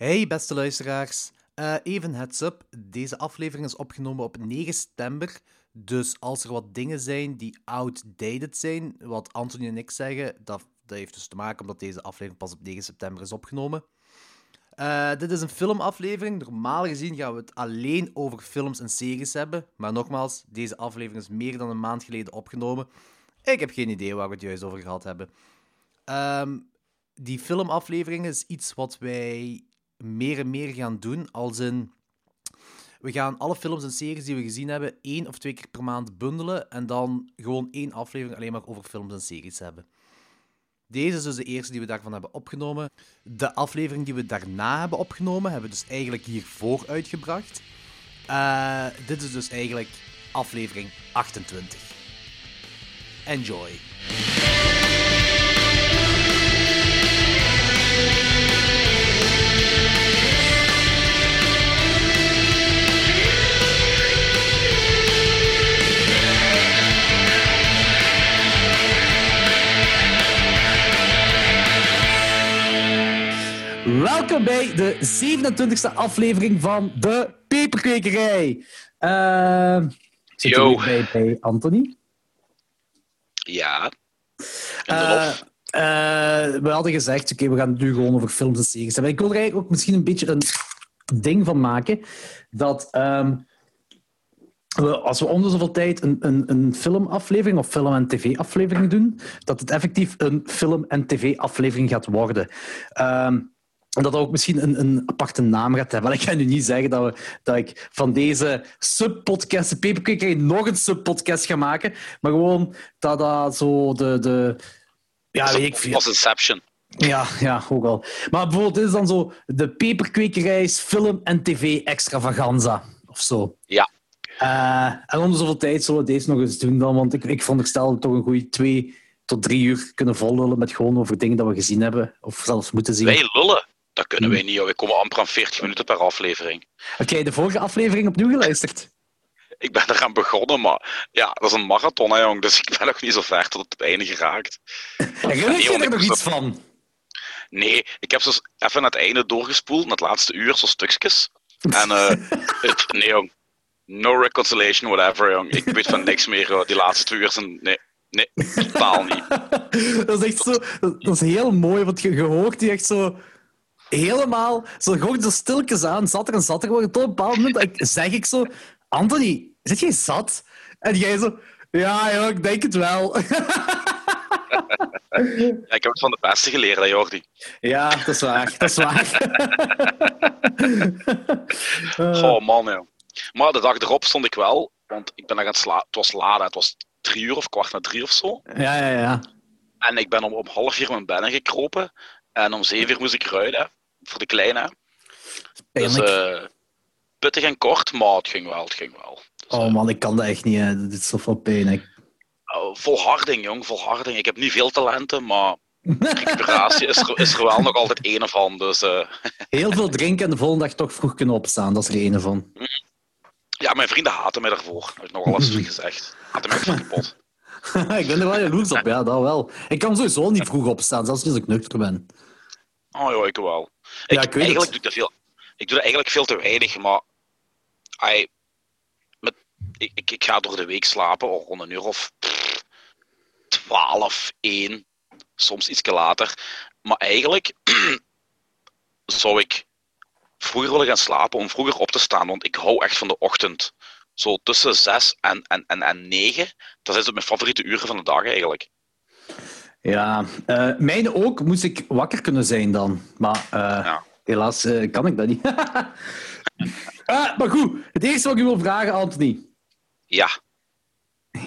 Hey beste luisteraars, uh, even heads up. Deze aflevering is opgenomen op 9 september. Dus als er wat dingen zijn die outdated zijn, wat Anthony en ik zeggen, dat, dat heeft dus te maken omdat deze aflevering pas op 9 september is opgenomen. Uh, dit is een filmaflevering. Normaal gezien gaan we het alleen over films en series hebben. Maar nogmaals, deze aflevering is meer dan een maand geleden opgenomen. Ik heb geen idee waar we het juist over gehad hebben. Um, die filmaflevering is iets wat wij meer en meer gaan doen. Als in, we gaan alle films en series die we gezien hebben één of twee keer per maand bundelen en dan gewoon één aflevering alleen maar over films en series hebben. Deze is dus de eerste die we daarvan hebben opgenomen. De aflevering die we daarna hebben opgenomen, hebben we dus eigenlijk hiervoor uitgebracht. Uh, dit is dus eigenlijk aflevering 28. Enjoy. Welkom bij de 27e aflevering van de Peperkwekerij. Uh, zit Yo. bij, bij Anthony? Ja. Uh, uh, we hadden gezegd, oké, we gaan het nu gewoon over films en series hebben. Ik wil er eigenlijk ook misschien een beetje een ding van maken dat um, we, als we om de zoveel tijd een, een, een filmaflevering of film- en tv-aflevering doen, dat het effectief een film- en tv-aflevering gaat worden. Um, dat dat ook misschien een, een aparte naam gaat hebben. Ik ga nu niet zeggen dat, we, dat ik van deze subpodcast, de Papercake, nog een subpodcast ga maken. Maar gewoon dat dat zo de... de ja, weet ik veel. Als Inception. Ja, ja, ook al. Maar bijvoorbeeld, dit is dan zo de peperkwekerijs film- en tv-extravaganza. Of zo. Ja. Uh, en om zoveel tijd zullen we deze nog eens doen dan. Want ik, ik veronderstel toch een goede twee tot drie uur kunnen vollullen met gewoon over dingen dat we gezien hebben. Of zelfs moeten zien. Wij lullen. Dat kunnen wij niet. We komen amper aan 40 minuten per aflevering. Heb jij de vorige aflevering opnieuw geluisterd? Ik ben eraan begonnen, maar ja, dat is een marathon, hè, jong. Dus ik ben nog niet zo ver tot het einde geraakt. Herinner je er nog iets van? Nee, ik heb zo even naar het einde doorgespoeld, naar het laatste uur, zo stukjes. En uh, het, nee, jong. No reconciliation, whatever, jong. Ik weet van niks meer. Die laatste twee uur zijn... Nee, nee, totaal niet. dat is echt zo... Dat is heel mooi, want je, je hoort die echt zo helemaal zo gewoon zo stilletjes aan, zat er en zat er. Tot op een bepaald moment zeg ik zo... Anthony, zit jij zat? En jij zo... Ja, joh, ik denk het wel. ja, ik heb het van de beste geleerd, hè, Jordi. Ja, dat is waar. Dat is waar. oh, man, joh. Maar de dag erop stond ik wel, want ik ben aan het slapen. Het was laat, het was drie uur of kwart na drie of zo. Ja, ja, ja. En ik ben om, om half vier mijn benen gekropen. En om zeven uur moest ik ruiden voor de kleine. Dus uh, pittig en kort, maar het ging wel. Het ging wel. Dus, oh man, ik kan dat echt niet. Hè. Dit is zoveel pijn. Hè. Uh, volharding, jong, volharding. Ik heb niet veel talenten, maar recuperatie is er, is er wel nog altijd één van. Dus, uh... Heel veel drinken en de volgende dag toch vroeg kunnen opstaan, dat is er één van. Ja, mijn vrienden haten mij daarvoor. Dat heb ik nog al eens gezegd. Haten mij van kapot. ik ben er wel jaloers op, ja, dat wel. Ik kan sowieso niet vroeg opstaan, zelfs als ik nuchter ben. Oh ja, ik wel. Ik, ja, ik weet eigenlijk het. doe ik dat veel. Ik doe dat eigenlijk veel te weinig, maar I, met, ik, ik, ik ga door de week slapen rond een uur of pff, 12, 1, soms iets later. Maar eigenlijk zou ik vroeger willen gaan slapen om vroeger op te staan, want ik hou echt van de ochtend. Zo tussen 6 en, en, en, en 9, dat zijn mijn favoriete uren van de dag eigenlijk. Ja, uh, mijne ook moest ik wakker kunnen zijn dan. Maar uh, ja. helaas uh, kan ik dat niet. maar goed, het eerste wat ik u wil vragen, Anthony. Ja.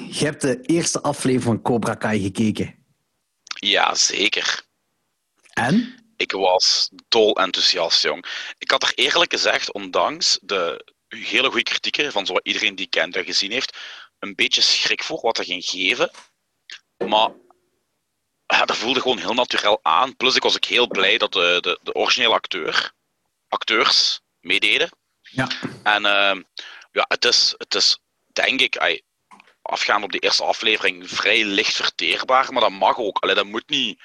Je hebt de eerste aflevering van Cobra Kai gekeken. Ja, zeker. En? Ik was dol enthousiast, jong. Ik had er eerlijk gezegd, ondanks de hele goede kritieken van zo iedereen die kent en gezien heeft, een beetje schrik voor wat er ging geven. Maar ja, dat voelde gewoon heel natuurlijk aan. Plus ik was ook heel blij dat de, de, de originele acteur, acteurs meededen. Ja. En uh, ja, het is, het is denk ik, ay, afgaand op de eerste aflevering, vrij licht verteerbaar. Maar dat mag ook. Allee, dat moet niet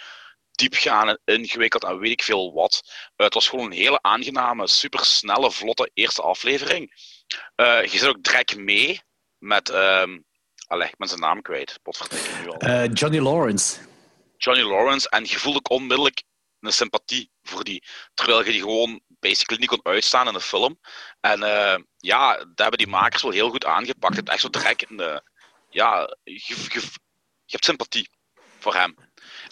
diepgaan en ingewikkeld en weet ik veel wat. Eh, het was gewoon een hele aangename, supersnelle, vlotte eerste aflevering. Uh, je zit ook direct mee met... Um, allee, ik ben zijn naam kwijt. Potverdikke nu al. Johnny Lawrence. Johnny Lawrence. En je voelt ook onmiddellijk een sympathie voor die. Terwijl je die gewoon basically niet kon uitstaan in de film. En uh, ja, dat hebben die makers wel heel goed aangepakt. Het echt zo direct een, ja, je, je, je hebt sympathie voor hem.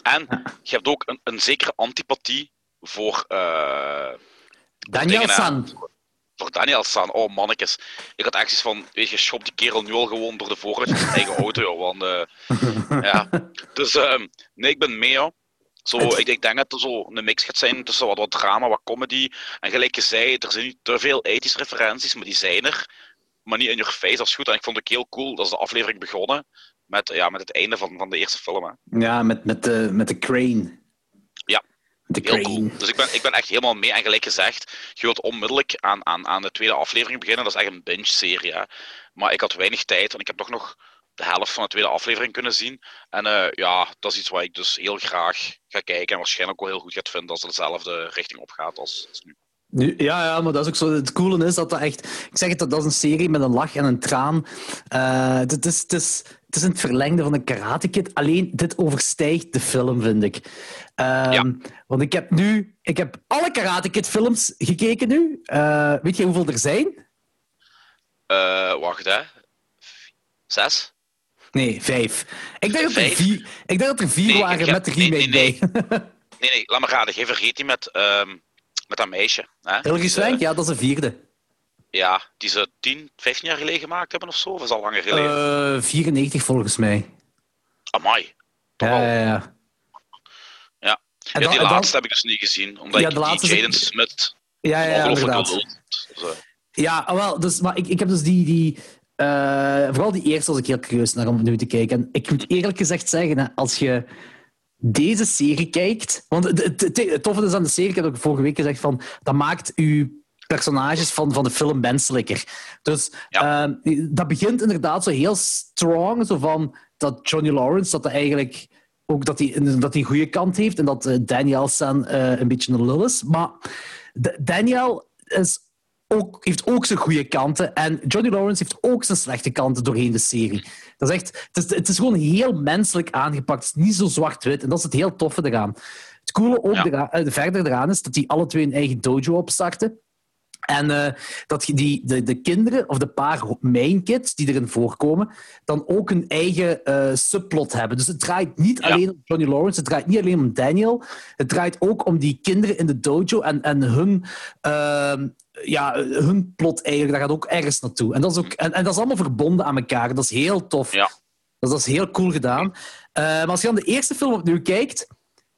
En je hebt ook een, een zekere antipathie voor. Uh, Daniel San. Voor Daniel San. Oh, mannetjes. Ik had echt iets van. Weet je, shop die kerel nu al gewoon door de voorruit van zijn eigen auto. Want, uh, ja. Dus uh, nee, ik ben mee. Zo, ik, ik, denk dat er zo een mix gaat zijn tussen wat, wat drama, wat comedy. En gelijk je zei, er zijn niet te veel ethische referenties, maar die zijn er. Maar niet in your face, dat is goed. En ik vond het ook heel cool dat de aflevering begonnen met, ja, met het einde van, van de eerste film. Hè. Ja, met, met, de, met de crane. Heel cool. Dus ik ben, ik ben echt helemaal mee. En gelijk gezegd, je wilt onmiddellijk aan, aan, aan de tweede aflevering beginnen. Dat is echt een binge-serie. Maar ik had weinig tijd en ik heb toch nog de helft van de tweede aflevering kunnen zien. En uh, ja, dat is iets wat ik dus heel graag ga kijken en waarschijnlijk ook heel goed gaat vinden als het dezelfde richting opgaat als, als nu. Nu, ja, ja, maar dat is ook zo. Het coole is dat dat echt. Ik zeg het, dat is een serie met een lach en een traan. Uh, het, is, het, is, het is een het verlengde van een Karate Kid. Alleen dit overstijgt de film, vind ik. Um, ja. Want ik heb nu. Ik heb alle Karate Kid films gekeken nu. Uh, weet je hoeveel er zijn? Uh, wacht, hè. Zes? Nee, vijf. Ik denk, dat er vier, ik denk dat er vier nee, waren met de remake nee, nee, nee. nee, nee, laat me raden. Geen vergeet die met. Um met dat meisje. Hè? Hilary Swank, ja, dat is de vierde. Ja, die ze 10, 15 jaar geleden gemaakt hebben of zo? Of is al langer geleden? Uh, 94 volgens mij. Amai. Toch ja, ja, ja. Ja, en ja die laatste heb ik dus niet gezien. Omdat ja, ik die Jaden Smith ja, ja, ja, inderdaad. Dus, uh... Ja, ah, wel, dus, maar ik, ik heb dus die... die uh, vooral die eerste was ik heel curieus naar om nu te kijken. En ik moet eerlijk gezegd zeggen, als je deze serie kijkt... Want het, toffe is aan de serie, ik heb ook vorige week gezegd, van, dat maakt uw personages van, van de film menselijker. Dus ehm, dat begint inderdaad zo heel strong, zo van dat Johnny Lawrence, dat hij eigenlijk ook dat hij, dat hij een goede kant heeft en dat uh, Daniel San uh, een beetje een lul is. Maar Daniel is ook, heeft ook zijn goede kanten. En Johnny Lawrence heeft ook zijn slechte kanten doorheen de serie. Dat is echt, het, is, het is gewoon heel menselijk aangepakt. Het is niet zo zwart-wit. En dat is het heel toffe eraan. Het coole ook ja. Eh, verder eraan is dat die alle twee een eigen dojo opstarten. En uh, dat die, de, de kinderen, of de paar main kids die erin voorkomen, dan ook een eigen uh, subplot hebben. Dus het draait niet alleen om Johnny Lawrence, het draait niet alleen om Daniel. Het draait ook om die kinderen in de dojo en, en hun, uh, ja, hun plot eigenlijk. Daar gaat ook ergens naartoe. En dat is, ook, en, en dat is allemaal verbonden aan elkaar. Dat is heel tof. Ja. Dat is heel cool gedaan. Eh, maar als je dan de eerste film opnieuw kijkt,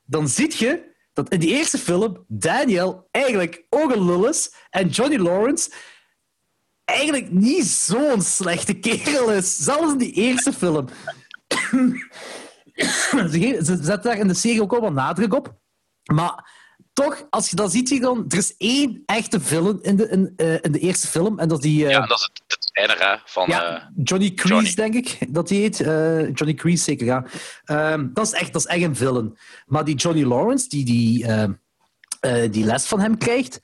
dan zie je dat in die eerste film Daniel eigenlijk ook een lul is en Johnny Lawrence eigenlijk niet zo'n slechte kerel is. Zelfs in die eerste film. ze zetten daar in de serie ook al wat nadruk op. Maar toch, als je dat ziet, dan, er is één echte film in de, in, uh, in de eerste film. En dat is die... Uh, ja, dat is het, het van... Ja, uh, Johnny Crease, denk ik, dat die heet. Johnny Crease, zeker, ja. Um, dat, is echt, dat is echt een film. Maar die Johnny Lawrence, die die, die les van hem krijgt...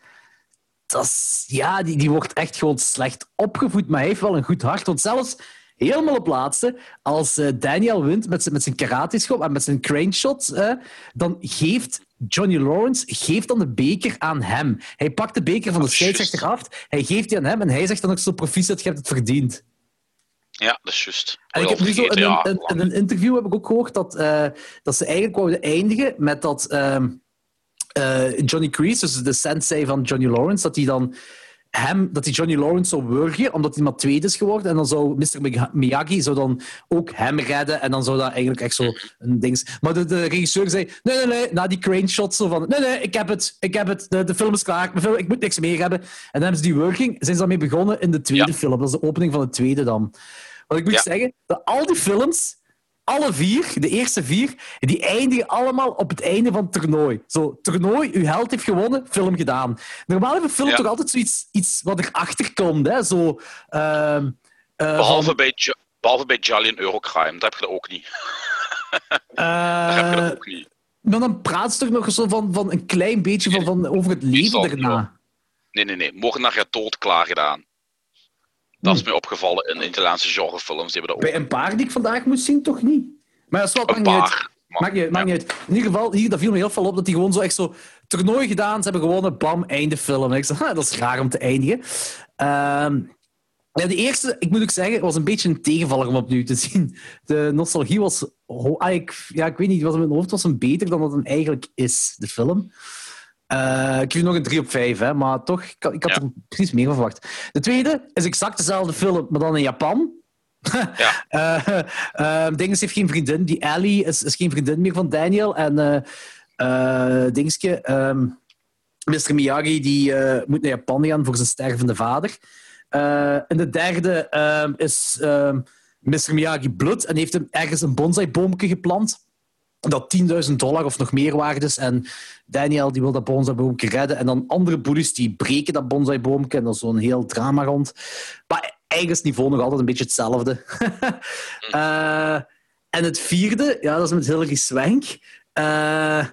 Dat is, ja, die, die wordt echt gewoon slecht opgevoed, maar hij heeft wel een goed hart. Want zelfs helemaal op laatste, als Daniel wint met zijn, met zijn karate-schop en met zijn crane shot, dan geeft Johnny Lawrence geeft dan de beker aan hem. Hij pakt de beker van de oh, scheidsrechter af, hij geeft die aan hem en hij zegt dan ook zo proficiat, je hebt het verdiend. Ja, dat is juist. En ik heb nu zo in, een, in, een interview heb ik ook gehoord dat, uh, dat ze eigenlijk wouden eindigen met dat uh, uh, Johnny Crease, dus de sensei van Johnny Lawrence, dat hij dan hem, dat hij Johnny Lawrence zou wurgen, omdat hij maar tweede is geworden. En dan zou Mr. Miyagi zou dan ook hem redden. En dan zou dat eigenlijk echt zo een ding... Maar de, de regisseur zei, nee, nee, nee, na die crane shot zo van, nee, nee, ik heb het, ik heb het, de, de film is klaar, ik moet niks meer hebben. En dan hebben ze die working, zijn ze daarmee begonnen in de tweede film. Dat is de opening van de tweede dan. Wat ik moet zeggen, dat al die films alle vier, de eerste vier, die eindigen allemaal op het einde van het toernooi. Zo, toernooi, uw held heeft gewonnen, film gedaan. Normaal heeft een film toch altijd zoiets iets wat erachter komt. Hè? Zo, uh, uh, behalve, van... bij behalve bij Jolly en Eurocrime, dat heb je dat ook niet. Uh, dat heb je dat ook niet. Maar dan praat ze toch nog zo van, van een klein beetje van, van over het leven daarna. Nee, nee, nee. Moordenaar gaat dood klaar gedaan. Dat is Hm. mij opgevallen in Italiaanse genrefilms. Die hebben dat Bij ook. een paar die ik vandaag moest zien, toch niet? Maar dat is wel, Een maakt niet paar. Maar- Maakt niet, maakt niet uit. In ieder geval, hier, dat viel me heel veel op dat die gewoon zo echt zo toernooi gedaan. Ze hebben gewoon een bam, einde film. En ik zei, "Ha, dat is raar om te eindigen. Ehm, ja, de eerste, ik moet ook zeggen, was een beetje een tegenvaller om opnieuw te zien. De nostalgie was, ah, ik, ja, ik weet niet, was in mijn hoofd was een beter dan dat het eigenlijk is, de film. Eh, ik geef nog een 3 op 5, hè, maar toch, ik, had- ik had Ja. er precies meer van verwacht. De tweede is exact dezelfde film, maar dan in Japan. Ja. Eh, eh, Dinges heeft geen vriendin. Die Ellie is, is geen vriendin meer van Daniel. En Dingske, ehm, Mr. Miyagi die, moet naar Japan gaan voor zijn stervende vader. En de derde ehm, is ehm, Mr. Miyagi bloed en heeft hem ergens een bonsaiboomke geplant. Dat 10.000 dollar of nog meer waard is. En Daniel die wil dat bonsaiboomke redden. En dan andere boeddhis die breken dat bonsaiboomke. En is zo'n heel drama rond. Maar eigenlijk is niveau nog altijd een beetje hetzelfde. Eh, en het vierde, ja, dat is met Hilary Swank. Eh,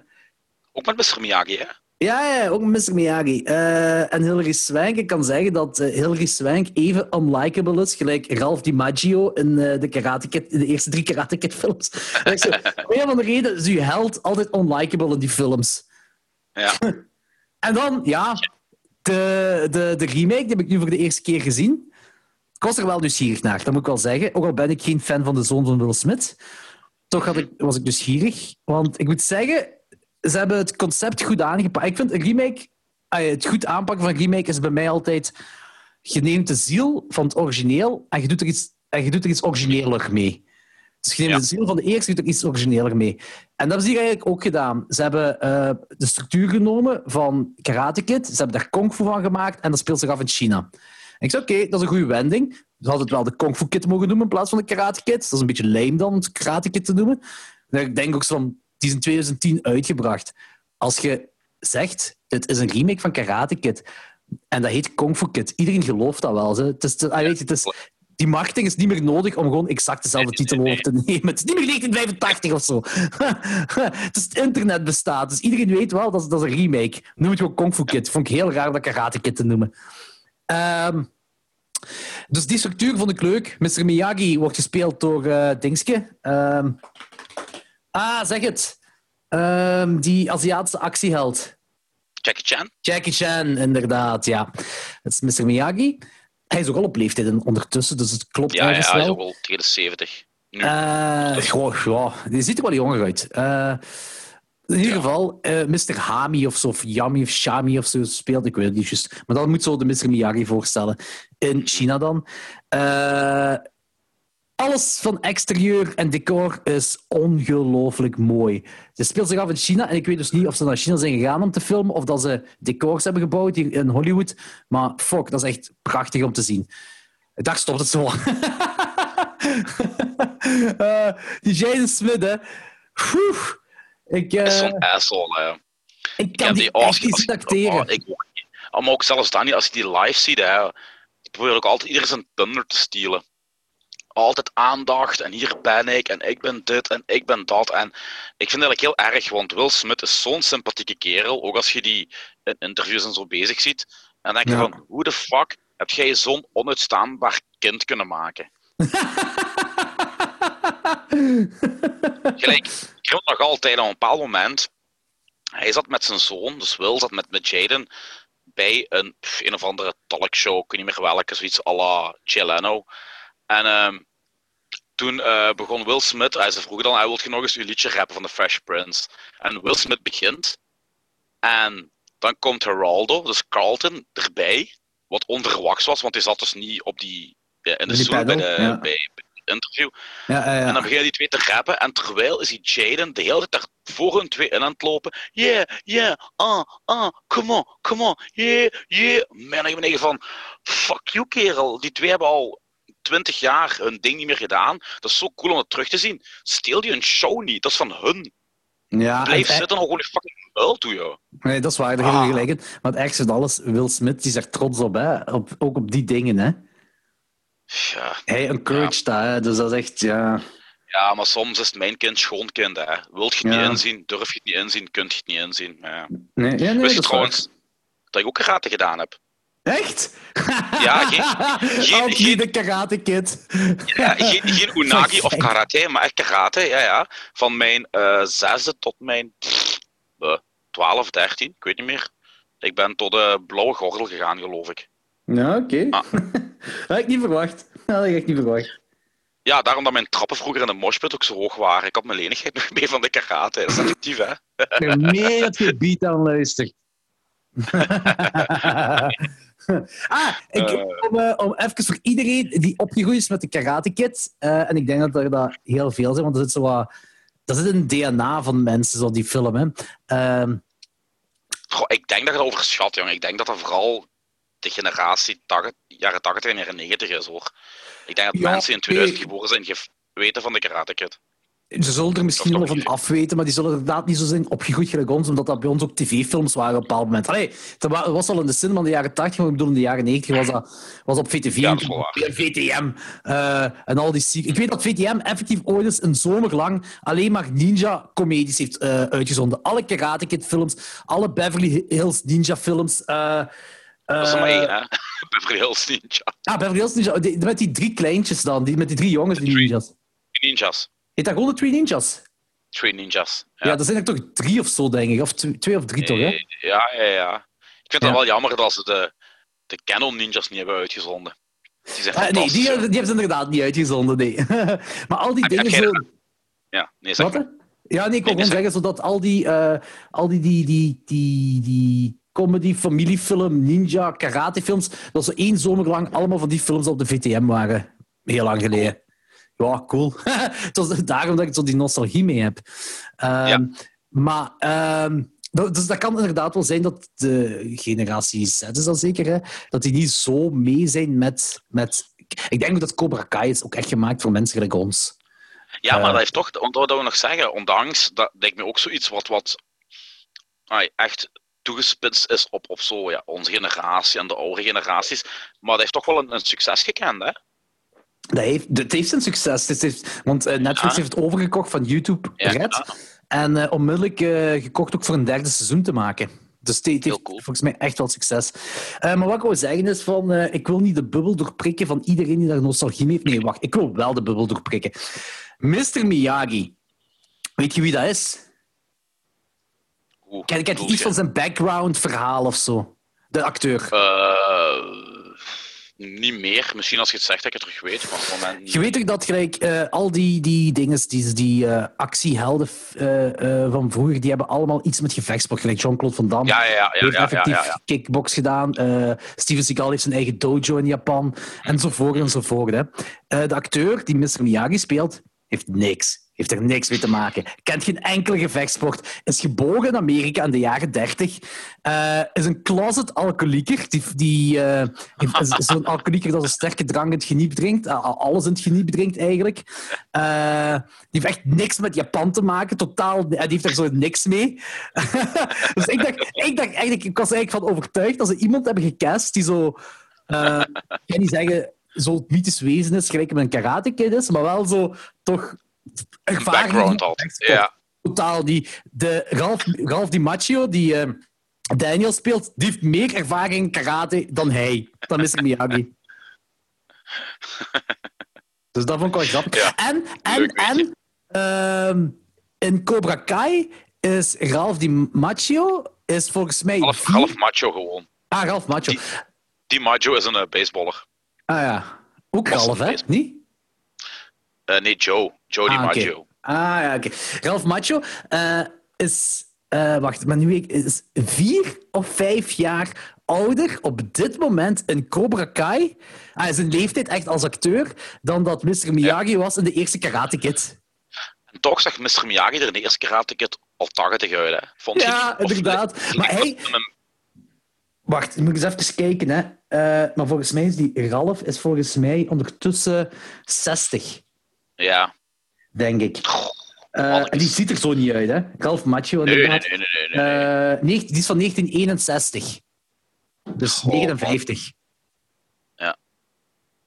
Ook met Mr. Miyagi, hè? Ja, ja, ook Mr. Miyagi. Eh, en Hilary Swank, ik kan zeggen dat eh, Hilary Swank even unlikable is, gelijk Ralph DiMaggio in, eh, de, Karate Kid, in de eerste drie Karate Kid films. Zo, om een van de reden is uw held altijd unlikable in die films. Ja. En dan, ja, de, de, de remake die heb ik nu voor de eerste keer gezien. Ik was er wel nieuwsgierig naar, dat moet ik wel zeggen. Ook al ben ik geen fan van de zoon van Will Smith. Toch had ik, was ik nieuwsgierig. Want ik moet zeggen, ze hebben het concept goed aangepakt. Ik vind een remake, het goed aanpakken van een remake is bij mij altijd... Je neemt de ziel van het origineel en je doet er iets, en je doet er iets origineler mee. Dus je neemt Ja. de ziel van de eerste, je doet er iets origineler mee. En dat hebben ze hier eigenlijk ook gedaan. Ze hebben eh, de structuur genomen van Karate Kid. Ze hebben daar Kung Fu van gemaakt en dat speelt zich af in China. En ik zei, oké, dat is een goede wending. Ze hadden het wel de Kung Fu Kid mogen noemen in plaats van de Karate Kid. Dat is een beetje lame dan, om het Karate Kid te noemen. En ik denk ook zo van, die is in 2010 uitgebracht. Als je zegt, het is een remake van Karate Kid, en dat heet Kung Fu Kid, iedereen gelooft dat wel. Hè. Het is, ah, weet je, het is, die marketing is niet meer nodig om gewoon exact dezelfde titel over te nemen. Het is niet meer 1985 of zo. het, is het internet bestaat, dus iedereen weet wel dat, dat is een remake. Noem het gewoon Kung Fu Kid. Vond ik heel raar dat Karate Kid te noemen. Ehm, dus die structuur vond ik leuk. Mr. Miyagi wordt gespeeld door eh Dingske. Ehm, ah, zeg het. Ehm, die Aziatische actieheld. Jackie Chan? Jackie Chan, inderdaad, ja. Dat is Mr. Miyagi. Hij is ook al op leeftijd en ondertussen, dus het klopt Ja, ja, ergens hij is ook wel tegen de 70. Nu. Eh, goh, ja, die ziet er wel jonger uit. Eh, in ieder geval, eh Mr. Hami of zo, of Yami of Shami of zo speelt, ik weet het niet juist. Maar dat moet zo de Mr. Miyagi voorstellen. In China dan. Alles van exterieur en decor is ongelooflijk mooi. Ze speelt zich af in China en ik weet dus niet of ze naar China zijn gegaan om te filmen of dat ze decors hebben gebouwd hier in Hollywood. Maar fuck, dat is echt prachtig om te zien. Daar stopt het zo. Eh, die Jaden Smith, hè. Ik, Hij is zo'n asshole, hè. ik kan die oh, echt niet zien acteren. oh, ik. Oh, Maar ook zelfs dan niet, als je die live ziet, hè. Die probeert ook altijd iedereen zijn thunder te stelen. Altijd aandacht en hier ben ik en ik ben dit en ik ben dat. En ik vind het eigenlijk heel erg, want Will Smith is zo'n sympathieke kerel. Ook als je die in interviews en zo bezig ziet. En dan denk je Ja. van, hoe de fuck heb jij zo'n onuitstaanbaar kind kunnen maken? Gelijk, ik heb nog altijd op een bepaald moment. Hij zat met zijn zoon, dus Will zat met, met Jaden bij een, een of andere talkshow, ik weet niet meer welke, zoiets à la Jay Leno. En ehm, toen eh, begon Will Smith, hij ze vroegen dan, hij wil je nog eens uw liedje rappen van The Fresh Prince. En Will Smith begint. En dan komt Geraldo, dus Carlton, erbij. Wat onverwachts was, want hij zat dus niet op die, eh, in de stoel bij, de, ja. bij, interview. Ja, ja, ja. En dan beginnen die twee te rappen. En terwijl is die Jaden de hele tijd daar voor hun twee in aan het lopen. Yeah, yeah, ah, ah, come on, come on, yeah, yeah. Man, ik ben echt van, fuck you kerel. Die twee hebben al twintig jaar hun ding niet meer gedaan. Dat is zo cool om het terug te zien. Steel die een show niet, dat is van hun. ja, Blijf en- zitten en gewoon je fucking muil toe, joh. Nee, dat is waar, daar heb je Ah. gelijk in. Het ergste van alles, Will Smith die is er trots op, hè. Op, ook op die dingen. Hè. Ja, Hij encouraged dat, hè. dus dat is echt... Ja. Ja, maar soms is het mijn kind schoonkind. Hè. Wilt je het Ja. niet inzien, durf je het niet inzien, kunt je het niet inzien. Ja. Nee, ja, nee, Wist dat je trouwens dat ik ook karate gedaan heb? Echt? Ja, geen- geen- de karate kid. Ja, geen, geen unagi of karate, maar echt karate. Ja, ja. Van mijn eh, zesde tot mijn eh, 12, 13, ik weet niet meer. Ik ben tot de blauwe gordel gegaan, geloof ik. Ja, oké. Ah. dat had ik niet verwacht. Dat had ik echt niet verwacht. Ja, daarom dat mijn trappen vroeger in de moshpit ook zo hoog waren. Ik had mijn lenigheid nog mee van de karate. Dat is effectief, hè? Er meer dat je beat aan luistert. Ah, ik, Eh. om, eh, om even voor iedereen die opgegroeid is met de Karate Kid, eh, en ik denk dat er dat heel veel zijn, want er zit zo wat... Dat zit in het DNA van mensen, zo die film. Hè. Ehm, Goh, ik denk dat je dat overschat, jongen. Ik denk dat dat vooral de generatie 80, jaren 80 en jaren 90 is, hoor. Ik denk dat Ja, mensen die in 2000 nee. geboren zijn, weten van de Karate Kid. Ze zullen er misschien Dat wel van afweten, maar die zullen inderdaad niet zo zijn opgegroeid gelijk ons, omdat dat bij ons ook tv-films waren op een bepaald moment. Allee, het was al in de cinema in de jaren 80, maar ik bedoel in de jaren 90 was dat was op VTV, Ja, dat is wel waar. VTM eh, en al die. Ik weet dat VTM effectief ooit eens een zomer lang alleen maar ninja-comedies heeft eh, uitgezonden. Alle Karate Kid-films, alle Beverly Hills Ninja-films. eh, Dat is maar één, hè? Beverly Hills Ninja. Ah, Beverly Hills Ninja. met die drie kleintjes dan, die, met die drie jongens, die ninjas. Ninjas. Heet dat gewoon de Three Ninjas? Twee ninjas. Ja, Ja, dat zijn er toch drie of zo, denk ik. Of tw- twee of drie, toch, hè? Eh, ja, ja, ja. Ik vind Ja. het wel jammer dat ze de, de Canon Ninjas niet hebben uitgezonden. Die zijn Ah, nee, die, die hebben ze inderdaad niet uitgezonden, nee. maar al die Heb- heb dingen zo... Ja, nee, zeg Wat, maar. hè? Ja, nee, ik wil Nee, gewoon zeg- zeggen, zodat al die, eh, al die, die, die, die, die comedy, familiefilm, ninja, karatefilms, dat ze één zomer lang allemaal van die films op de VTM waren. Heel lang geleden. Ja, cool. Het was daarom dat ik zo die nostalgie mee heb. Ehm, Ja. Maar... ehm, dat- dus dat kan inderdaad wel zijn dat de generatie Z is dat zeker, hè, dat die niet zo mee zijn met, met... Ik denk ook dat Cobra Kai is ook echt gemaakt voor mensen gelijk ons. Ja, maar Eh. dat heeft toch, wat we nog zeggen, ondanks, dat lijkt me ook zoiets wat, wat ai, echt toegespitst is op, op zo, ja, onze generatie en de oude generaties. Maar dat heeft toch wel een, een succes gekend, hè? Dat heeft, het heeft zijn succes. Het heeft, want eh, Netflix Ja. heeft het overgekocht van YouTube Red. En eh, onmiddellijk eh, gekocht ook voor een derde seizoen te maken. Dus het heeft cool. volgens mij echt wel succes. Maar wat ik wil zeggen is van... ik wil niet de bubbel doorprikken van iedereen die daar nostalgie mee heeft. Nee, wacht. Ik wil wel de bubbel doorprikken. Mr. Miyagi. Weet je wie dat is? Hoe Ken, ken je bedoel iets van zijn background verhaal of zo? De acteur. Niet meer. Misschien als je het zegt dat ik het terug weet, maar op het moment niet. Je weet toch dat gelijk, eh, al die, die dingen, die, die eh, actiehelden eh, van vroeger, die hebben allemaal iets met gevechtsport. Gelijk Jean-Claude Van Damme Ja, ja, ja. ja, heeft effectief kickbox gedaan. Steven Seagal heeft zijn eigen dojo in Japan. Enzovoort enzovoort. Hè. De acteur die Mr. Miyagi speelt, heeft niks. Heeft er niks mee te maken. Kent geen enkele gevechtsport. Is geboren in Amerika in de jaren 30. Eh, is een closet alcoholieker. Die, die eh, is, zo'n alcoholieker dat een sterke drank in het geniep drinkt. Alles in het geniep drinkt, eigenlijk. Eh, die heeft echt niks met Japan te maken. Totaal, die heeft daar zo niks mee. dus ik dacht, ik dacht eigenlijk, ik was er eigenlijk van overtuigd dat ze iemand hebben gecast die zo... ik kan niet zeggen zo het mythisch wezen is, gelijk met een karate is, maar wel zo toch ervaring background vechtsport. Ja. Totaal. Die, de Ralph, Ralph Di Macchio, die eh, Daniel speelt, die heeft meer ervaring in karate dan hij. Dan Mr. Miyagi. dus dat vond ik wel grappig. Ja. En, en, Leuk en ehm, in Cobra Kai is Ralph Di Macchio is volgens mij... Half macho gewoon. Ah, Ralph Macchio. Die- Die macho is een eh, baseballer. Ah ja. Ook Ralph, hè? Niet? Eh, nee, Joe. Joe Di Ah. Maggio. Ah ja, oké. Ralph Macho eh, is, eh, wacht, maar nu ik, is vier of vijf jaar ouder op dit moment in Cobra Kai. Hij is een leeftijd echt als acteur dan dat Mr. Miyagi was in de eerste Karate Kid. En toch zag Mr. Miyagi er in de eerste Karate Kid al 80 uit, hè? Vond je Ja? Of- inderdaad. Maar hij- Wacht, ik moet eens even kijken. Hè. Eh, maar volgens mij is die Ralph is volgens mij ondertussen 60, Ja. Denk ik. Eh, en die ziet er zo niet uit, hè? Ralph Macho, Nee, nee, nee, nee, nee. nee. Eh, die is van 1961. Dus Oh, 59.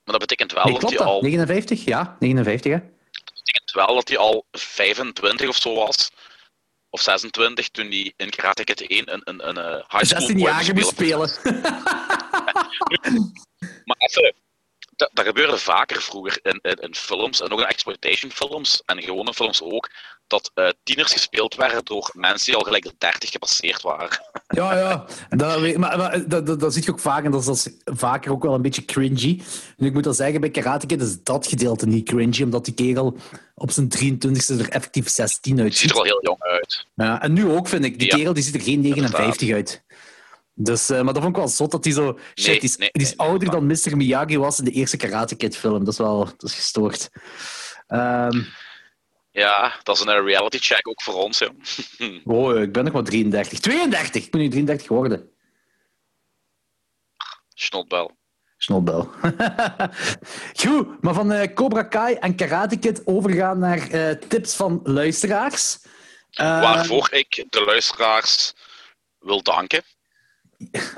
Maar dat betekent wel Nee, dat hij al... 59? Ja, 59, hè? Dat betekent wel dat hij al 25 of zo was. Of 26 toen hij in Karate Kid 1 een, een, een, een high school 16 boy jaar moest spelen. Maar even, gebeurde vaker vroeger in, in, in films en ook in exploitation films en gewone films ook, dat eh, tieners gespeeld werden door mensen die al gelijk de 30 gepasseerd waren. Ja, ja. Dat, maar, maar dat, dat, dat zie je ook vaak en dat is, dat is vaker ook wel een beetje cringy. En ik moet wel zeggen, bij Karate Kid is dat gedeelte niet cringy, omdat die kerel op zijn 23e er effectief 16 Die ziet uitziet. er wel heel jong uit. Ja, en nu ook, vind ik. Die Ja. kerel die ziet er geen 59 uit. Dus, eh, maar dat vond ik wel zot dat hij zo... Shit, die is, nee, die is nee, ouder dan Mr. Miyagi was in de eerste Karate Kid film. Dat is wel dat is gestoord. Ehm, Ja, dat is een reality check ook voor ons. Ja. oh, ik ben nog maar 33. 32! Ik moet nu 33 worden. Snotbel. Snotbel. Goed, maar van eh, Cobra Kai en Karate Kid overgaan naar eh, tips van luisteraars. Waarvoor ik de luisteraars wil danken.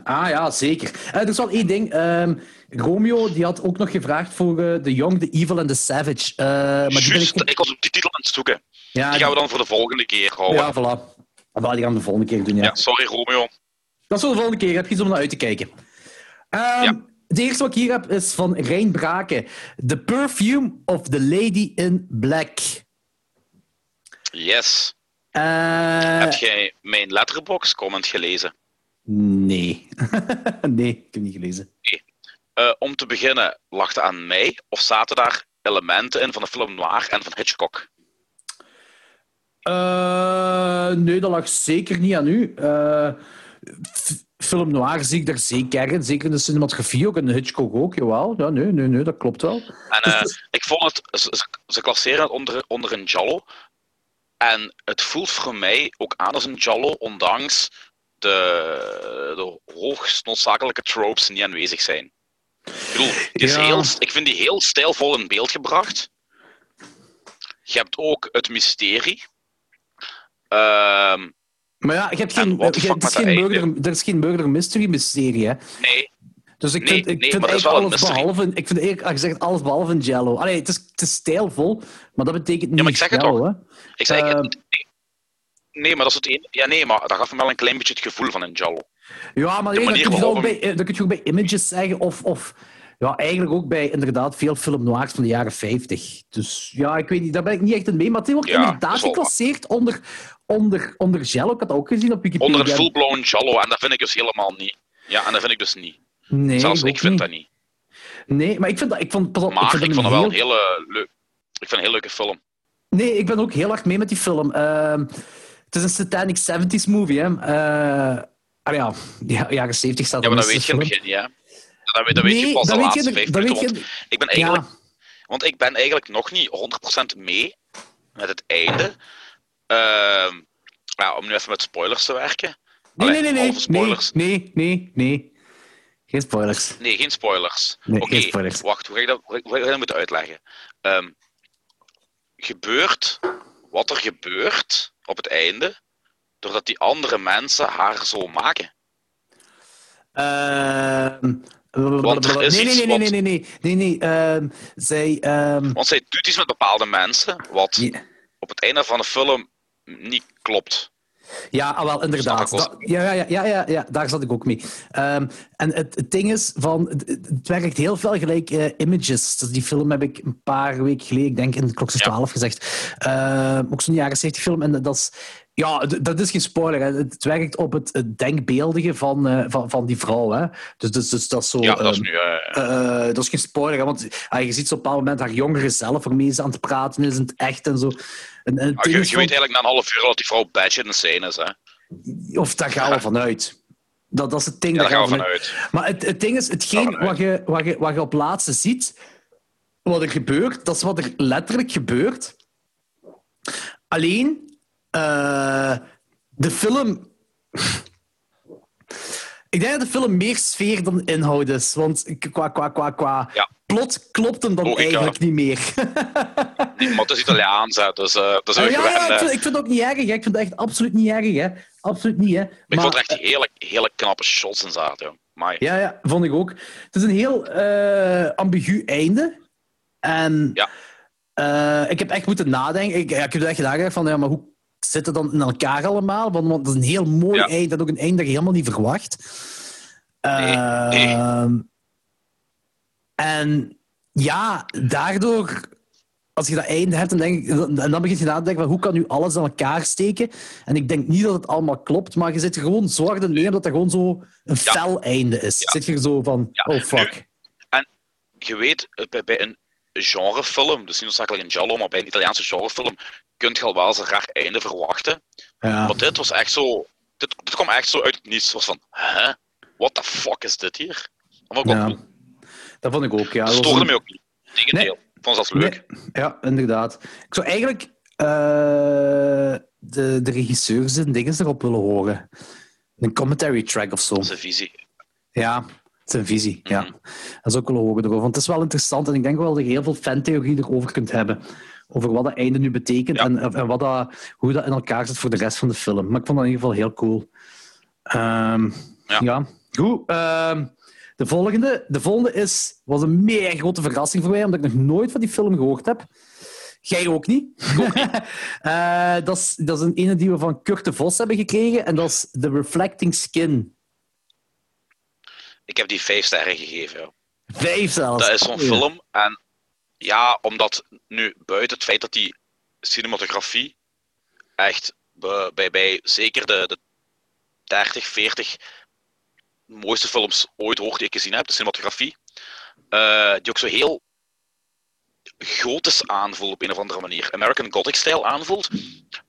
Ah ja, zeker. Eh, er is wel één ding. Ehm, Romeo die had ook nog gevraagd voor eh The Young, The Evil en The Savage. Eh, maar die ik... ik was op die titel aan het zoeken. Ja, Die gaan we dan voor de volgende keer houden. Ja, voilà. Ah, die gaan we de volgende keer doen, ja. Ja, sorry Romeo. Dat is voor de volgende keer. Heb je iets om naar uit te kijken. Ja. De eerste wat ik hier heb is van Rijn Braken. The Perfume of the Lady in Black. Yes. Heb jij mijn letterbox comment gelezen? Nee. nee, ik heb niet gelezen. Eh, om te beginnen, lag het aan mij of zaten daar elementen in van de film Noir en van Hitchcock? Eh, nee, dat lag zeker niet aan u. Eh, film noir zie ik daar zeker in. Zeker in de cinematografie ook. En Hitchcock ook, jawel. Ja, nee, nee, nee, dat klopt wel. En eh, ik vond het, ze, ze- klasseren het onder, onder een Jallo. En het voelt voor mij ook aan als een Jallo, ondanks de, de hoogst noodzakelijke tropes die aanwezig zijn. Ik bedoel, het is Ja. heel, ik vind die heel stijlvol in beeld gebracht. Je hebt ook het mysterie. Ehm, Maar ja, je hebt En geen, je- het is geen murder, er is geen murder mystery mysterie, hè. nee, Dus ik Nee, vind, ik nee, vind eigenlijk alles behalve... Ik vind eerlijk gezegd alles behalve een jello. Allee, het is, het is stijlvol, maar dat betekent niet maar ik zeg het jello, toch. hè. ik zeg Ehm. het. Nee, maar dat is het een, ja, nee, maar dat gaf me wel een klein beetje het gevoel van een Jallo. Ja, maar nee, dat, kun je ook bij, eh, dat kun je ook bij Images zeggen, of, of ja, eigenlijk ook bij inderdaad veel film noirs van de jaren 50. Dus ja, ik weet niet, daar ben ik niet echt in mee, maar het wordt Ja, inderdaad geclasseerd onder, onder, onder Jello. Ik had dat ook gezien op Wikipedia. Onder een full-blown Jallo, en dat vind ik dus helemaal niet. Ja, en dat vind ik dus niet. Nee, Zelfs ik vind niet. dat niet. Nee, maar ik vind dat... Ik vond, pas Maar ik, vind dat vond het wel heel- een hele leuk. Ik vind een heel leuke film. Nee, ik ben ook heel erg mee met die film. Ehm, het is een satanic 70s movie, hè. Ah ja, ja, jaren 70 staat Ja, maar dat weet je in het begin, ja. Dat, weet- dat weet je Nee, pas de laatste vijf minuten. ik ben eigenlijk, Ja, want ik ben eigenlijk nog niet 100% mee met het einde. Ehm, ja, om nu even met spoilers te werken. nee, Allee, nee, nee, nee, nee, spoilers. nee, nee, nee. Geen spoilers. Nee, geen spoilers. Nee, Oké, geen spoilers. wacht, hoe ga ik dat, hoe ga ik dat moeten uitleggen? Ehm, gebeurt wat er gebeurt op het einde, doordat die andere mensen haar zo maken? Ehm, Want er is nee, nee, nee, nee, nee, nee, nee, nee. zij, ehm, Want zij doet iets met bepaalde mensen, wat op het einde van de film niet klopt. Ja, ah, wel, inderdaad. Ja, ja, ja, ja, ja, daar zat ik ook mee. Ehm, en het, het ding is, van, het, het werkt heel veel gelijk eh, Images. Dus die film heb ik een paar weken geleden, ik denk in de klok is Ja. 12 gezegd. Ehm, ook zo'n jaren 70 film. En dat is, ja, dat is geen spoiler. Hè. Het werkt op het, denkbeeldige van, eh, van, van die vrouw. Hè. Dus, dus, dus dat is zo... Ja, dat is ehm, nu. Eh, dat is geen spoiler, hè, want ah, je ziet zo op een bepaald moment haar jongere zelf waarmee ze aan het praten is in het echt en zo. Het ah, je, weet eigenlijk na een half uur dat die vrouw badge in de scène is. Hè? Of daar gaan we vanuit. Dat, dat is het ding. Ja, daar gaan we vanuit. vanuit. Maar het, het ding is, hetgeen wat je, wat, je, wat je op laatste ziet, wat er gebeurt, dat is wat er letterlijk gebeurt. Alleen, eh, de film... Ik denk dat de film meer sfeer dan inhoud is. Want qua, qua, qua, qua Ja. Plot klopt hem dan Logica. eigenlijk niet meer. Nee, maar het is Italiaans, hè, dus eh dat is Ah, ja, gewend. ja, ik, vind, ik vind het ook niet erg. Hè. Ik vind het echt absoluut niet erg. Hè. Absoluut niet. Hè. Ik Maar- vond er echt hele, hele knappe shots in zaten. joh. Ja, ja, vond ik ook. Het is een heel eh, ambigu einde. En Ja. Eh, ik heb echt moeten nadenken. Ik, ja, ik heb echt nagedacht van, ja, maar hoe zit het dan in elkaar allemaal? Want, want het is een heel mooi Ja. eind. Dat ook een eind dat je helemaal niet verwacht. Nee, nee. En ja, daardoor, als je dat einde hebt, dan, denk ik, en dan begin je na te denken van hoe kan nu alles aan elkaar steken? En ik denk niet dat het allemaal klopt, maar je zit er gewoon in neer dat dat gewoon zo een Ja. fel einde is. Ja. Zit je er zo van, Ja, oh fuck. Je weet, eh, bij, bij een genrefilm, dus niet noodzakelijk een giallo, maar bij een Italiaanse genrefilm, kun je al wel eens een raar einde verwachten. Maar dit was echt zo... Dit, dit kwam echt zo uit het niets. Was van, hè? What the fuck is dit hier? Dat vond ik wel Ja. cool. Dat vond ik ook, ja. Dat Dat stoorde mij ook niet. Tegendeel. Ik vond zelfs leuk. Nee, ja, inderdaad. Ik zou eigenlijk eh, de, de regisseurs en dingen erop willen horen. Een commentary track of zo. Dat is een visie. Ja, het is een visie. Ja. Mhm. Dat zou ik willen horen erover. Want het is wel interessant en ik denk wel dat je heel veel fantheorie erover kunt hebben. Over wat dat einde nu betekent Ja. en, en wat dat, hoe dat in elkaar zit voor de rest van de film. Maar ik vond dat in ieder geval heel cool. Ehm, ja. Ja. Goed. ehm, de, volgende, de volgende is, was een mega grote verrassing voor mij, omdat ik nog nooit van die film gehoord heb. Jij ook niet. Eh, dat, is, dat is een ene die we van Kurt de Vos hebben gekregen. En dat is The Reflecting Skin. Ik heb die vijf sterren gegeven. Ja. Vijf zelfs. Dat is zo'n film. En ja, omdat nu buiten het feit dat die cinematografie echt bij, bij, bij zeker de, de 30, 40 mooiste films ooit hoort die ik gezien heb, de cinematografie, eh, die ook zo heel gotisch aanvoelt op een of andere manier. American Gothic-stijl aanvoelt.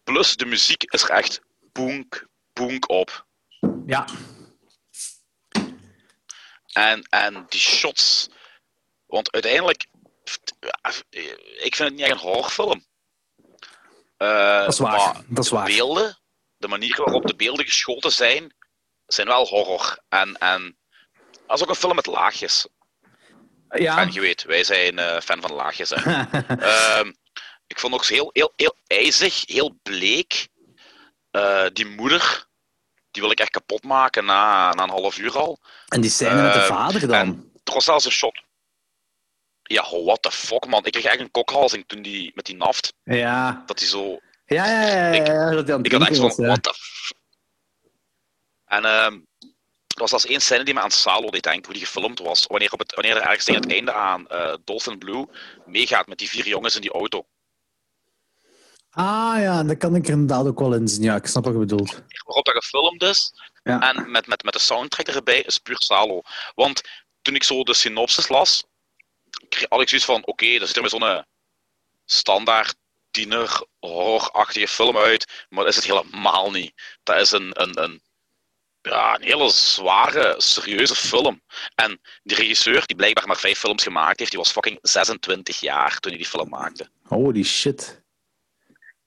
Plus de muziek is er echt boonk, boonk op. Ja. En, en die shots. Want uiteindelijk. Ik vind het niet echt een horrorfilm. Eh, Dat is waar, maar dat is de waar. beelden, de manier waarop de beelden geschoten zijn, zijn wel horror. En, en dat is ook een film met laagjes. Ja. En je weet, wij zijn eh, fan van laagjes. Hè. Ehm, ik vond ook heel, heel, heel ijzig, heel bleek. Eh, die moeder, die wil ik echt kapot maken na, na een half uur al. en die scène met de Eh, vader dan. en- Er was zelfs een shot. Ja, what the fuck, man. Ik kreeg eigenlijk een kokhalzing toen die met die naft. Ja. Dat hij zo. Ja, ja, ja. ja, Ik- ja, dat het Ik had echt van, what the. En ehm, er was zelfs één scène die me aan Salo deed denken, hoe die gefilmd was. Wanneer, op het, wanneer er ergens tegen het einde aan eh Dolphin Blue meegaat met die vier jongens in die auto. Ah ja, dat kan ik er inderdaad ook wel in zien. Ja, ik snap wat je bedoelt. Waarop dat gefilmd is. Ja. En met, met, met de soundtrack erbij is puur Salo. Want toen ik zo de synopsis las, kreeg- had ik zoiets van: oké, er ziet er met zo'n standaard tiener horrorachtige film uit, maar dat is het helemaal niet. Dat is een, een, een, ja, een hele zware, serieuze film. En die regisseur, die blijkbaar maar vijf films gemaakt heeft, die was fucking 26 jaar toen hij die film maakte. Holy shit.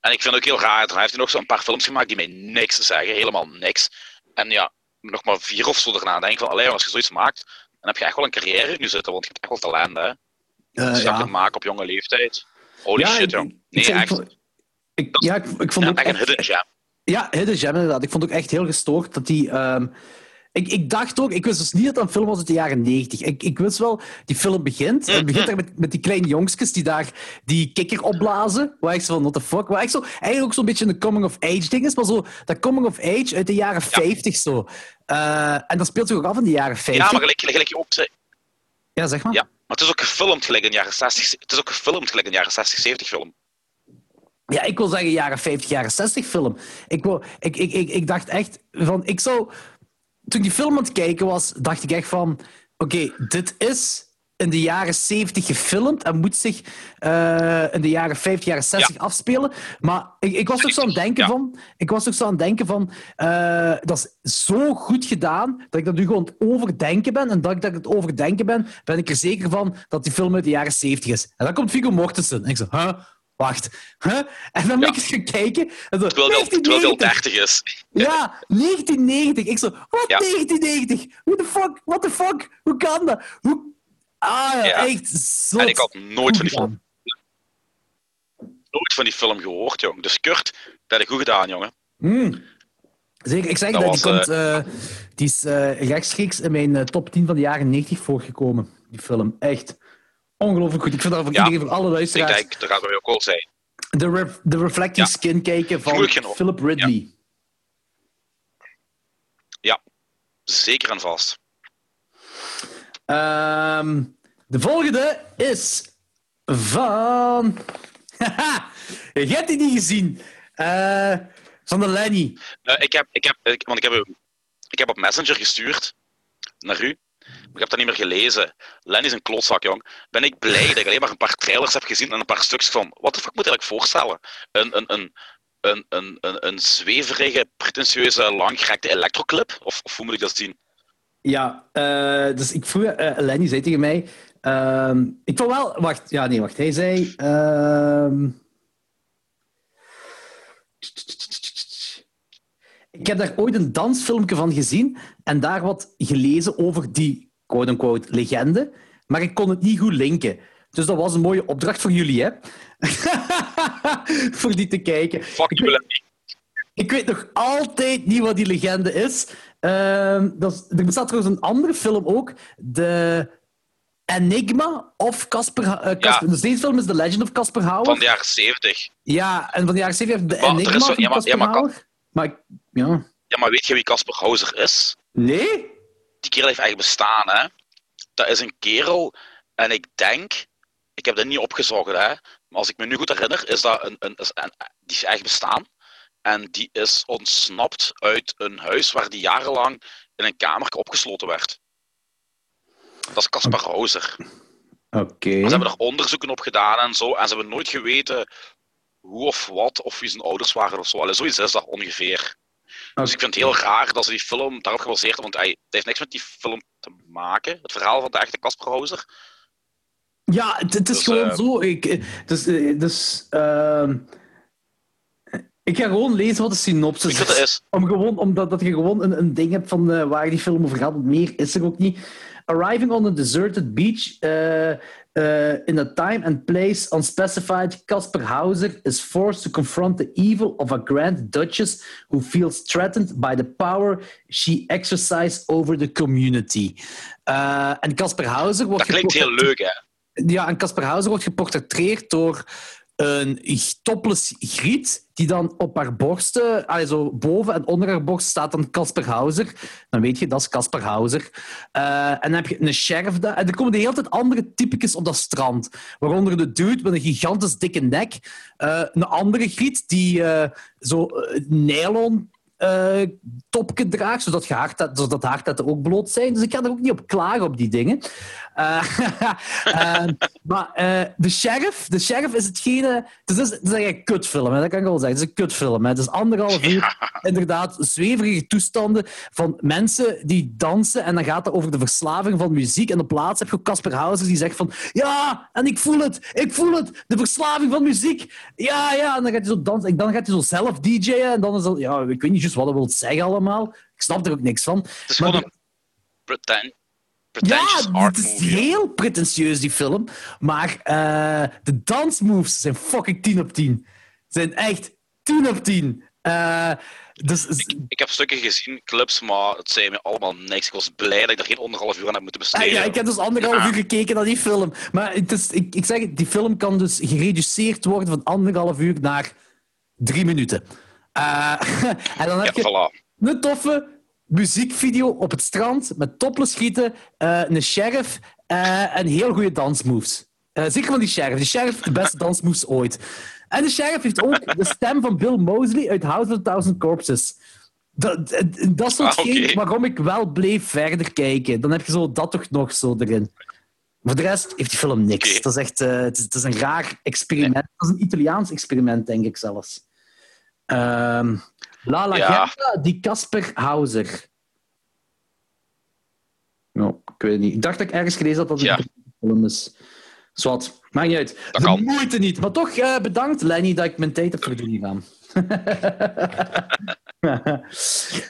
En ik vind het ook heel raar, hij heeft nog zo'n paar films gemaakt die mij niks zeggen, helemaal niks. En ja, nog maar vier of zo erna denk ik van, allee, als je zoiets maakt, dan heb je echt wel een carrière nu zitten, want je hebt echt wel talent, hè. Dat ja. maken op jonge leeftijd. Holy Ja, shit, jong. Nee, ik- echt. Ik, ja, ik, ik vond Ja, echt een hidden gem. Ja, Hidden Gem inderdaad. Ik vond ook echt heel gestoord dat die... ehm, ik, ik dacht ook... Ik wist dus niet dat het een film was uit de jaren 90. Ik, ik wist wel, die film begint. Het begint daar met, met die kleine jongetjes die daar die kikker opblazen. Waar ik zo van, what the fuck? Waar ik zo, eigenlijk ook zo'n beetje een coming-of-age ding is. Maar zo, dat coming-of-age uit de jaren 50 zo. Eh, en dat speelt zich ook af in de jaren 50. Ja, maar gelijk, gelijk je ook zei. Ja, zeg maar. Ja, maar het is ook gefilmd gelijk in de jaren 60. Het is ook gefilmd gelijk in de jaren 60, 70 film. Ja, ik wil zeggen jaren 50, jaren 60 film. Ik, wil, ik, ik, ik, ik dacht echt van, ik zou... Toen ik die film aan het kijken was, dacht ik echt van... Oké, dit is in de jaren 70 gefilmd en moet zich eh, in de jaren 50, jaren 60 afspelen. Maar ik, ik was ook zo aan het denken Ja. van... Ik was ook zo aan het denken van... eh, dat is zo goed gedaan, dat ik dat nu gewoon overdenken ben. En dat ik dat het overdenken ben, ben ik er zeker van dat die film uit de jaren 70 is. En dan komt Viggo Mortensen. En ik zo, huh? Wacht. Huh? En dan ben ik eens gaan kijken. En zo, Terwijl al- terwijl hij al 1990. 30 is. Ja, 1990. Ik zo, wat Ja. 1990? Hoe de fuck? What the fuck? Hoe kan dat? Hoe... Ah echt zot. En ik had nooit van die film, nooit van die film gehoord, jong. Dus Kurt, dat heb ik goed gedaan, jongen. Mm. Zeker, ik zeg Dat dat, die, komt, eh, die is eh, rechtstreeks in mijn eh, top 10 van de jaren 90 voorgekomen, die film. Echt Ongelooflijk goed. Ik vind dat voor Ja. iedereen, voor alle Ik luisteraars. denk, dat gaat wel heel cool zijn. De, re- de Reflecting Ja. Skin kijken van. Philip Ridley. Zeker en vast. Ehm, de volgende is van. Haha, je hebt die niet gezien. Eh, van de Lenny. Eh, ik, heb, ik, heb, ik, want ik, heb, ik heb op Messenger gestuurd naar u. Ik heb dat niet meer gelezen. Lenny is een klotzak, jong. Ben ik blij dat ik alleen maar een paar trailers heb gezien en een paar stukjes van. Wat de fuck moet ik eigenlijk voorstellen? Een, een, een, een, een, een, zweverige, pretentieuze, langgerekte electroclip? Of, of hoe moet ik dat zien? Ja, eh, dus ik vroeg, eh, Lenny zei tegen mij. ehm, ik vond wel. Wacht, ja, nee, wacht. Hij zei. ehm, ik heb daar ooit een dansfilmpje van gezien en daar wat gelezen over die quote-unquote legende, maar ik kon het niet goed linken. Dus dat was een mooie opdracht voor jullie, hè? voor die te kijken. Fuck Ik you, weet- ik weet nog altijd niet wat die legende is. Ehm, dat is er bestaat trouwens een andere film ook. De Enigma of Casper... Ha- eh, Dus deze film is The Legend of Casper Howard. Van de jaren 70. Ja, en van de jaren 70 heb je de Maar is Enigma zo- van ja, maar- Casper ja, maar. Ja. Ja, maar weet je wie Casper Hauser is? Nee? Die kerel heeft echt bestaan, hè? Dat is een kerel, en ik denk, ik heb dat niet opgezocht, hè? Maar als ik me nu goed herinner, is dat een, een, is een- die is echt bestaan. En die is ontsnapt uit een huis waar die jarenlang in een kamer opgesloten werd. Dat is Casper Hauser. Oké. Maar ze hebben er onderzoeken op gedaan en zo, en ze hebben nooit geweten hoe of wat, of wie zijn ouders waren of zo. Allee, zoiets is dat ongeveer. Dus ik vind het heel raar dat ze die film daarop gebaseerd hebben, want hij, het heeft niks met die film te maken. Het verhaal van de echte Casper Hauser. Ja, het, het is Dus, gewoon eh, zo. Ik, dus, eh, dus, ehm, ik ga gewoon lezen wat de synopsis is? Om gewoon, omdat dat je gewoon een, een ding hebt van eh, waar die film over gaat. Meer is er ook niet. Arriving on a deserted beach eh, in a time and place unspecified, Casper Hauser is forced to confront the evil of a grand duchess who feels threatened by the power she exercises over the community. Eh, en Casper Hauser wordt Dat klinkt heel leuk, hè? ja, en Casper Hauser wordt geportretteerd door een topless griet die dan op haar borsten, zo boven en onder haar borst staat dan Casper Hauser. Dan weet je, dat is Casper Hauser. Eh, en dan heb je een sheriff daar. En er komen de hele tijd andere typetjes op dat strand. Waaronder de dude met een gigantisch dikke nek. Eh, een andere griet die eh, zo nylon eh topje draagt, zodat, je haartet- zodat ook bloot zijn. Dus ik ga er ook niet op klagen op die dingen. Eh, eh, maar eh, de, sheriff, de sheriff is hetgene... Het is, het is eigenlijk een kutfilm, hè, dat kan ik wel zeggen. Het is een kutfilm. Hè. Het is anderhalf uur, inderdaad, zweverige toestanden van mensen die dansen. En dan gaat het over de verslaving van muziek. En op plaats heb je Casper Hauser die zegt van... Ja, en ik voel het, ik voel het. De verslaving van muziek. Ja, ja. En dan gaat hij zo dansen. En dan gaat hij zo zelf DJ'en. En dan is dat... Ja, ik weet niet juist wat hij wil zeggen allemaal. Ik snap er ook niks van. Het is Maar gewoon een pretentious ja, art het is movie. heel pretentieus, die film. Maar eh, de dansmoves zijn fucking 10 op 10. Zijn echt 10 op 10. Eh, dus, Ik heb stukken gezien, clips, maar het zei me allemaal niks. Ik was blij dat ik er geen anderhalf uur aan heb moeten Ah, besteden. ja, ik heb dus anderhalf Ja. uur gekeken naar die film. Maar het is, ik, ik zeg die film kan dus gereduceerd worden van anderhalf uur naar drie minuten. Eh, en dan heb Ja, je voilà. een toffe muziekvideo op het strand met topless schieten, eh, een sheriff eh, en heel goede dansmoves. Zeker van die sheriff. Die sheriff heeft de beste dansmoves ooit. En de sheriff heeft ook de stem van Bill Mosley uit House of a Thousand Corpses. Dat, dat, dat is Ah, waarom ik wel bleef verder kijken. Dan heb je zo dat toch nog zo erin. Voor de rest heeft die film niks. Dat is echt het is, het is een raar experiment. Dat is een Italiaans experiment, denk ik zelfs. Ehm La Legenda di Casper Hauser. Nou, ik weet het niet. Ik dacht dat ik ergens gelezen had dat het Ja. een film is. Zwat, maakt niet uit. Dat de kan. moeite niet. Maar toch eh, bedankt, Lenny, dat ik mijn tijd heb hieraan.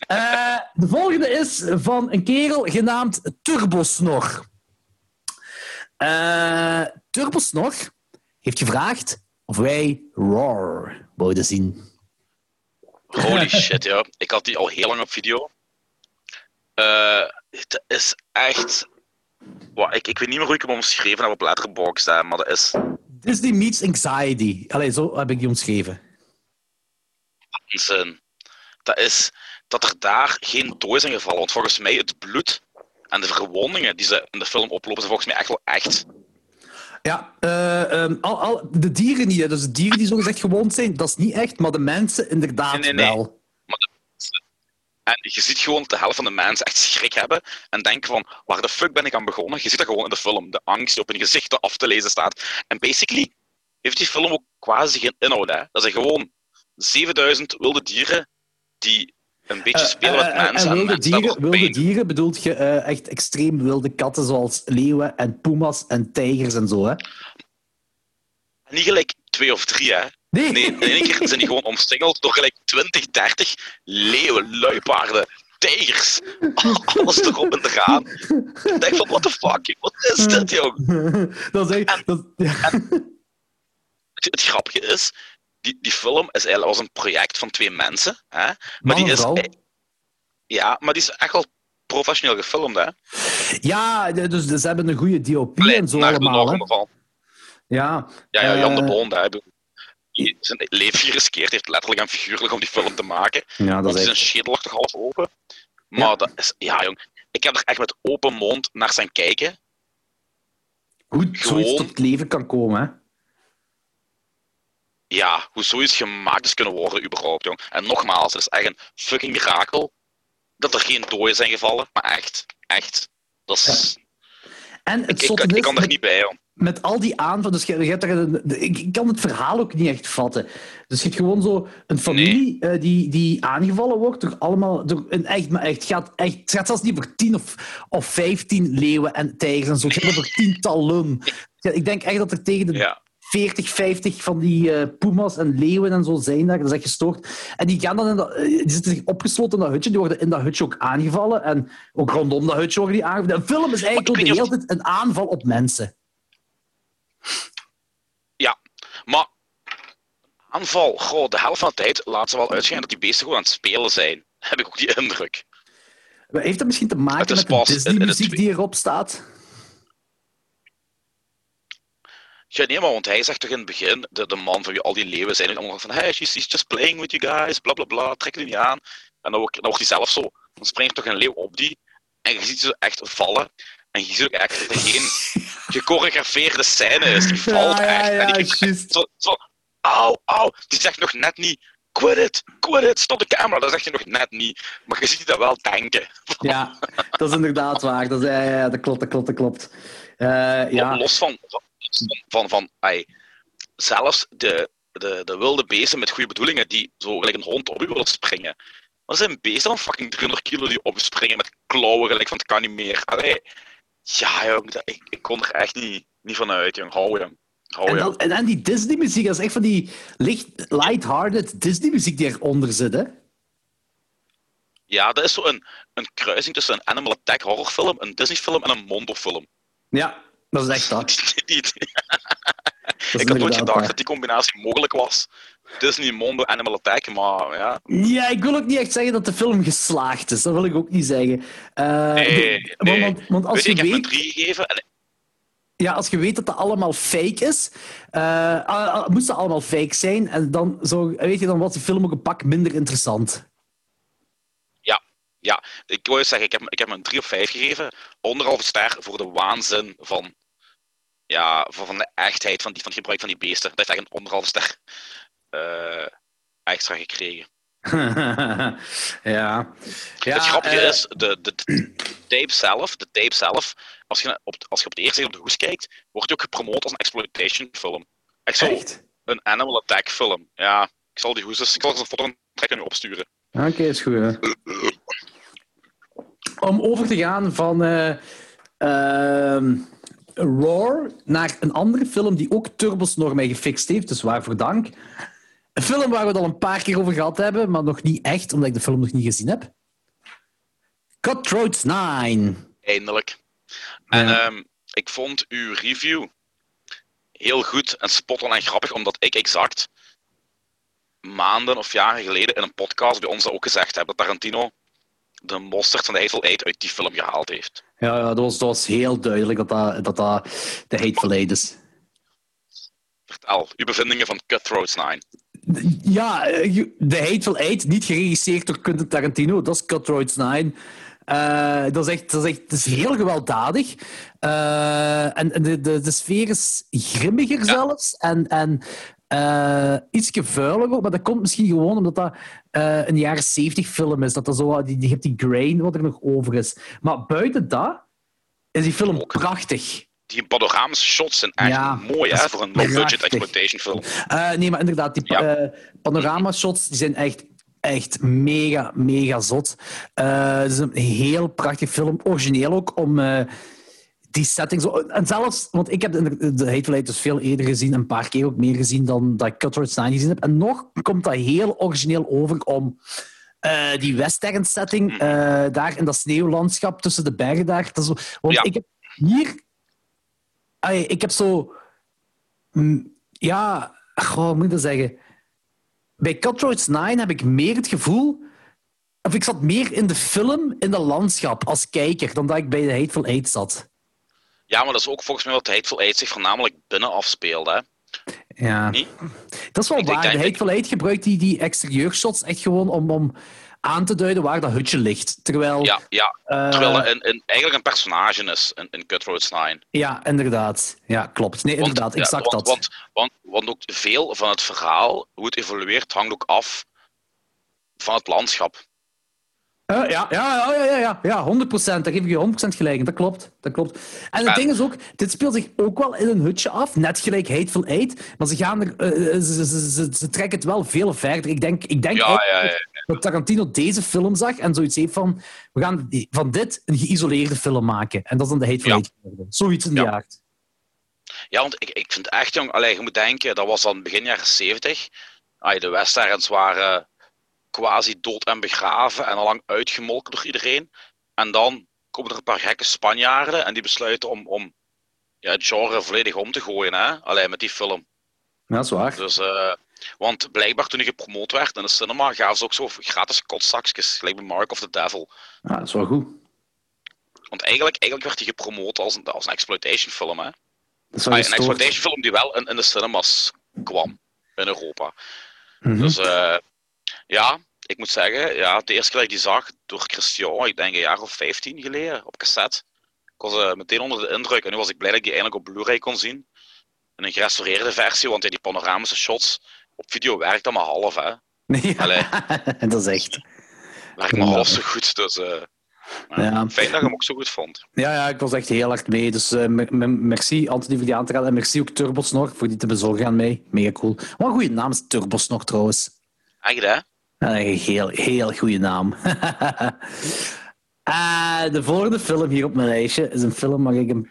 Eh, de volgende is van een kerel genaamd Turbosnor. Eh Turbosnor heeft gevraagd of wij Roar wouden zien. Holy shit, ja. Ik had die al heel lang op video. Eh, het is echt Wat, ik, ik weet niet meer hoe ik hem omschreven heb op Letterboxd, hè, maar dat is... Disney meets anxiety. Allee, zo heb ik die omschreven. Zin. Dat is dat er daar geen dooi zijn gevallen. Want volgens mij het bloed en de verwondingen die ze in de film oplopen, zijn volgens mij echt wel echt. Ja, eh, ehm, al, al, de dieren niet. hè. Dus de dieren die zogezegd gewond zijn, dat is niet echt. Maar de mensen inderdaad Nee, nee, nee. wel. En je ziet gewoon de helft van de mensen echt schrik hebben en denken van, waar de fuck ben ik aan begonnen? Je ziet dat gewoon in de film, de angst die op hun gezichten af te lezen staat. En basically heeft die film ook quasi geen inhoud. Hè? Dat zijn gewoon 7000 wilde dieren die een beetje spelen met Eh, eh, mensen. en wilde dieren, wilde dieren bedoelt je eh, echt extreem wilde katten zoals leeuwen en puma's en tijgers en zo, hè? Niet gelijk twee of drie, hè. Nee. Nee, in één keer zijn die gewoon omsingeld door gelijk 20, 30 leeuwen, luipaarden, tijgers. Alles erop en eraan. Ik denk van, what the fuck, wat is dit, jong? dat is echt... Dat, ja. Het, het grappige is, die, die film is eigenlijk, was een project van twee mensen. Hè? Maar die is, eh, ja, maar die is echt wel professioneel gefilmd, hè? Ja, dus, dus ze hebben een goede DOP Allee, en zo allemaal, hè? Ja. Ja, ja, Jan de Eh, Bond, bedoel, Die zijn leven geriskeerd heeft, letterlijk en figuurlijk, om die film te maken. Ja, dat Want is zijn schedel lag toch half open. Maar Ja. dat is, ja, jong. Ik heb er echt met open mond naar zijn kijken. Goed zoiets gewoon- tot leven kan komen, hè? Ja, hoe zoiets gemaakt is kunnen worden, überhaupt, jong. En nogmaals, het is echt een fucking mirakel dat er geen doden zijn gevallen. Maar echt, echt. Dat is, En het ik, ik, ik, kan er met- niet bij, jong. met al die aanvallen, dus je, je hebt de- ik, kan het verhaal ook niet echt vatten. Dus je hebt gewoon zo een familie eh, die, die aangevallen wordt door allemaal, door een echt, maar echt, het gaat, echt, het gaat zelfs niet over tien of, of vijftien leeuwen en tijgers en zo, het gaat over tientallen. Ik denk echt dat er tegen de Ja. 40, 50 van die eh puma's en leeuwen en zo zijn daar. Dat is echt gestoord. En die, gaan dan in dat, eh, die zitten zich opgesloten in dat hutje. Die worden in dat hutje ook aangevallen. En ook rondom dat hutje worden die aangevallen. De film is eigenlijk de hele tijd een aanval op mensen. Ja, maar aanval, goh, de helft van de tijd laten ze wel uitschijnen dat die beesten gewoon aan het spelen zijn. Heb ik ook die indruk. Heeft dat misschien te maken met de Disney-muziek die erop staat? Ja, nee, maar want hij zegt toch in het begin, de, de man van wie al die leeuwen zijn, en allemaal van, hey, she's, she's just playing with you guys, bla bla bla, trek die niet aan. En dan, wordt- dan wordt hij zelf zo, dan springt toch een leeuw op die, en je ziet ze echt vallen. En je ziet ook echt dat er geen gechoreografeerde scène is, die valt Ja, ja, echt. en ja, die zo, zo, auw, auw, die zegt nog net niet, quit it, quit it, stop de camera, dat zegt je nog net niet. Maar je ziet die dat wel denken. Ja, dat is inderdaad waar. Dat, is, ja, ja, ja, dat klopt, dat klopt, dat klopt. Eh, ja. Los van, van, van, ai, zelfs de, de, de wilde beesten met goede bedoelingen die zo gelijk een hond op u willen springen. Dat zijn beesten van fucking 300 kilo die op u springen met klauwen gelijk van het kan niet meer. Allee. Ja, jong, ik, ik kon er echt niet, niet van uit, jong. Hou En, dan, en dan die Disney-muziek, dat is echt van die licht, light-hearted Disney-muziek die eronder zit, hè? Ja, dat is zo een, een kruising tussen een Animal Attack horrorfilm, een Disney-film en een Mondo-film. Ja, dat is echt dat. Ik had nooit gedacht waar. dat die combinatie mogelijk was. Disney, Mondo, Animal Attack, maar ja. Ja, ik wil ook niet echt zeggen dat de film geslaagd is. Dat wil ik ook niet zeggen. Eh, Nee. Want, want, als Weet je, je ik heb een weet... 3 gegeven en Ja, als je weet dat dat allemaal fake is, ah, moest dat allemaal fake zijn, en dan, zo, weet je, dan was de film ook een pak minder interessant. Ja, ik wil je zeggen, ik heb, ik heb hem een 3 of 5 gegeven. Anderhalve ster voor de waanzin van, ja, van, van de echtheid van, die, van het gebruik van die beesten. Dat heeft echt een anderhalve ster eh, extra gekregen. ja. ja. het grappige eh, is, de, de, de tape zelf, de tape zelf als, je op, als je op de eerste op de hoes kijkt, wordt hij ook gepromoot als een exploitation film. Echt zo, Echt? een Animal Attack film. Ja, ik zal die hoes, ik zal een foto trekken en opsturen. Oké, is goed. hè. Om over te gaan van ehm, Roar naar een andere film die ook Turbosnor mij gefixt heeft, dus waarvoor dank. Een film waar we het al een paar keer over gehad hebben, maar nog niet echt, omdat ik de film nog niet gezien heb. Cutthroats 9. Eindelijk. En Ja. ehm, ik vond uw review heel goed en spot-on en grappig, omdat ik exact maanden of jaren geleden in een podcast bij ons ook gezegd heb dat Tarantino de mosterd van de Hateful Eight uit die film gehaald heeft. Ja, ja dat, was, dat was heel duidelijk dat dat, dat, dat de Hateful Eight is. Vertel, uw bevindingen van Cutthroats 9. Ja, eh, de Hateful Eight, niet geregisseerd door Quentin Tarantino, dat is Cutthroats 9. Uh, dat, is echt, dat, is echt, dat is heel gewelddadig. Uh, en de, de, de sfeer is grimmiger ja. zelfs. En, en uh, iets vuiliger, maar dat komt misschien gewoon omdat dat uh, een jaren 70 film is. Dat er zo, die, die hebt die grain wat er nog over is. Maar buiten dat is die film Ook. prachtig. Die panoramische shots zijn echt ja, mooi hè, voor een low-budget exploitation film. Uh, nee, maar inderdaad, die ja. panorama-shots die zijn echt echt mega, mega zot. Uh, het is een heel prachtig film. Origineel ook om uh, die setting. Zo, en zelfs, want ik heb de, de Hateful Eight dus veel eerder gezien, een paar keer ook meer gezien dan dat ik Cutthroat 9 gezien heb. En nog komt dat heel origineel over om uh, die western setting uh, daar in dat sneeuwlandschap tussen de bergen daar. Dat zo, want ja. ik heb hier... Ay, ik heb zo... Mm, ja, goh, hoe moet ik dat zeggen? Bij Cutthroat 9 heb ik meer het gevoel... Of ik zat meer in de film, in de landschap, als kijker, dan dat ik bij de Hateful Eight zat. Ja, maar dat is ook volgens mij wat Hateful Eight zich voornamelijk binnen afspeelde. Hè? Ja. Dat is wel Ik waar. denk De Hateful Eight gebruikt die, die exterieurshots echt gewoon om, om aan te duiden waar dat hutje ligt. Terwijl... Ja, ja. eh, terwijl het een, een, eigenlijk een personage is in, in Cutthroat 9. Ja, inderdaad. Ja, klopt. Nee, Want- inderdaad. ja, Exact want, dat. Want, want, want ook veel van het verhaal, hoe het evolueert, hangt ook af van het landschap. Eh, ja, ja, ja, ja, ja, ja, ja, 100%. Daar geef ik je 100% gelijk in. Dat klopt. Dat klopt. En het ding is ook, dit speelt zich ook wel in een hutje af, net gelijk Hateful Eight, maar ze, gaan er, eh, ze, ze, ze, ze- ze trekken het wel veel verder. Ik denk, ik denk Ja, eigenlijk ja, ja. dat Tarantino deze film zag en zoiets heeft van, we gaan van dit een geïsoleerde film maken. En dat is dan de Hateful. Eight. Zoiets in de aard. Ja, want ik, ik vind echt, jong, allee, je moet denken, dat was dan begin jaren 70. Ay, de westerns waren quasi dood en begraven en al lang uitgemolken door iedereen. En dan komen er een paar gekke Spanjaarden en die besluiten om, om ja, het genre volledig om te gooien, hè? Allee, met die film. Ja, dat is waar. Dus, eh, want blijkbaar toen hij gepromoot werd in de cinema, gaven ze ook zo gratis kotzakjes, gelijk bij Mark of the Devil. Ja, dat is wel goed. Want eigenlijk, eigenlijk werd hij gepromoot als een, als een exploitation film, hè? Dat is Ah, een exploitation film die wel in, in de cinemas kwam in Europa. Mhm. Dus eh, ja, ik moet zeggen, ja, de eerste keer dat ik die zag door Christian, ik denk een jaar of 15 geleden, op cassette. Ik was eh, meteen onder de indruk en nu was ik blij dat ik die eindelijk op Blu-ray kon zien. In een gerestaureerde versie, want ja, die panoramische shots op video werkt dat maar half, hè. Allee. dat is echt. Werkt maar half zo goed, dus eh, ja, fijn dat je hem ook zo goed vond. Ja, ja, ik was echt heel hard mee. Dus eh, me- me- merci, Anthony, voor die aan te raden. En merci ook Turbosnor voor die te bezorgen aan mij. Mega cool. Wat een goede naam is Turbosnor trouwens. Echt, hè? Een heel, heel goede naam. Eh, de volgende film hier op mijn lijstje is een film waar ik een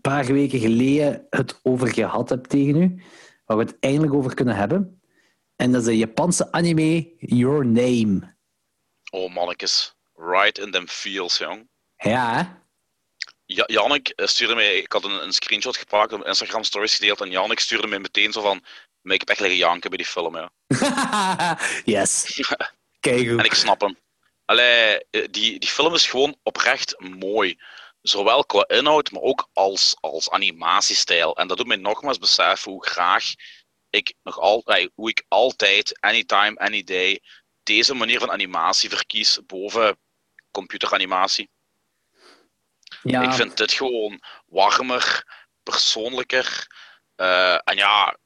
paar weken geleden het over gehad heb tegen u. Waar we het eindelijk over kunnen hebben. En dat is de Japanse anime Your Name. Oh, mannetjes. Right in them feels, jong. Ja, hè? Ja, Jannik eh, stuurde mij, ik had een, een screenshot gepakt, op Instagram stories gedeeld en Jannik stuurde mij meteen zo van, maar ik heb echt liggen janken bij die film, ja. yes. Kijk En ik snap hem. Allee, eh, die, die film is gewoon oprecht mooi. Zowel qua inhoud, maar ook als, als animatiestijl. En dat doet mij nogmaals beseffen hoe graag ik nog altijd, hoe ik altijd, anytime, any day, deze manier van animatie verkies boven computeranimatie. Ja. Ik vind dit gewoon warmer, persoonlijker. eh, en ja,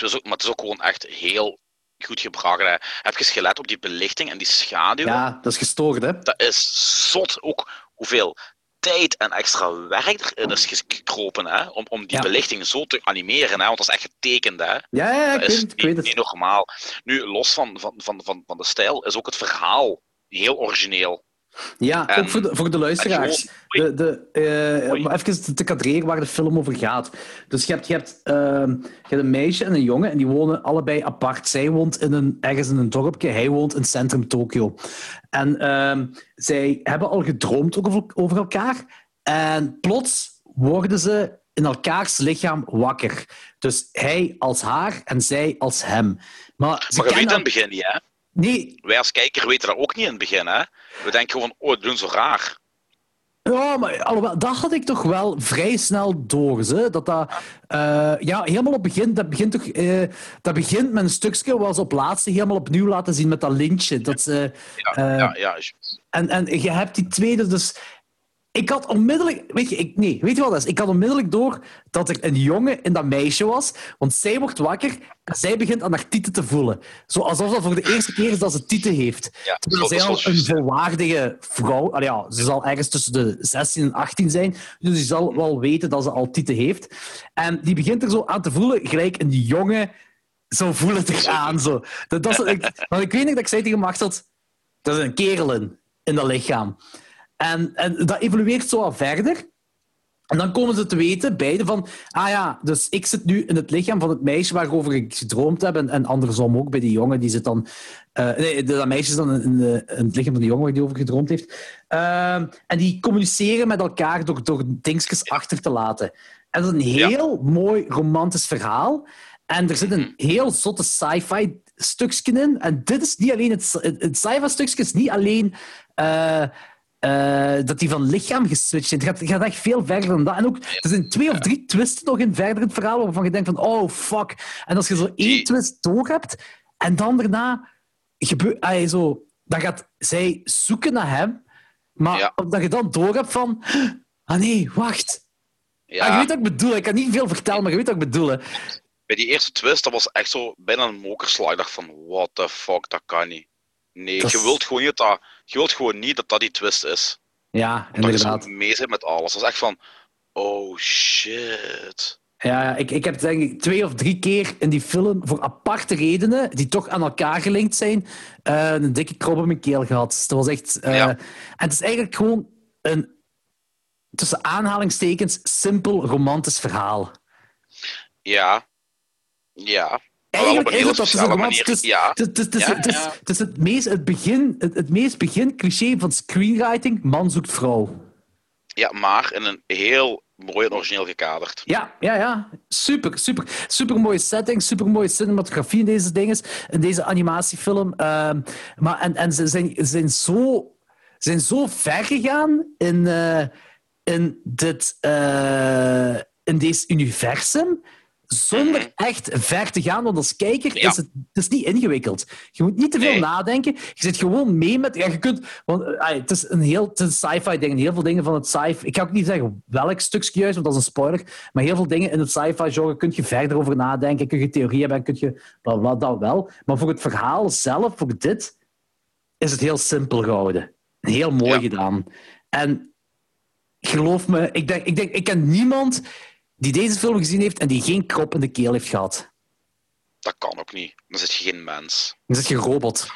het is ook, maar het is ook gewoon echt heel goed gebracht. Hè. Heb je eens gelet op die belichting en die schaduw? ja, dat is gestoord, hè? Dat is zot ook hoeveel tijd en extra werk erin is gekropen hè, om, om die Ja. belichting zo te animeren. Hè, want dat is echt getekend. Hè. Ja, ja, ik Dat is. Ik weet het. niet normaal. Nu, los van, van, van, van, van de stijl, is ook het verhaal heel origineel. Ja, En- ook voor de, voor de luisteraars. De, de, Oei. om even te- kadreren waar de film over gaat. Dus je hebt, je, hebt, ehm, je hebt een meisje en een jongen en die wonen allebei apart. Zij woont in een, ergens in een dorpje, hij woont in centrum Tokio. En ehm, zij hebben al gedroomd over, over elkaar. En plots worden ze in elkaars lichaam wakker. Dus hij als haar en zij als hem. Maar ze Maar je weet in het begin niet, hè? Nee, Wij als kijker weten dat ook niet in het begin, hè? We denken gewoon, oh, die doen zo raar. Ja, maar alhoewel, dat had ik toch wel vrij snel door. Dat dat, eh, ja, helemaal op het begin, dat begint, toch, eh, dat begint met een stukje ze op laatste helemaal opnieuw laten zien met dat lintje. Dat, ze, Ja, eh, ja, ja. en, en je hebt die tweede, dus ik had onmiddellijk, weet je, ik, nee, weet je wat dat is? Ik had onmiddellijk door dat er een jongen in dat meisje was, want zij wordt wakker en zij begint aan haar tieten te voelen. Zo alsof dat voor de eerste keer is dat ze tieten heeft. Ja, Terwijl zij al een volwaardige vrouw, allee, ja, ze zal ergens tussen de 16 en 18 zijn, dus die zal wel weten dat ze al tieten heeft. En die begint er zo aan te voelen, gelijk een jongen, zo voelen het aan. Zo. Dat, ik, want ik weet nog dat ik zei tegen Machteld, dat is een kerel in, in dat lichaam. En, en dat evolueert zo al verder. En dan komen ze te weten, beide van... Ah ja, dus ik zit nu in het lichaam van het meisje waarover ik gedroomd heb. En, en andersom ook bij die jongen, die zit dan... eh, nee, dat meisje is dan in, in, de- in het lichaam van die jongen waar die over gedroomd heeft. Ehm, en die communiceren met elkaar door, door dingetjes achter te laten. En dat is een Ja. heel mooi romantisch verhaal. En er zit een heel zotte sci-fi stukje in. En dit is niet alleen... Het, het, het sci-fi stukje is niet alleen... eh, eh, dat die van lichaam geswitcht is. Het gaat, gaat echt veel verder dan dat. En ook, er zijn twee of drie twists nog in verder in het verhaal waarvan je denkt van, oh, fuck. En als je zo één twist door hebt, en dan daarna gebeurt... zo, dan gaat zij zoeken naar hem, maar Ja. dat je dan door hebt van... Ah nee, wacht. Ja, Ah, je weet wat ik bedoel. Ik kan niet veel vertellen, maar je weet wat ik bedoel. hè. bij die eerste twist, dat was echt zo bijna een mokerslag. Ik dacht van, what the fuck, dat kan niet. Nee, Dat je wilt gewoon niet dat, je wilt gewoon niet dat dat die twist is. Ja, Dat je inderdaad. mee zit met alles. Dat is echt van, oh shit. Ja, ik, ik heb denk ik twee of drie keer in die film voor aparte redenen, die toch aan elkaar gelinkt zijn, eh, een dikke krop in mijn keel gehad. Dat was echt... eh, Ja. En het is eigenlijk gewoon een, tussen aanhalingstekens, simpel romantisch verhaal. Ja. Ja. Eigenlijk op een is het dat het. Het is, Ja. het is, het is, Ja, het ja. het is het meest, het begin, het, het meest begin cliché van screenwriting, man zoekt vrouw. ja, maar in een heel mooi en origineel gekaderd. Ja, ja, ja. Super, super. Super mooie setting, super mooie cinematografie in deze dinges, in deze animatiefilm. Ehm, maar en, en ze zijn, zijn, zo, zijn zo ver gegaan in, eh, in, dit, eh, in deze universum. Zonder Mhm. echt ver te gaan, want als kijker Ja. is het, het is niet ingewikkeld. Je moet niet te veel Nee. nadenken. Je zit gewoon mee met. Ja, je kunt, want, eh, het is een heel sci-fi ding. Heel veel dingen van het sci-fi. Ik ga ook niet zeggen welk stukje juist, want dat is een spoiler. Maar heel veel dingen in het sci-fi genre kun je verder over nadenken. Kun je theorieën hebben, kun je bla bla, dat wel. Maar voor het verhaal zelf, voor dit, is het heel simpel gehouden. Heel mooi Ja. gedaan. En geloof me, ik, denk, ik, denk, ik ken niemand die deze film gezien heeft en die geen krop in de keel heeft gehad. Dat kan ook niet. Dan zit je geen mens. Dan zit je robot.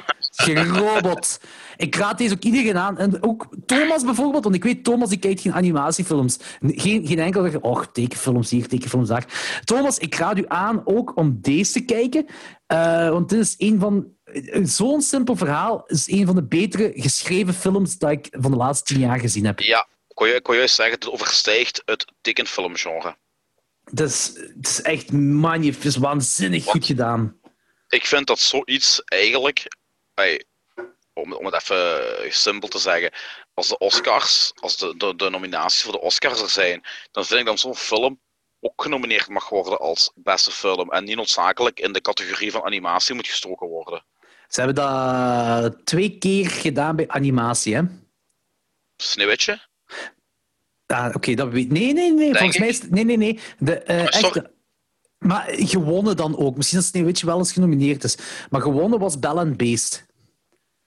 Je robot. Ik raad deze ook iedereen aan. En ook Thomas bijvoorbeeld, want ik weet, Thomas die kijkt geen animatiefilms. Geen, geen enkel oh, tekenfilms hier, tekenfilms daar. Thomas, ik raad u aan ook om deze te kijken. Eh, want dit is een van... Zo'n simpel verhaal is een van de betere geschreven films dat ik van de laatste tien jaar gezien heb. Ja, ik kon je, ik kon juist zeggen, het overstijgt het tekenfilmgenre. Het is, het is echt magnifiek. Is waanzinnig goed gedaan. Ik vind dat zoiets eigenlijk, om, om het even simpel te zeggen, als de Oscars, als de, de, de nominaties voor de Oscars er zijn, dan vind ik dat zo'n film ook genomineerd mag worden als beste film en niet noodzakelijk in de categorie van animatie moet gestoken worden. Ze hebben dat twee keer gedaan bij animatie, hè? Sneeuwwitje? Ah, Oké, dat weet Nee, nee, nee. Volgens mij is het... Nee, nee, nee. De, eh, echte... Maar gewonnen dan ook. Misschien dat Sneeuwwitje wel eens genomineerd is. Maar gewonnen was Bell and Beast.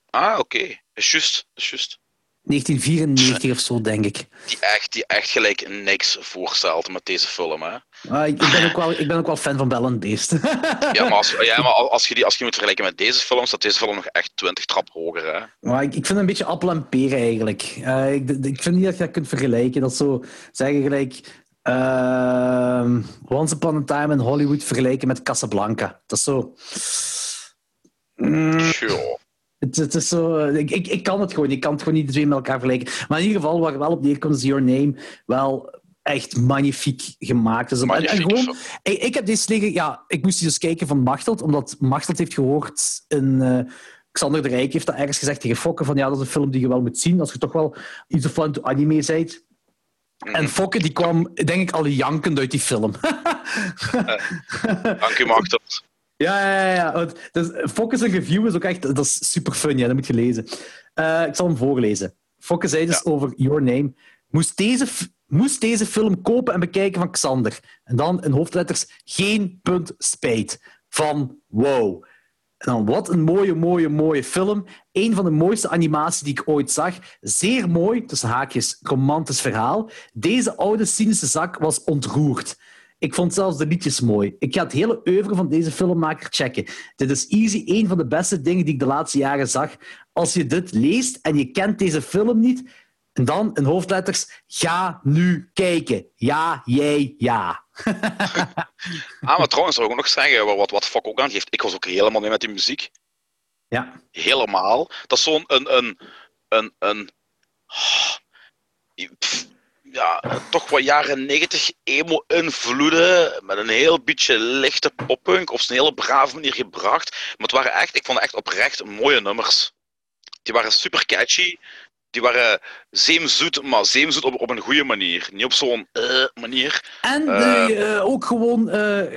Ah, oké. Is juist, is juist. 1994 of zo, denk ik. Die echt, die echt gelijk niks voorstelt met deze film, hè. Ah, ik, ben ook wel, ik ben ook wel fan van Bell and Beast. Ja, maar als, ja, maar als, je die, als je moet vergelijken met deze film, staat deze film nog echt 20 trap hoger, hè. maar ik, ik vind het een beetje appel en peren, eigenlijk. Eh, ik, ik vind niet dat je dat kunt vergelijken. Dat zo zeggen gelijk... ehm, Once Upon a Time in Hollywood vergelijken met Casablanca. Dat is zo... Mm, Tjoh. Het, het is zo, eh, ik, ik, ik kan het gewoon. Ik kan het gewoon niet de twee met elkaar vergelijken. Maar in ieder geval, waar wel op neerkomt, is Your Name wel echt magnifiek gemaakt. Dus, en- gewoon, ik, ik heb deze liggen... Ja, ik moest die dus kijken van Machteld, omdat Machteld heeft gehoord in... eh, Xander de Rijk heeft dat ergens gezegd tegen Fokke, van ja, dat is een film die je wel moet zien als je toch wel iets of to anime bent. Mhm. En Fokke die kwam, denk ik, al jankend uit die film. Dank u, Machteld. Ja, ja, ja. Dus review is ook echt... Dat is super fun, ja. Dat moet je lezen. Eh, ik zal hem voorlezen. Fokke zei dus over Your Name. Moest deze, moest deze film kopen en bekijken van Xander. En dan in hoofdletters geen punt spijt. Van wow. Dan wat een mooie, mooie, mooie film. Een van de mooiste animaties die ik ooit zag. Zeer mooi, tussen haakjes, romantisch verhaal. Deze oude cynische zak was ontroerd. Ik vond zelfs de liedjes mooi. Ik ga het hele oeuvre van deze filmmaker checken. Dit is easy een van de beste dingen die ik de laatste jaren zag. Als je dit leest en je kent deze film niet, en dan in hoofdletters, ga nu kijken. Ja, jij, ja. Ah, maar trouwens, zou ik ook nog zeggen, wat, wat Fok ook aangeeft, ik was ook helemaal mee met die muziek. Ja. Helemaal. Dat is zo'n een, een, een, een, pff, ja, toch wat jaren negentig emo-invloeden, met een heel beetje lichte poppunk, op een hele brave manier gebracht. Maar het waren echt, ik vond het echt oprecht mooie nummers. Die waren super catchy. Die waren zeemzoet, maar zeemzoet op, op een goede manier. Niet op zo'n eh, manier. En Eh. eh, ook gewoon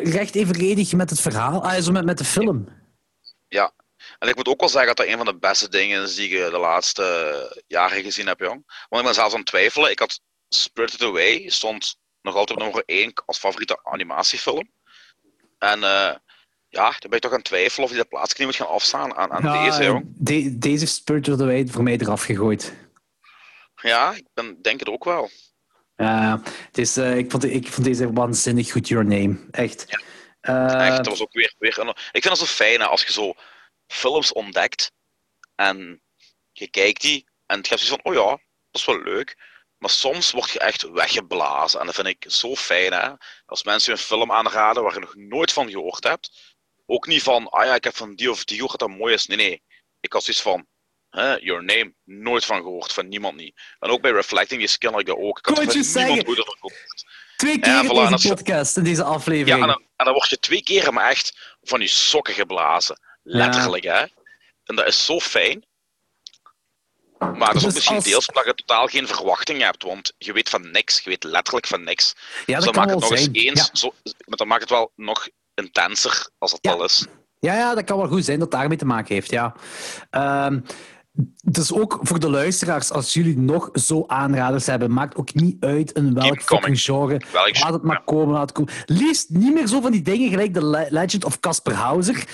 recht evenredig met het verhaal, ah, zo met, met de film. En ik moet ook wel zeggen dat dat een van de beste dingen is die ik de laatste jaren gezien heb, jong. Want ik ben zelfs aan het twijfelen. Ik had Spirited Away, stond nog altijd op nummer 1 als favoriete animatiefilm. En ja, dan ben ik toch aan het twijfelen of die de plaats niet moet gaan afstaan aan, aan Ja, deze, jong. de- deze Spirit of the Way voor mij eraf gegooid. Ja, ik ben, denk het ook wel. Ja, het is, eh, ik, vond, ik vond deze waanzinnig goed, Your Name. Echt. Eh, Echt, dat was ook weer, weer een- Ik vind dat zo fijn hè, als je zo films ontdekt en je kijkt die en je hebt zoiets van, oh ja, dat is wel leuk. Maar soms word je echt weggeblazen. En dat vind ik zo fijn, hè. Als mensen je een film aanraden waar je nog nooit van gehoord hebt. Ook niet van, ah ja, ik heb van die of die gehoord dat dat mooi is. Nee, nee. Ik had zoiets van, hè, Your Name, nooit van gehoord. Van niemand niet. En ook bij Reflecting, die dat ook. Ik had van je niemand ooit ervan gehoord. twee keer Ja, voilà, deze je- podcast, in deze Ja, aflevering. en dan, en dan word je twee keer maar echt van je sokken geblazen. Letterlijk, hè. En dat is zo fijn. Maar dat is ook Dus misschien als- deels omdat je totaal geen verwachting hebt, want je weet van niks. Je weet letterlijk van niks. ja, dus dat dan kan maakt wel het nog zijn. eens eens... Ja. Zo, maar dan maakt het wel nog intenser als het Ja. al is. Ja, ja, dat kan wel goed zijn dat het daarmee te maken heeft, ja. Ehm, dus ook voor de luisteraars, als jullie nog zo aanraders hebben, maakt ook niet uit in welk fucking genre. Welk Laat het maar ja. komen, laat het komen. Liefst niet meer zo van die dingen gelijk de Le- Legend of Casper Hauser.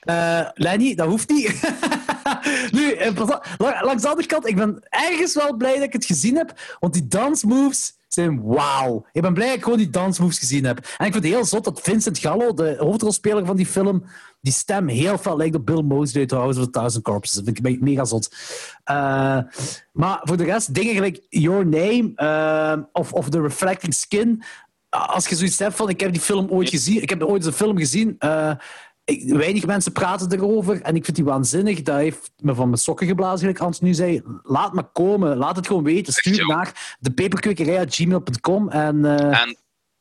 Eh, Lenny, dat hoeft niet. nu, eh, langs de andere kant, ik ben ergens wel blij dat ik het gezien heb, want die dansmoves zijn wauw. Ik ben blij dat ik gewoon die dansmoves gezien heb. En ik vind het heel zot dat Vincent Gallo, de hoofdrolspeler van die film, die stem heel veel lijkt op Bill Moseley uit House of a Thousand Corpses. Dat vind ik me- mega zot. Eh, maar voor de rest, dingen gelijk Your Name eh, of, of The Reflecting Skin. Als je zoiets hebt van, ik heb die film ooit gezien, ik heb ooit een film gezien, eh, ik- weinig mensen praten erover en ik vind die waanzinnig. Dat heeft me van mijn sokken geblazen, gelijk Hans nu zei. Laat me komen, laat het gewoon weten. Stuur naar depeperdkwekerij.gmail.com en eh, En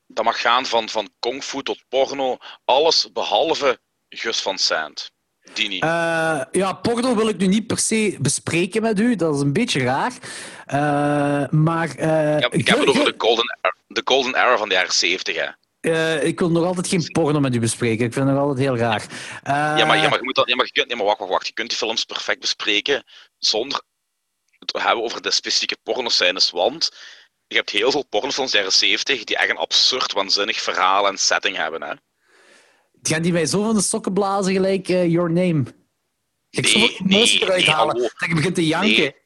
dat mag gaan van, van kung fu tot porno. Alles behalve Gus van Sant. Die niet. Eh, ja, porno wil ik nu niet per se bespreken met u. Dat is een beetje raar. Eh, maar eh, Ja, ik heb het over de golden, era, de golden era van de jaren 70, hè. eh, ik wil nog altijd geen porno met u bespreken. Ik vind het nog altijd heel raar. Ja, maar, ja, maar, je moet dat, ja, maar, je kunt, ja, maar wacht, wacht, wacht. Je kunt die films perfect bespreken zonder het te hebben over de specifieke pornoscènes. Want je hebt heel veel pornofilms uit de jaren 70 die echt een absurd, waanzinnig verhaal en setting hebben. Hè. Gaan die mij zo van de sokken blazen gelijk eh, Your Name? Ik Nee, emotie nee, eruit nee, halen. Dat ik begin te janken. Nee.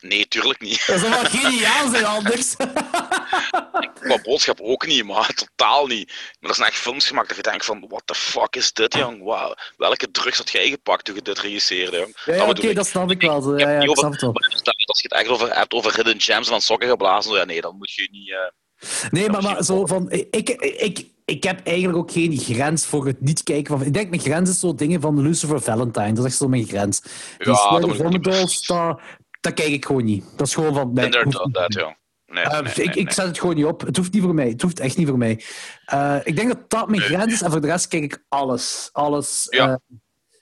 Nee, tuurlijk niet. Dat zou wel geniaal zijn anders. Qua boodschap ook niet, maar totaal niet. Maar er zijn echt films gemaakt dat je denkt van, what the fuck is dit, jong? Wow. Welke drugs had jij gepakt toen je dit regisseerde, jong? ja, ja, Dat oké, dat snap ik wel. Ja, ja, ik over- snap het wel. Als je het echt over hebt over hidden gems van sokken geblazen, ja, nee, dan moet je niet... eh, Nee, maar, maar zo van... Ik, ik, ik, ik heb eigenlijk ook geen grens voor het niet kijken van... Ik denk, mijn grens is zo dingen van Lucifer Valentine. Dat is echt zo mijn grens. Die Ja, dat ik dat, dat kijk ik gewoon niet. Dat is gewoon van... Inderdaad, dat, ja. Nee, Eh, nee, ik, nee, ik zet het gewoon niet op. Het hoeft niet voor mij. Het hoeft echt niet voor mij. Eh, ik denk dat dat mijn grens is. En voor de rest kijk ik alles. Alles. Ja.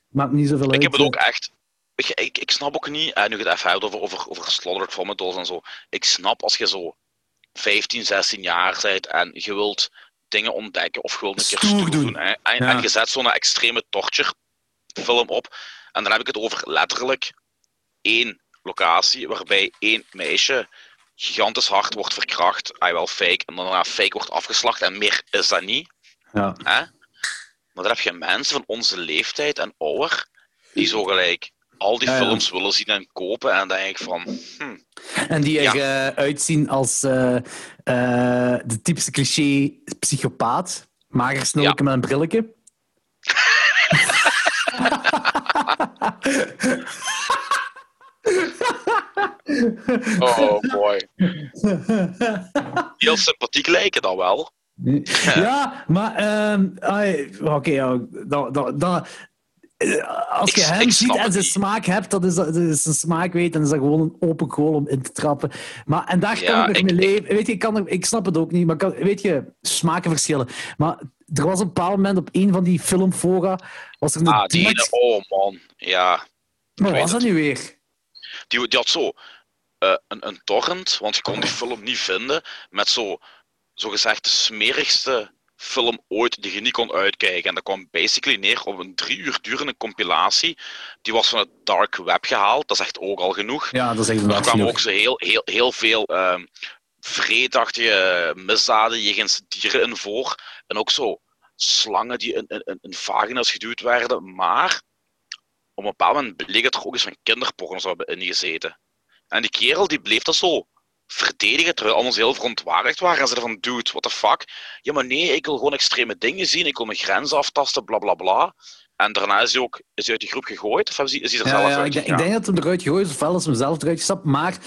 maakt me niet zoveel uit. Ik heb het ook echt... ik, ik snap ook niet, nu je het even hebt over, over, over Slaughtered en zo. Ik snap als je zo 15, 16 jaar bent en je wilt dingen ontdekken of je wilt een keer Stoer doen. doen. hè, en, Ja. en je zet zo'n extreme torture film op. En dan heb ik het over letterlijk één locatie waarbij één meisje gigantisch hard wordt verkracht. Ah, wel fake. En dan daarna fake wordt afgeslacht. En meer is dat niet. Ja. Hè? Maar dan heb je mensen van onze leeftijd en ouder die zo gelijk al die ja. films willen zien en kopen. En dan denk ik van, hm, En die er Ja. eh, uitzien als eh, de typische cliché psychopaat. Mager snulken met een brilletje. oh boy. Heel sympathiek lijken dan wel. Ja, maar... ehm, Oké, ja, dat, dat, dat, als je Ik- hem ik ziet en zijn smaak hebt, dat is, dat is zijn smaak weet, en is dat gewoon een open goal om in te trappen. Maar, en daar kan Ja, ik nog mee leven. Weet je, ik, kan er, ik snap het ook niet, maar kan, weet je, smaken verschillen. Maar er was een bepaald moment op een van die filmfora, was er een Ah, die ene, oh man. Ja, Maar was dat nu weer? die, die had zo eh, een, een torrent, want je kon die film niet vinden, met zo, zo gezegd de smerigste film ooit die je niet kon uitkijken. En dat kwam basically neer op een drie uur durende compilatie. Die was van het dark web gehaald, dat is echt ook al genoeg. Ja, dat is echt Er kwamen ook zo heel, heel, heel veel ehm vreedachtige misdaden jegens dieren in voor. En ook zo slangen die in, in, in vagina's geduwd werden. Maar op een bepaald moment bleek dat er ook eens van kinderporno zou hebben ingezeten. En die kerel die bleef dat zo verdedigen, terwijl anders heel verontwaardigd waren. En zeiden van, dude, what the fuck? Ja, maar nee, ik wil gewoon extreme dingen zien. Ik wil mijn grenzen aftasten, bla bla bla. En daarna is hij ook is hij uit die groep gegooid? Of is hij, is hij er Ja, zelf ja, uit ik, denk- ik denk dat hem eruit gegooid is, ofwel is hem zelf eruit gestapt. Maar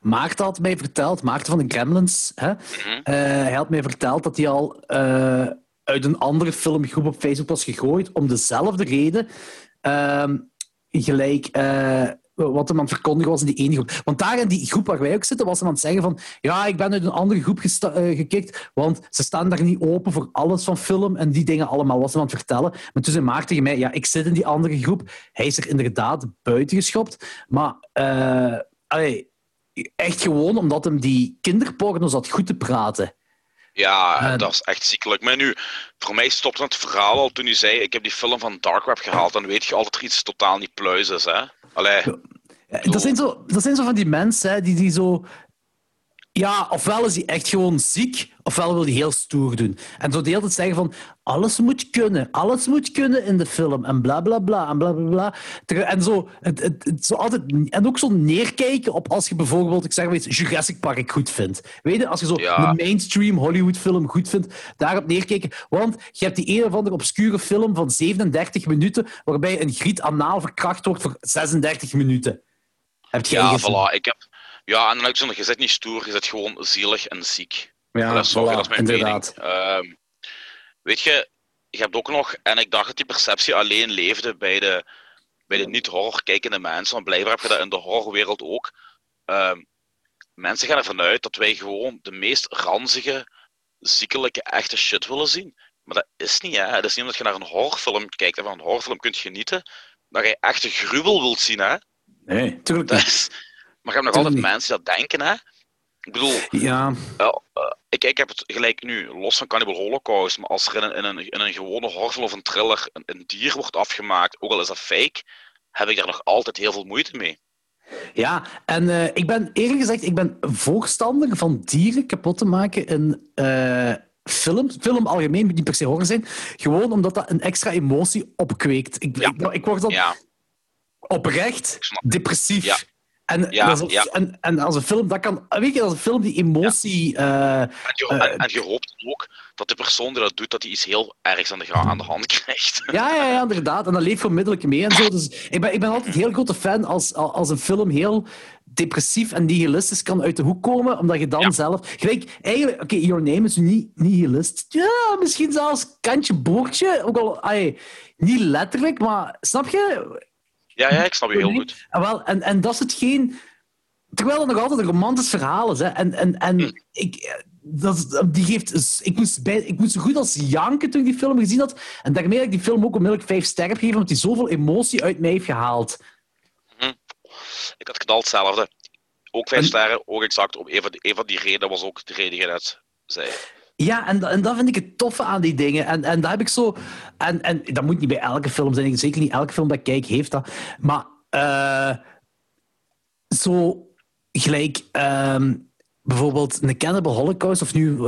Maarten had mij verteld, Maarten van de Gremlins, hè, Mhm. eh, hij had mij verteld dat hij al eh, uit een andere filmgroep op Facebook was gegooid, om dezelfde reden. Ehm, gelijk eh, wat hem aan het verkondigen was in die ene groep. Want daar in die groep waar wij ook zitten, was hem aan het zeggen van ja, ik ben uit een andere groep eh, gekikt, want ze staan daar niet open voor alles van film en die dingen allemaal, was hem aan het vertellen. Maar toen zei Maarten tegen mij, ja, ik zit in die andere groep. Hij is er inderdaad buiten geschopt, maar eh, allee, echt gewoon omdat hem die kinderporno zat goed te praten. Ja, dat is echt ziekelijk. Maar nu, voor mij stopte het verhaal al toen hij zei: Ik heb die film van Dark Web gehaald. Dan weet je altijd dat er iets totaal niet pluis is. Hè? Allee, Ja, Dat zijn, zo, dat zijn zo van die mensen hè, die, die zo. Ja, ofwel is hij echt gewoon ziek, ofwel wil hij heel stoer doen. En zo de hele tijd zeggen van alles moet kunnen, alles moet kunnen in de film en bla bla bla en bla bla bla. En, zo, het, het, het- zo altijd, en ook zo neerkijken op als je bijvoorbeeld, ik zeg maar iets, Jurassic Park goed vindt. Weet je, als je zo Ja. een mainstream Hollywood film goed vindt, daarop neerkijken. Want je hebt die een of andere obscure film van 37 minuten, waarbij een griet anaal verkracht wordt voor 36 minuten. Heb jij ja, voilà. Ik heb, ja, en je zit niet stoer, je zit gewoon zielig en ziek. Ja, dat, is, voilà, dat is mijn inderdaad. Ehm, weet je, je hebt ook nog, en ik dacht dat die perceptie alleen leefde bij de, bij de niet-horror kijkende mensen, want blijkbaar heb je dat in de horrorwereld ook. Ehm, mensen gaan ervan uit dat wij gewoon de meest ranzige, ziekelijke, echte shit willen zien. Maar dat is niet, hè. Dat is niet omdat je naar een horrorfilm kijkt en van een horrorfilm kunt genieten, dat je echte gruwel wilt zien, hè. Nee, tuurlijk Dat niet. is... Maar je hebt nog altijd niet. mensen die dat denken, hè. Ik bedoel, Ja, eh, ik, ik heb het gelijk nu, los van Cannibal Holocaust, maar als er in een, in een, in een gewone horrorfilm of een thriller een, een dier wordt afgemaakt, ook al is dat fake, heb ik daar nog altijd heel veel moeite mee. ja. en eh, ik ben eerlijk gezegd, ik ben voorstander van dieren kapot te maken in eh film. Film algemeen moet niet per se horror zijn. Gewoon omdat dat een extra emotie opkweekt. Ik, Ja. ik, ik word dan Ja, oprecht depressief. En, Ja, dat is een- ja. en, en als een film, dat kan... Weet je, als een film die emotie... eh, en je, Eh, en, en je hoopt ook dat de persoon die dat doet, dat hij iets heel ergs aan de, aan de hand krijgt. Ja, ja, ja, inderdaad. En dat leeft onmiddellijk mee en zo. Dus ik ben, ik ben altijd heel grote fan als, als een film heel depressief en nihilistisch kan uit de hoek komen, omdat je dan Ja. zelf... Gelijk, eigenlijk, oké, Your Name is niet nihilist. Ja, misschien zelfs kantje boordje. Ook al, ai, niet letterlijk, maar snap je? Ja, ja, ik snap je heel goed. En, wel, en, en dat is hetgeen... Terwijl het nog altijd een romantisch verhaal is. Hè. En, en, en Hm. ik, dat, die geeft, ik, moest bij, ik moest zo goed als janken toen ik die film gezien had. En daarmee heb ik die film ook onmiddellijk vijf sterren gegeven, omdat die zoveel emotie uit mij heeft gehaald. Hm. Ik had knal hetzelfde. Ook vijf sterren, ook exact. Om een van, die, een van die redenen was ook de reden die je net zei. Ja, en, en dat vind ik het toffe aan die dingen. En, en dat heb ik zo... En, en dat moet niet bij elke film zijn. Zeker niet elke film dat ik kijk heeft dat. Maar uh, zo gelijk... Uh, bijvoorbeeld een Cannibal Holocaust, of nu... Uh,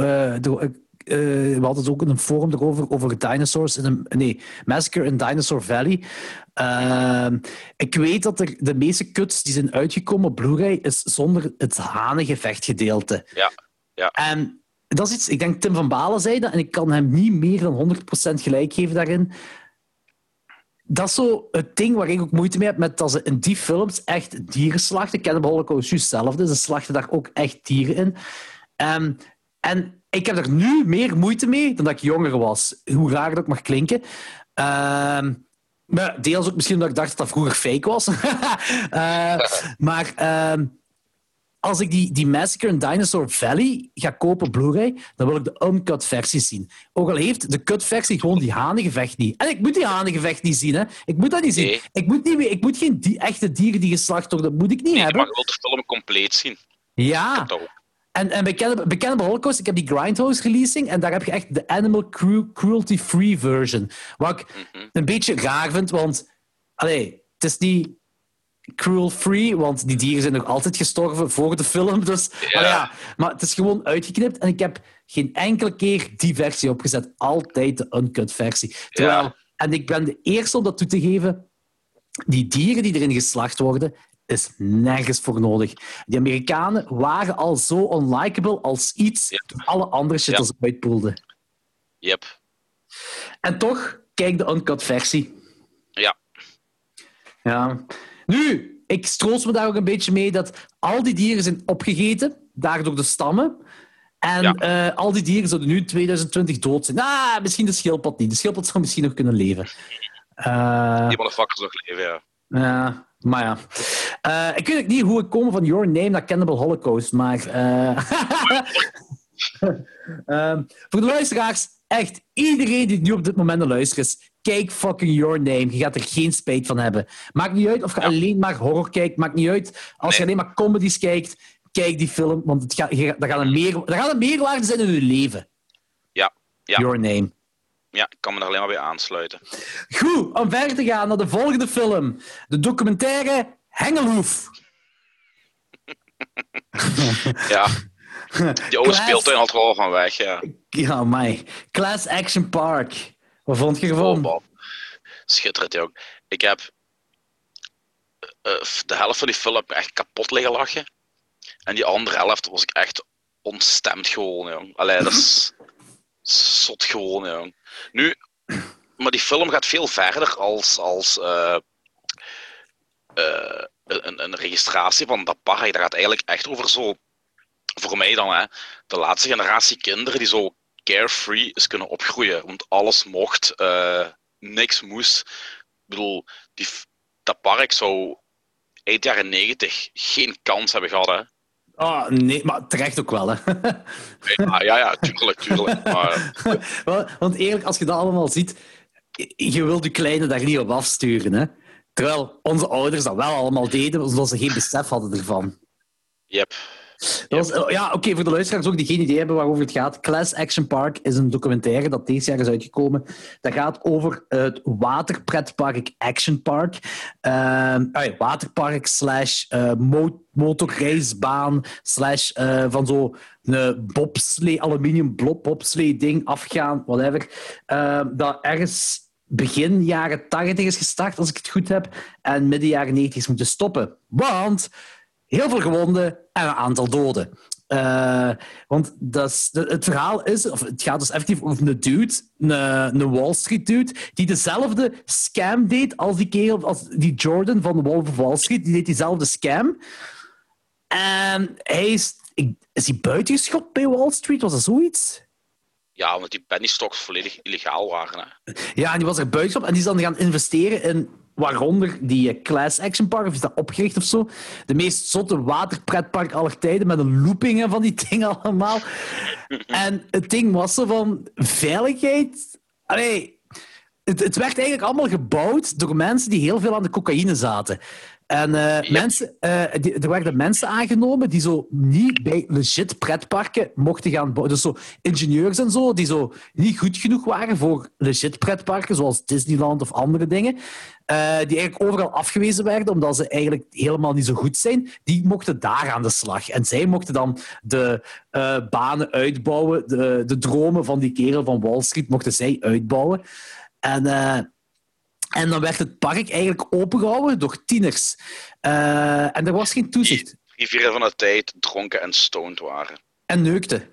de, uh, we hadden het ook in een forum erover, over dinosaurs. In een, nee, Massacre in Dinosaur Valley. Uh, ik weet dat er de meeste cuts die zijn uitgekomen op Blu-ray is zonder het hanengevechtgedeelte. Ja, ja. En dat is iets, ik denk Tim van Balen zei dat, en ik kan hem niet meer dan 100% gelijk geven daarin. Dat is zo het ding waar ik ook moeite mee heb met dat ze in die films echt dieren slachten. Cannibal Holocaust juist hetzelfde. Ze slachten daar ook echt dieren in. Um, en ik heb er nu meer moeite mee dan dat ik jonger was. Hoe raar dat ook mag klinken. Uh, maar deels ook misschien omdat ik dacht dat dat vroeger fake was. uh, maar uh, als ik die, die Massacre in Dinosaur Valley ga kopen Blu-ray, dan wil ik de uncut versie zien. Ook al heeft de cut versie gewoon die hanengevecht niet. En ik moet die hanengevecht niet zien. Hè. Ik moet dat niet zien. Ik, moet niet, ik moet geen die, echte dieren die geslacht worden. Dat moet ik niet nee, hebben. Je wilt de film compleet zien. Ja. En, en bij, Cannibal, bij Cannibal Holocaust, ik heb die Grindhouse releasing en daar heb je echt de animal cruelty-free version. Wat ik mm -hmm. een beetje raar vind, want allee, het is niet cruel-free, want die dieren zijn nog altijd gestorven voor de film. Dus, ja. ja. maar het is gewoon uitgeknipt en ik heb geen enkele keer die versie opgezet. Altijd de uncut versie. Terwijl, ja. En ik ben de eerste om dat toe te geven. Die dieren die erin geslacht worden, is nergens voor nodig. Die Amerikanen waren al zo unlikable als iets yep. alle andere shit yep. als uitpoelden. Yep. En toch, kijk de uncut versie. Ja. Ja. Nu, ik stroos me daar ook een beetje mee dat al die dieren zijn opgegeten, daardoor de stammen. En ja. uh, al die dieren zouden nu in 2020 dood zijn. Ah, misschien de schildpad niet. De schildpad zou misschien nog kunnen leven. Uh, die motherfuckers nog leven, ja. Ja, maar ja. Uh, ik weet ook niet hoe ik kom van Your Name naar Cannibal Holocaust, maar... uh, voor de luisteraars, echt, iedereen die nu op dit moment naar luistert is, kijk fucking Your Name. Je gaat er geen spijt van hebben. Maakt niet uit of je ja. alleen maar horror kijkt. Maakt niet uit als nee. je alleen maar comedies kijkt. Kijk die film, want het gaat, je, dat gaat een, meer, dat gaat een meerwaarde zijn in je leven. Ja. ja. Your Name. Ja, ik kan me er alleen maar bij aansluiten. Goed, om verder te gaan naar de volgende film. De documentaire Hengelhoef. ja. Die oude speeltuin had er al van weg, ja. Ja, mij. Class Action Park. Wat vond je ervan? Oh, Schitterend, jong. Ik heb uh, de helft van die film heb ik echt kapot liggen lachen. En die andere helft was ik echt ontstemd gewoon, jong. Allee, dat is zot gewoon, jong. Nu, maar die film gaat veel verder als, als uh, uh, een, een, registratie van dat park. Dat gaat eigenlijk echt over zo, voor mij dan, hè, de laatste generatie kinderen die zo carefree is kunnen opgroeien. Want alles mocht, uh, niks moest. Ik bedoel, die, dat park zou eind jaren negentig geen kans hebben gehad. Hè. Oh, nee, maar terecht ook wel, hè? ja, ja, ja tuurlijk, tuurlijk. Maar... Want eerlijk, als je dat allemaal ziet, je wilt je kleine daar niet op afsturen, hè? Terwijl onze ouders dat wel allemaal deden, omdat ze geen besef hadden ervan. Yep. Was, ja, oké, okay, voor de luisteraars ook die geen idee hebben waarover het gaat. Class Action Park is een documentaire dat deze jaar is uitgekomen. Dat gaat over het waterpretpark Action Park. Uh, waterpark slash uh, motorreisbaan slash uh, van zo een bobslee, aluminium bobslee ding afgaan, whatever. Uh, dat ergens begin jaren 80 is gestart, als ik het goed heb, en midden jaren 90 is moeten stoppen. Want heel veel gewonden en een aantal doden. Uh, want dat het verhaal is, of het gaat dus effectief over een dude, een, een Wall Street dude, die dezelfde scam deed als die kerel, als die Jordan van de Wolf of Wall Street, die deed diezelfde scam. En hij is, is hij buitengeschot bij Wall Street? Was dat zoiets? Ja, omdat die penny stocks volledig illegaal waren. Hè. Ja, en die was er buitengeschot en die is dan gaan investeren in waaronder die Class Action Park, of is dat opgericht of zo? De meest zotte waterpretpark aller tijden, met een looping van die dingen allemaal. en het ding was zo van veiligheid... Allee, het, het werd eigenlijk allemaal gebouwd door mensen die heel veel aan de cocaïne zaten. En eh, mensen, eh, die- er werden mensen aangenomen die zo niet bij legit pretparken mochten gaan bouwen. Dus zo ingenieurs en zo, die zo niet goed genoeg waren voor legit pretparken, zoals Disneyland of andere dingen. eh, die eigenlijk overal afgewezen werden omdat ze eigenlijk helemaal niet zo goed zijn. Die mochten daar aan de slag. En zij mochten dan de banen uitbouwen. De, de dromen van die kerel van Wall Street mochten zij uitbouwen. En... en dan werd het park eigenlijk opengehouden door tieners. Eh, en er was geen toezicht. Die vieren van de tijd dronken en stoned waren. En neukte.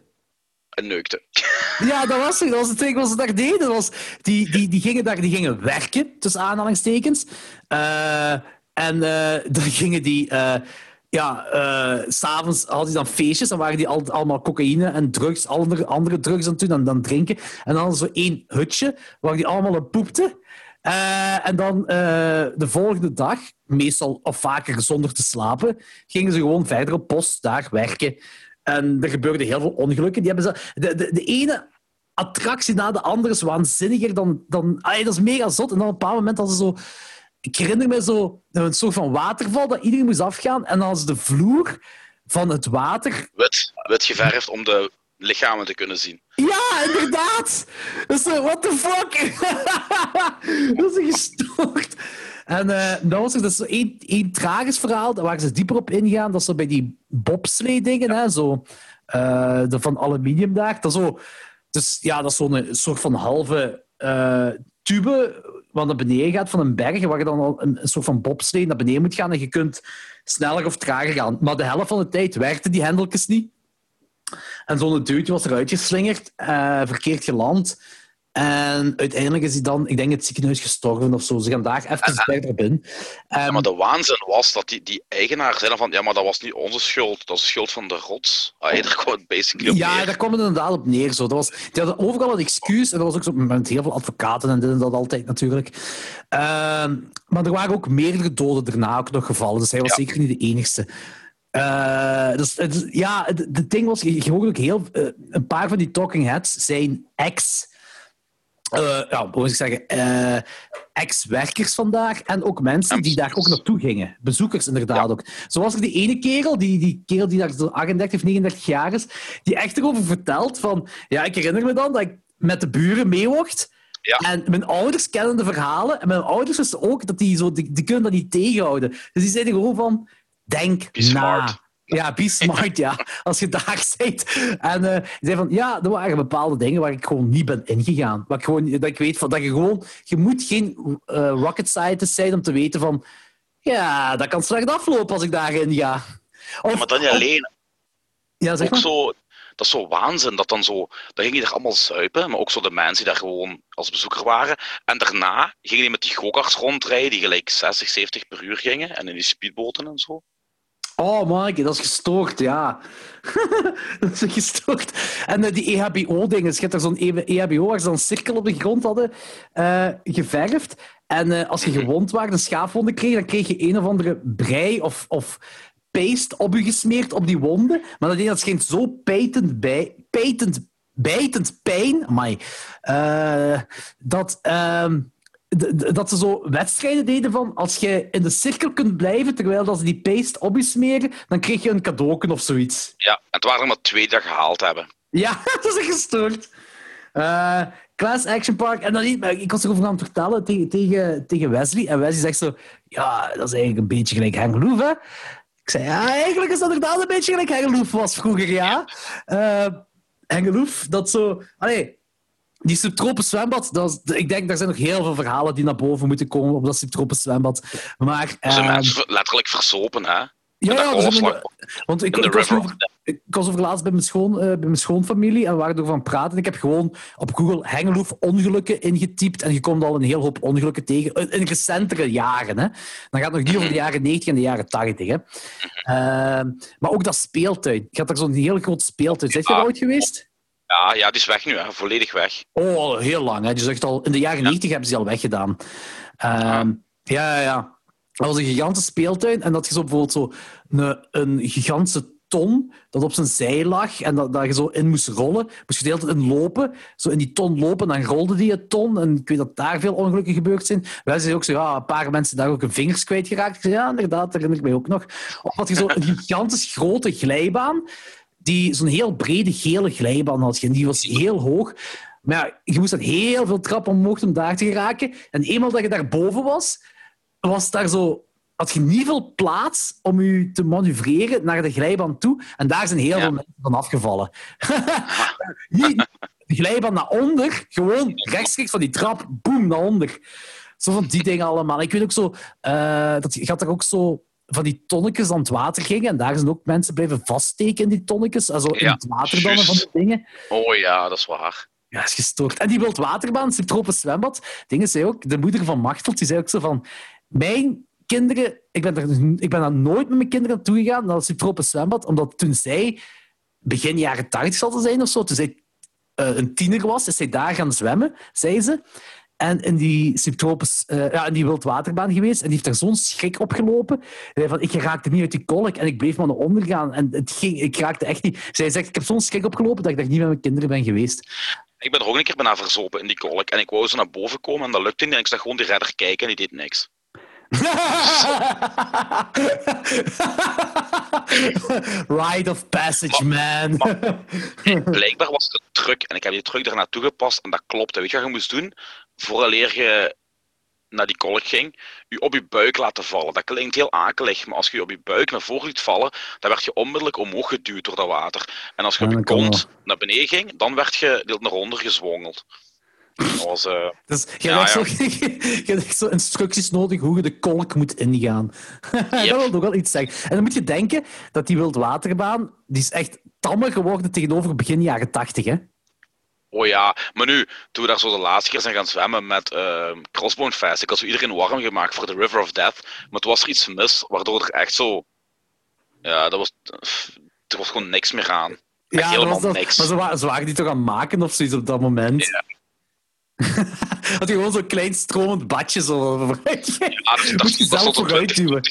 En neukten. Ja, dat was het. Dat was het ding wat ze daar deden. Dat was, die, die, die, gingen daar, die gingen werken, tussen aanhalingstekens. Eh, en eh, dan gingen die... ja, s'avonds hadden die dan feestjes. Dan waren die al, allemaal cocaïne en drugs, andere, andere drugs aan het doen en dan drinken. En dan hadden ze zo één hutje waar die allemaal op poepten. Eh, en dan eh, de volgende dag, meestal of vaker zonder te slapen, gingen ze gewoon verder op post daar werken. En er gebeurden heel veel ongelukken. Die hebben ze, de, de, de ene attractie na de andere is waanzinniger dan... dan ay, dat is mega zot. En dan op een bepaald moment hadden ze zo... Ik herinner me zo een soort van waterval dat iedereen moest afgaan. En dan ze de vloer van het water Wit, wit geverfd om de lichamen te kunnen zien. ja, inderdaad! Dus, eh, what the fuck? dat is gestoord. En dan was er dus één, één tragisch verhaal, waar ze dieper op ingaan. Dat zo bij die bobslee-dingen, hè, zo, eh, de van aluminium daar. Dat is zo, dus ja, dat is zo'n soort van halve tube wat naar beneden gaat van een berg, waar je dan een soort van bobslee naar beneden moet gaan en je kunt sneller of trager gaan. Maar de helft van de tijd werkten die hendeltjes niet. En zo'n duwtje was eruit geslingerd, eh, verkeerd geland. En uiteindelijk is hij dan, ik denk, het ziekenhuis gestorven of zo. Ze gaan daar even verder binnen. Ja, Ehm, maar de waanzin was dat die, die eigenaar zei dan van, ja, maar dat was niet onze schuld, dat is de schuld van de rots. Ah, daar kwam het basically op ja, neer. daar kwam het inderdaad op neer. Zo. Dat was, die hadden overal een excuus. En dat was ook zo met heel veel advocaten en dit en dat altijd natuurlijk. Ehm, maar er waren ook meerdere doden daarna ook nog gevallen. Dus hij was Ja. zeker niet de enigste. Eh, dus, ja, het, het ding was, je hoorde ook heel... eh, een paar van die talking heads zijn ex... eh, ja, hoe moet ik zeggen? eh, ex-werkers vandaag en ook mensen En die daar ook naartoe gingen. Bezoekers, inderdaad Ja. ook. Zo was er die ene kerel, die, die kerel die daar zo 38 of 39 jaar is, die echt erover vertelt van... Ja, ik herinner me dan dat ik met de buren meewocht. Ja. En mijn ouders kennen de verhalen. En mijn ouders wisten ook dat die zo... Die, die kunnen dat niet tegenhouden. Dus die zeiden gewoon van... Denk Be na. smart. Ja, be smart, ja. Als je daar zit. En eh zei van, ja, er waren bepaalde dingen waar ik gewoon niet ben ingegaan. Waar ik gewoon, dat ik weet van, dat je gewoon... Je moet geen eh, rocket scientist zijn om te weten van... Ja, dat kan slecht aflopen als ik daarin ga. Of, Ja, maar dan niet alleen. Ja, zeg Ook maar. zo, dat is zo waanzin, dat dan zo... Dan gingen die er allemaal zuipen, maar ook zo de mensen die daar gewoon als bezoeker waren. En daarna gingen die met die gokarts rondrijden, die gelijk 60, 70 per uur gingen. En in die speedboten en zo. Oh, Mike, dat is gestoord, ja. dat is gestoord. En eh, die EHBO-dingen, je hebt er zo'n E- EHBO waar ze dan een cirkel op de grond hadden eh, geverfd. En eh, als je gewond was, een schaafwonden kreeg, dan kreeg je een of andere brei of, of paste op je gesmeerd op die wonden. Maar dat, ding, dat schijnt zo bijtend, bij, bijtend, bijtend pijn, amai, dat... ehm, dat ze zo wedstrijden deden van als je in de cirkel kunt blijven terwijl dat ze die paste op je smeren, dan kreeg je een cadeauken of zoiets. Ja, en het waren er maar twee dat gehaald hebben. Ja, dat is echt gestoord. Eh, Class Action Park. En dan niet, maar ik was erover aan het vertellen tegen, tegen, tegen Wesley. En Wesley zegt zo, ja, dat is eigenlijk een beetje gelijk Hengeloef, hè? Ik zei, ja, eigenlijk is dat inderdaad een beetje gelijk Hengeloef was vroeger, ja. Hengeloef, dat zo... Allee, die subtropisch zwembad, dat is, ik denk, daar zijn nog heel veel verhalen die naar boven moeten komen op dat subtropisch zwembad. Maar... Er zijn ehm, mensen verletterlijk verzopen, hè. ja, ja, want ik, ik, was over, ik was over laatst bij mijn, schoon, eh, bij mijn schoonfamilie en we waren erover het praten. Ik heb gewoon op Google Hengeloef ongelukken ingetypt en je komt al een heel hoop ongelukken tegen. In, recentere jaren. Hè. Dan gaat het nog niet over de jaren 90 en de jaren 80. Hè. Ehm, maar ook dat speeltuin. Je had daar zo'n heel groot speeltuin. Zijn je daar ooit geweest? Ja, ja, die is weg nu, hè. volledig weg. Oh, heel lang. Hè. Dus echt al, in de jaren 90 hebben ze die al weggedaan. Ehm, ja, ja, ja. Dat was een gigantische speeltuin en dat je zo bijvoorbeeld zo een, een gigantische ton dat op zijn zij lag en dat, dat je zo in moest rollen. Moest je de hele tijd in lopen. Zo in die ton lopen, dan rolde die het ton. En ik weet dat daar veel ongelukken gebeurd zijn. Wij zeiden ook zo, ja, een paar mensen daar ook hun vingers kwijtgeraakt. Ik zei, ja, inderdaad, dat herinner ik mij ook nog. Of had je zo een gigantisch grote glijbaan, die zo'n heel brede gele glijbaan had. En die was heel hoog. Maar ja, je moest dan heel veel trappen omhoog om daar te geraken. En eenmaal dat je daar boven was, was daar zo had je niet veel plaats om je te manoeuvreren naar de glijbaan toe. En daar zijn heel Ja. veel mensen van afgevallen. de glijbaan naar onder, gewoon rechtstreeks van die trap, boem, naar onder. Zo van die dingen allemaal. Ik weet ook zo, eh, dat je had er ook zo van die tonnetjes aan het water gingen. En daar zijn ook mensen blijven vaststeken in die tonnetjes. Also in Ja, het water dan en van die dingen. Oh ja, dat is waar. Ja, is gestoord. En die wildwaterbaan, het tropisch zwembad, dingen zei ook, de moeder van Machteld, die zei ook zo van, mijn kinderen, ik ben, er, ik ben daar nooit met mijn kinderen naartoe gegaan, naar het tropisch zwembad, omdat toen zij begin jaren 80 zal te zijn of zo, toen zij eh, een tiener was, is zij daar gaan zwemmen, zei ze. En in die, subtropisch, eh, ja, in die wildwaterbaan geweest. En die heeft daar zo'n schrik opgelopen. Hij van, ik raakte niet uit die kolk en ik bleef maar naar onder gaan. En het ging, ik raakte echt niet... Zij zegt, ik heb zo'n schrik opgelopen dat ik daar niet met mijn kinderen ben geweest. Ik ben er ook een keer bijna verzopen in die kolk. En ik wou zo naar boven komen en dat lukte niet. En ik zag gewoon die redder kijken en die deed niks. Rite of passage, man. Blijkbaar was het een truc. En ik heb die truc er naartoe gepast en dat klopte. Weet je wat je moest doen? Vooraleer je naar die kolk ging, je op je buik laten vallen. Dat klinkt heel akelig, maar als je je op je buik naar voren liet vallen, dan werd je onmiddellijk omhoog geduwd door dat water. En als je Ja, op je kont naar beneden ging, dan werd je naar onder gezwongeld. Dat was... eh, Dus je Ja, hebt ja. hebt echt zo instructies nodig hoe je de kolk moet ingaan. dat wil toch wel iets zeggen. En dan moet je denken dat die wildwaterbaan, die is echt tammer geworden tegenover begin jaren tachtig, hè? Oh ja, maar nu, toen we daar zo de laatste keer zijn gaan zwemmen met ehm Crossbone Fest, ik had zo iedereen warm gemaakt voor de River of Death, maar toen was er iets mis, waardoor er echt zo... Ja, dat was... Er was gewoon niks meer aan. Echt dat helemaal dat- niks. Maar ze, wa- ze waren die toch aan het maken of zoiets op dat moment? Had je gewoon zo'n klein stromend badje zo vooruit. Ja, dus daar- Moet je zelf vooruit 20 duwen.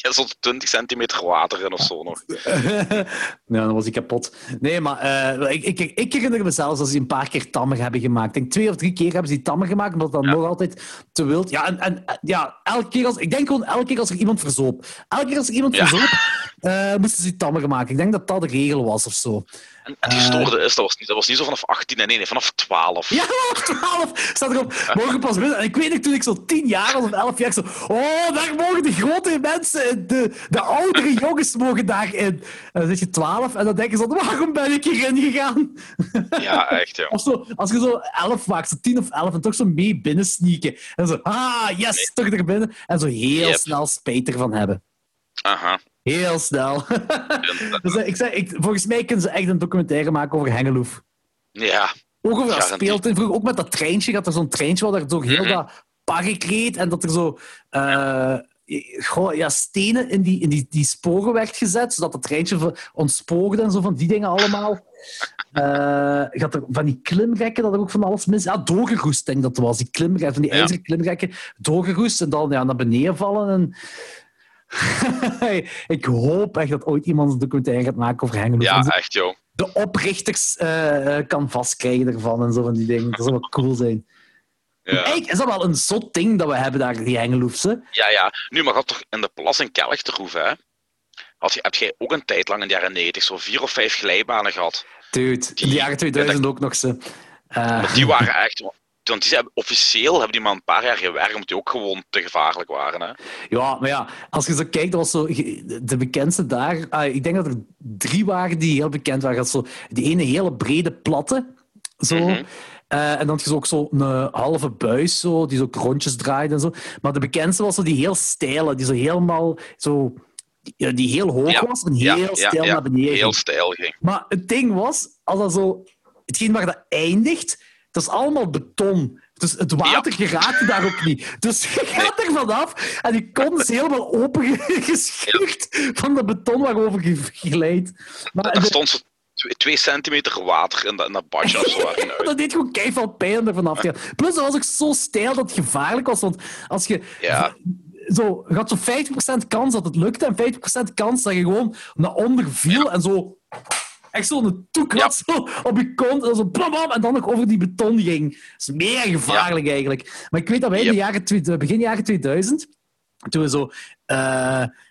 Ja, zo'n 20 centimeter water in of zo nog. ja, dan was ik kapot. Nee, maar eh, ik, ik, ik herinner me zelfs als ze een paar keer tammer hebben gemaakt. Ik denk twee of drie keer hebben ze die tammer gemaakt, omdat dat nog altijd te wild. Ja, en, en en, ja, elke keer als, ik denk gewoon elke keer als er iemand verzoop. Elke keer als er iemand Ja. verzoop, eh, moesten ze die tammer maken. Ik denk dat dat de regel was of zo. En het Eh. gestoorde is, dat was, niet, dat was niet zo vanaf 18, nee, nee, vanaf 12. Ja, vanaf 12 staat erop, mogen pas binnen. En ik weet nog, toen ik zo 10 jaar was of 11 jaar, zo, oh, daar mogen de grote mensen, de, de oudere jongens mogen daarin. En dan zit je 12 en dan denken ze, waarom ben ik hierin gegaan? Ja, echt, ja. Of zo, als je zo 11 maakt, zo 10 of 11, en toch zo mee binnen sneaken. En zo, ah, yes, toch er binnen. En zo heel Yep. snel spijt ervan hebben. Aha. Heel snel. dus, eh, ik zeg, ik, volgens mij kunnen ze echt een documentaire maken over Hengeloef. Ja, Ook over dat Garantie. speeltuin. Vroeger ook met dat treintje. Had er zo'n treintje waar er zo heel Mhm. dat park reed. En dat er zo eh, goh, ja, stenen in, die, in die, die sporen werd gezet. Zodat het treintje ontspoorde en zo van die dingen allemaal. Eh, je had er van die klimrekken, dat er ook van alles mis... Ja, doorgeroest, denk ik dat het was. Die klimrekken, van die Ja. ijzeren klimrekken, doorgeroest en dan ja, naar beneden vallen. En... ik hoop echt dat ooit iemand een documentaire gaat maken over Hengelo. ja, echt, joh. De oprichters eh, eh, kan vastkrijgen ervan en zo van die dingen. Dat zou wel cool zijn. Ja. Eigenlijk is dat wel een zot ding dat we hebben daar, die Hengeloefse. Ja, ja. Nu, maar had toch in de plas in Kelchterhoef, hè? Had je, heb jij ook een tijd lang in de jaren 90 zo vier of vijf glijbanen gehad? Dude, in de jaren 2000 ook nog ze. Eh, die waren echt... Want die officieel hebben die maar een paar jaar gewerkt, omdat die ook gewoon te gevaarlijk waren. Hè? Ja, maar ja, als je zo kijkt, dat was zo, de bekendste daar. ah, ik denk dat er drie waren die heel bekend waren. Dat zo, die ene hele brede platte. Zo. Mhm. Eh, en dan had je ook zo een halve buis, zo, die zo rondjes draaide en zo. Maar de bekendste was zo die heel steile, die zo helemaal zo. ja, Die heel hoog Ja, was en heel ja, stijl ja. naar beneden. Heel stijl ging. Maar het ding was, als dat zo, hetgeen waar dat eindigt, dat is allemaal beton. Dus het water geraakte daar ook niet. Dus je gaat er vanaf en die kont is helemaal opengescheurd van de beton waarover je glijdt. Maar de- stond twee, centimeter water in dat, in dat badje of zo. dat deed gewoon keihard pijn er vanaf. Plus, dat was ook zo stijl dat het gevaarlijk was. Want als je Ja. zo, je had zo 50% kans dat het lukte en 50% kans dat je gewoon naar onder viel en zo... Echt zo'n toekrad zo op je kont en zo blam, blam, en dan nog over die beton ging. Dat is meer gevaarlijk eigenlijk. Maar ik weet dat wij in de jaren, begin jaren 2000, toen we zo, eh,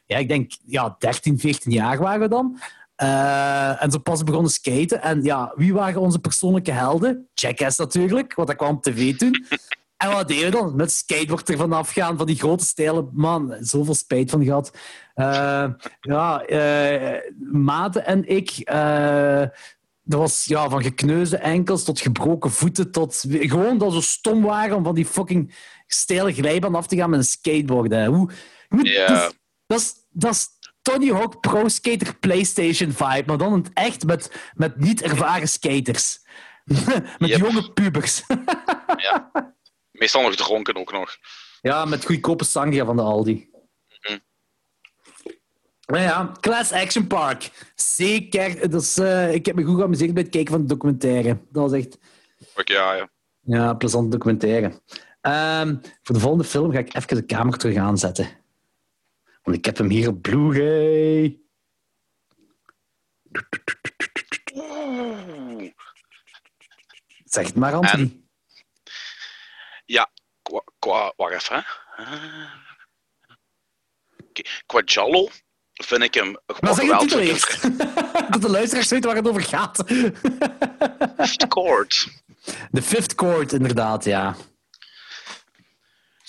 ja, ik denk, ja, 13, 14 jaar waren we dan. Eh, en zo pas begonnen skaten. En ja, wie waren onze persoonlijke helden? Jackass natuurlijk, want dat kwam op tv toen. En wat deden we dan? Met skateboard er vanaf gaan, van die grote stijlen. Man, zoveel spijt van gehad. Eh, ja, eh Maarten en ik... eh, dat was ja, van gekneusde enkels tot gebroken voeten, tot gewoon dat we stom waren om van die fucking steile glijbaan af te gaan met een skateboard. Hè. Hoe, Ja. dat, is, dat, is, dat is Tony Hawk Pro Skater PlayStation vibe, maar dan echt met, met niet ervaren skaters. met Yep. jonge pubers. Ja. Meestal nog dronken ook nog. ja, met goedkope sangria van de Aldi. Ja, Class Action Park. Zeker. Dat is, eh, ik heb me goed geamuseerd bij het kijken van de documentaire. Dat was echt Ook, ja, ja. ja, een plezante documentaire. Ehm, voor de volgende film ga ik even de kamer terug aanzetten. Want ik heb hem hier op Blu-ray. Zeg het maar, Anthony. Ja, qua, qua wacht even. hè. Qua Jallo vind ik hem Maar zeg geweldig. eerst. Dat de luisteraars weten waar het over gaat. Fifth Chord. De Fifth Chord, inderdaad, ja.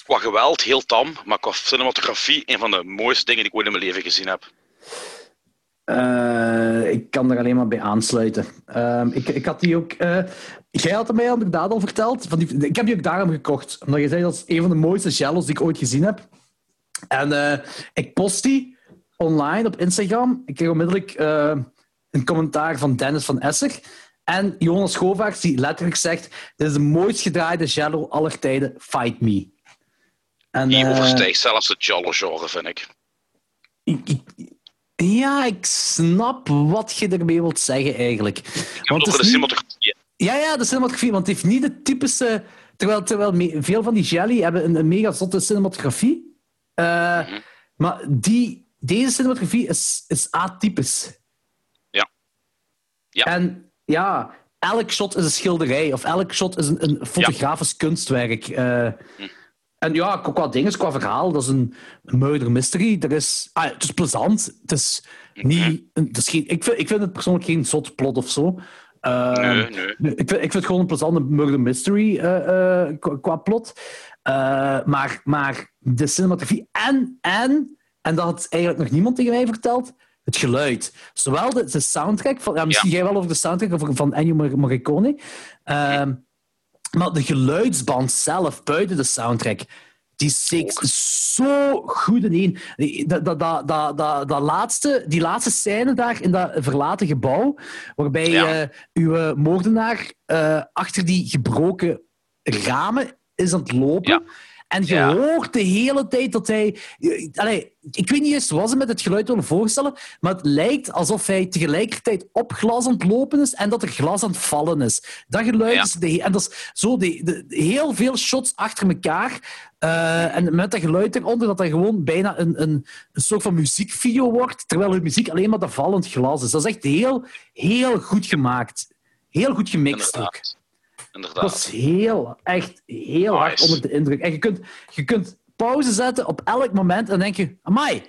Qua geweld heel tam, maar qua cinematografie een van de mooiste dingen die ik ooit in mijn leven gezien heb. Eh, ik kan er alleen maar bij aansluiten. Ehm, ik, ik had die ook... eh, jij had het mij inderdaad al verteld. Van die, ik heb die ook daarom gekocht. Omdat je zei dat is een van de mooiste jellos die ik ooit gezien heb. En eh, ik post die online op Instagram. Ik kreeg onmiddellijk eh, een commentaar van Dennis van Esser. En Jonas Govaerts die letterlijk zegt... Dit is de mooist gedraaide jello aller tijden. Fight me. En, Die eh, overstijgt zelfs het Jallo-genre, vind ik. ik- ik- ja, ik snap wat je ermee wilt zeggen eigenlijk. Ik Want het het over de cinematografie. Ja, ja, de cinematografie, want het heeft niet de typische... Terwijl, terwijl veel van die jelly hebben een, een mega zotte cinematografie. Eh, Mhm. Maar die, deze cinematografie is, is atypisch. Ja. Ja. En ja, elk shot is een schilderij, of elk shot is een, een fotografisch kunstwerk. Eh, Hm. En ja, qua- dingen, qua verhaal, dat is een murder mystery. Er is, ah, het is plezant. Het is Mhm. niet... Het is geen, ik, vind, ik vind het persoonlijk geen zot plot of zo. Eh, Nee, nee. Ik vind, ik vind het gewoon een plezante murder mystery eh, eh, qua, qua plot. Maar, maar de cinematografie en, en, en dat had eigenlijk nog niemand tegen mij verteld, het geluid. Zowel de, de soundtrack, van, ja, misschien jij wel over de soundtrack over, van Ennio Mor- Morricone, Ehm, maar de geluidsband zelf, buiten de soundtrack, die zit zo goed in. Dat, dat, dat, dat, dat, dat laatste, die laatste scène daar in dat verlaten gebouw, waarbij Ja. eh, uw moordenaar eh, achter die gebroken ramen is aan het lopen. Ja. En je Ja. hoort de hele tijd dat hij... Allee, ik weet niet eens wat ze met het geluid willen voorstellen, maar het lijkt alsof hij tegelijkertijd op glas aan het lopen is en dat er glas aan het vallen is. Dat geluid Ja. is... De, en dat is zo de, de, heel veel shots achter elkaar. eh, en met dat geluid eronder, dat dat gewoon bijna een, een, een soort van muziekvideo wordt, terwijl de muziek alleen maar dat vallend glas is. Dat is echt heel, heel goed gemaakt. Heel goed gemixt ook. Inderdaad. Dat Inderdaad. is heel, echt heel hard onder de indruk. En je kunt, je kunt pauze zetten op elk moment en denk je, amai,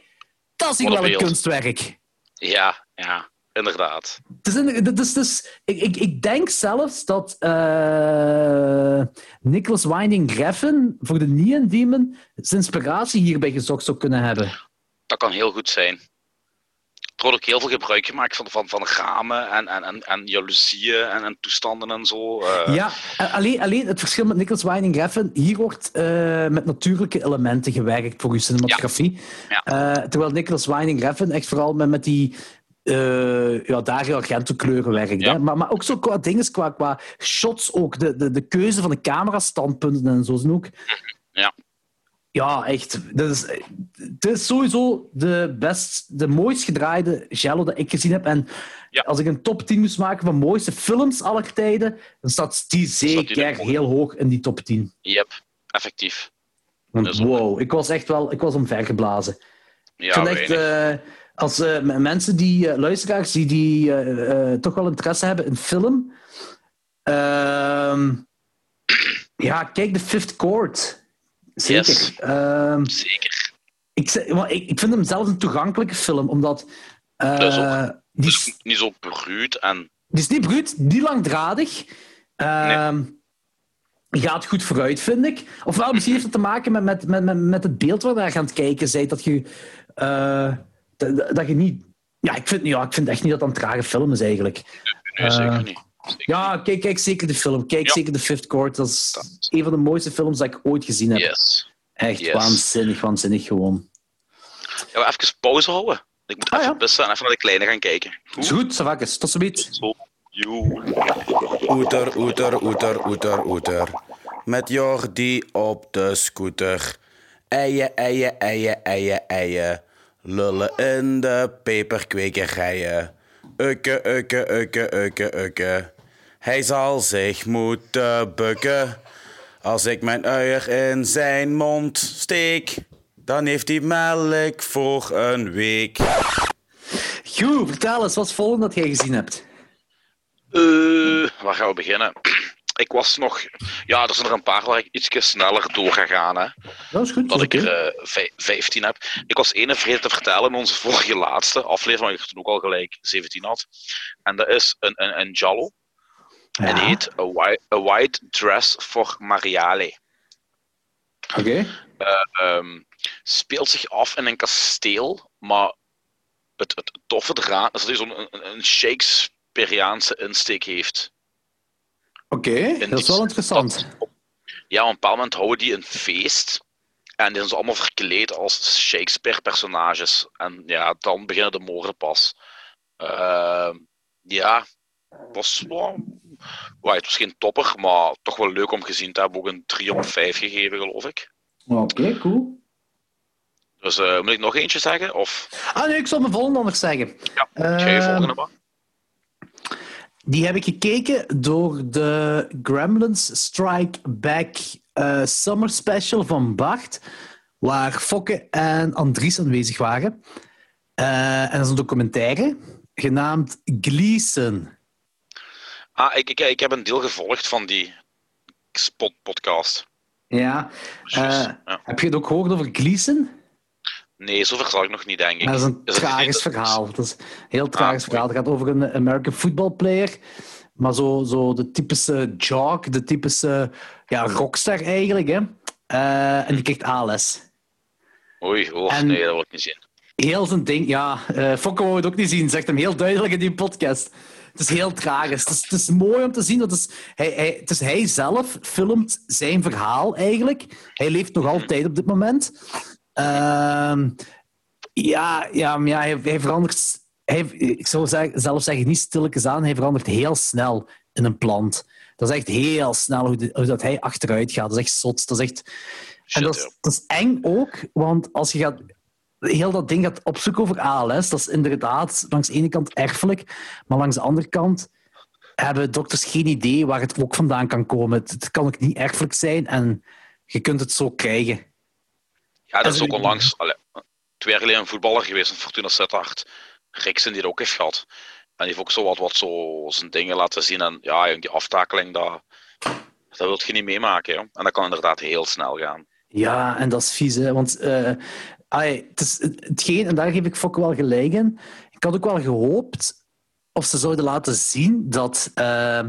dat is hier wel een kunstwerk. Ja, ja, inderdaad. Het is in- het is, dus, ik, ik, ik denk zelfs dat eh Nicholas Winding Refn voor de Neon Demon zijn inspiratie hierbij gezocht zou kunnen hebben. Dat kan heel goed zijn. Er wordt ook heel veel gebruik gemaakt van, van, van ramen en, en, en, en jaloezieën en, en toestanden en zo. eh. Ja, en alleen, alleen het verschil met Nicholas Winding Refn, hier wordt eh, met natuurlijke elementen gewerkt voor uw cinematografie. Ja. Eh, terwijl Nicholas Winding Refn echt vooral met, met die eh ja, Dario Argento kleuren werkt. Ja. Hè? Maar, maar ook zo qua dingen, qua, qua shots ook, de, de, de keuze van de camerastandpunten en zo zijn ook... Ja. Ja, echt. Dat is, het is sowieso de, best, de mooist gedraaide Jello dat ik gezien heb. En Ja. als ik een top 10 moest maken van mooiste films aller tijden, dan staat die zeker er heel hoog in die top 10. Yep, effectief. Want wow, ik was echt wel ik was omvergeblazen. Ja, echt, eh, als m- mensen die, eh, luisteraars die, die toch wel interesse hebben in film, ehm, ja, kijk de Fifth Court. Zeker. Yes. Ehm, Zeker. ik, ik, ik vind hem zelfs een toegankelijke film, omdat eh, Dat is ook- die, is, niet zo bruut en die is niet bruut, niet langdradig. Ehm, Gaat goed vooruit, vind ik. Ofwel, misschien heeft het te maken met, met, met, met, met het beeld waar je aan het kijken bent. Dat je, eh, dat, dat je niet. Ja ik, vind, ja, ik vind echt niet dat een trage film is eigenlijk. nee, Eh, zeker niet. Ja, kijk, kijk zeker de film. Kijk Ja. zeker de Fifth Court. Dat is een van de mooiste films dat ik ooit gezien heb. Yes. Echt Yes. waanzinnig, waanzinnig gewoon. Ja, maar even pauze houden. Ik moet Ah, even ja. pissen en even naar de kleine gaan kijken. Is goed, Savakis. Tot ziens. Oeter, oeter, oeter, oeter, oeter. Met Jordi op de scooter. Eien, eien, eien, eien, eien. Lullen in de peperkwekerijen. Ukke, ukke, ukke, ukke, ukke. Hij zal zich moeten bukken. Als ik mijn uier in zijn mond steek, dan heeft hij melk voor een week. Goed, vertel eens. Wat is het volgende dat jij gezien hebt? Eh, waar gaan we beginnen? Ik was nog... Ja, er zijn er een paar waar ik iets sneller door ga gaan. Hè. Dat is goed. Dat ik er oké. eh, vij- 15 heb. Ik was ene vergeten te vertellen in onze vorige laatste aflevering, waar ik toen ook al gelijk 17 had. En dat is een, een, een Jallo. En die heet A White, A White Dress for Mariale. Oké. Ehm, speelt zich af in een kasteel, maar het, het toffe eraan is dat hij zo'n een, een Shakespeareaanse insteek heeft. Oké, dat is wel interessant. Dat- ja, op een bepaald moment houden die een feest. En die zijn ze allemaal verkleed als Shakespeare-personages. En ja, dan beginnen de moorden pas. Ehm, ja, het was, wel- wel, het was geen topper, maar toch wel leuk om gezien te hebben. Ook een 3 op 5 gegeven, geloof ik. Oké, cool. Dus eh, moet ik nog eentje zeggen? Of Ah nee, ik zal mijn volgende anders zeggen. ja, ga je Ehm, volgende maar? Die heb ik gekeken door de Gremlins Strike Back eh, Summer Special van Bart, waar Fokke en Andries aanwezig waren. Eh, en dat is een documentaire genaamd Gleason. Ah, ik, ik, ik heb een deel gevolgd van die spot podcast. Ja. Eh, ja. Heb je het ook gehoord over Gleason? Nee, zover zal ik nog niet, denk ik. Dat is een Is tragisch is- verhaal. Dat is een heel tragisch Ah, verhaal. Het gaat over een American football player. Maar zo, zo de typische jock, de typische ja, rockstar eigenlijk. Hè? Eh, en die krijgt ALS. Oei, oh, En- nee, dat wil ik niet zien. Heel zijn ding, ja. eh Fokke wou het ook niet zien, zegt hem heel duidelijk in die podcast. Het is heel tragisch. Het is, het is mooi om te zien. Dat is, hij, hij, het is hij zelf filmt zijn verhaal eigenlijk. Hij leeft nog altijd op dit moment. Ehm, ja, ja, maar ja hij, hij verandert. Hij, ik zou zeggen, zelf zeggen, niet stilletjes aan. Hij verandert heel snel in een plant. Dat is echt heel snel hoe, de- hoe dat hij achteruit gaat. Dat is echt zot. Dat is echt. En dat is, ja. dat is eng ook, want als je gaat heel dat ding gaat opzoeken over ALS, dat is inderdaad langs de ene kant erfelijk, maar langs de andere kant hebben dokters geen idee waar het ook vandaan kan komen. Het, kan ook niet erfelijk zijn en je kunt het zo krijgen. Ja, dat is ook onlangs, allee, twee jaar geleden een voetballer geweest, een Fortuna Sittard. Riksen die het ook heeft gehad. En die heeft ook zo wat, wat zo zijn dingen laten zien. En ja, die aftakeling, dat, dat wil je niet meemaken. En dat kan inderdaad heel snel gaan. Ja, en dat is vies, hè? want eh, ai, het is hetgeen, en daar geef ik Fokke wel gelijk in. Ik had ook wel gehoopt of ze zouden laten zien dat, eh,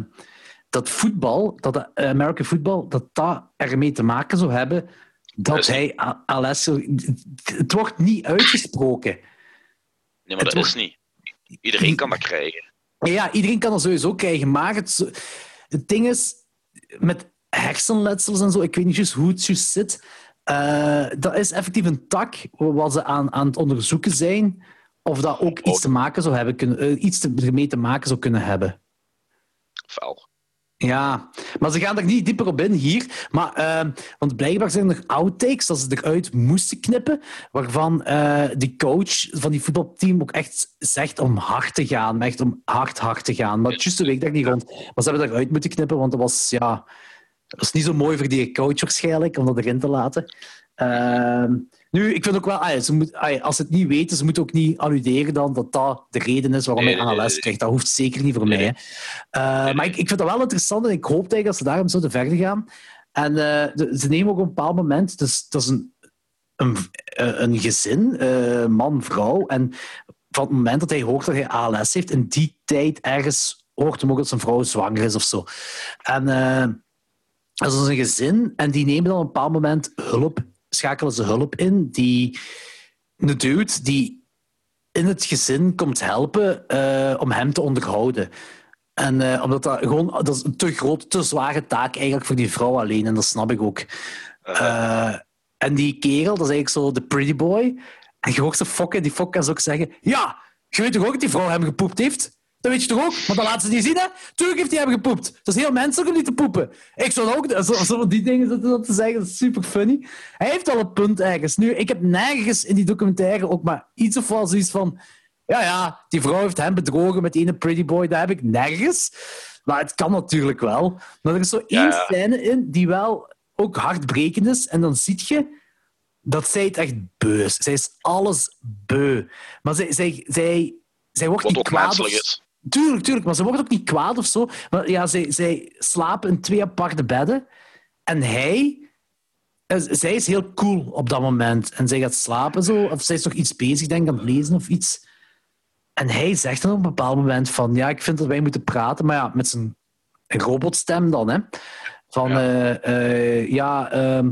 dat voetbal, dat de American voetbal, dat dat ermee te maken zou hebben dat hij A- ALS... zou- Het wordt niet uitgesproken. Nee, maar Het dat wordt- is niet. Iedereen kan dat krijgen. Ja, iedereen kan dat sowieso krijgen, maar het, het ding is, met hersenletsels en zo, ik weet niet juist hoe het juist zit, eh, dat is effectief een tak wat ze aan, aan het onderzoeken zijn, of dat ook iets te maken zou hebben kunnen, eh, iets ermee te maken zou kunnen hebben. Fel. Ja, maar ze gaan er niet dieper op in hier. Maar, eh, want blijkbaar zijn er outtakes dat ze eruit moesten knippen, waarvan eh die coach van die voetbalteam ook echt zegt om hard te gaan, echt om hard, hard te gaan. Maar juist de week daar niet rond. Maar ze hebben eruit moeten knippen, want dat was, ja, dat was niet zo mooi voor die coach waarschijnlijk, om dat erin te laten. Ehm, nu, ik vind ook wel, ah, ze moet, ah, als ze het niet weten, ze moeten ook niet alluderen dan dat dat de reden is waarom hij ALS nee. krijgt. Dat hoeft zeker niet voor Nee, mij. Hè. Eh. Maar ik, ik vind dat wel interessant en ik hoop eigenlijk dat ze daarom zouden verder gaan. En eh, de- ze nemen ook op een bepaald moment, dus, dat is een, een, eh, een gezin, man, vrouw. En van het moment dat hij hoort dat hij ALS heeft, in die tijd ergens hoort hem ook dat zijn vrouw zwanger is of zo. En dat is een gezin en die nemen dan op een bepaald moment hulp, schakelen ze hulp in, die een dude die in het gezin komt helpen eh, om hem te onderhouden. En eh, omdat dat gewoon, dat is een te grote, te zware taak eigenlijk voor die vrouw alleen. En dat snap ik ook. Eh, en die kerel, dat is eigenlijk zo de pretty boy. En je hoort ze fokken, die fok kan ze ook zeggen: Ja, je weet toch ook dat die vrouw hem gepoept heeft? Dat weet je toch ook? Maar dat laten ze niet zien, hè? Tuurlijk heeft hij hem gepoept. Dat is heel menselijk om niet te poepen. Ik zou ook zo, zo die dingen zitten dat te zeggen. Dat is super funny. Hij heeft al een punt ergens. Nu, ik heb nergens in die documentaire ook maar iets of wel zoiets van... Ja, ja, die vrouw heeft hem bedrogen met ene pretty boy. Dat heb ik nergens. Maar het kan natuurlijk wel. Maar er is zo één Ja. scène in die wel ook hartbrekend is. En dan zie je dat zij het echt beu is. Zij is alles beu. Maar zij, zij, zij, zij wordt Wat niet ook kwaad. menselijk of- is. Tuurlijk, tuurlijk. Maar ze wordt ook niet kwaad of zo. Maar ja, zij, zij slapen in twee aparte bedden. En hij... eh, Zij is heel cool op dat moment. En zij gaat slapen zo. Of zij is nog iets bezig, denk ik, aan het lezen of iets. En hij zegt dan op een bepaald moment van... Ja, ik vind dat wij moeten praten. Maar ja, met zijn robotstem dan, hè. Van, Ja. ja, ja ehm,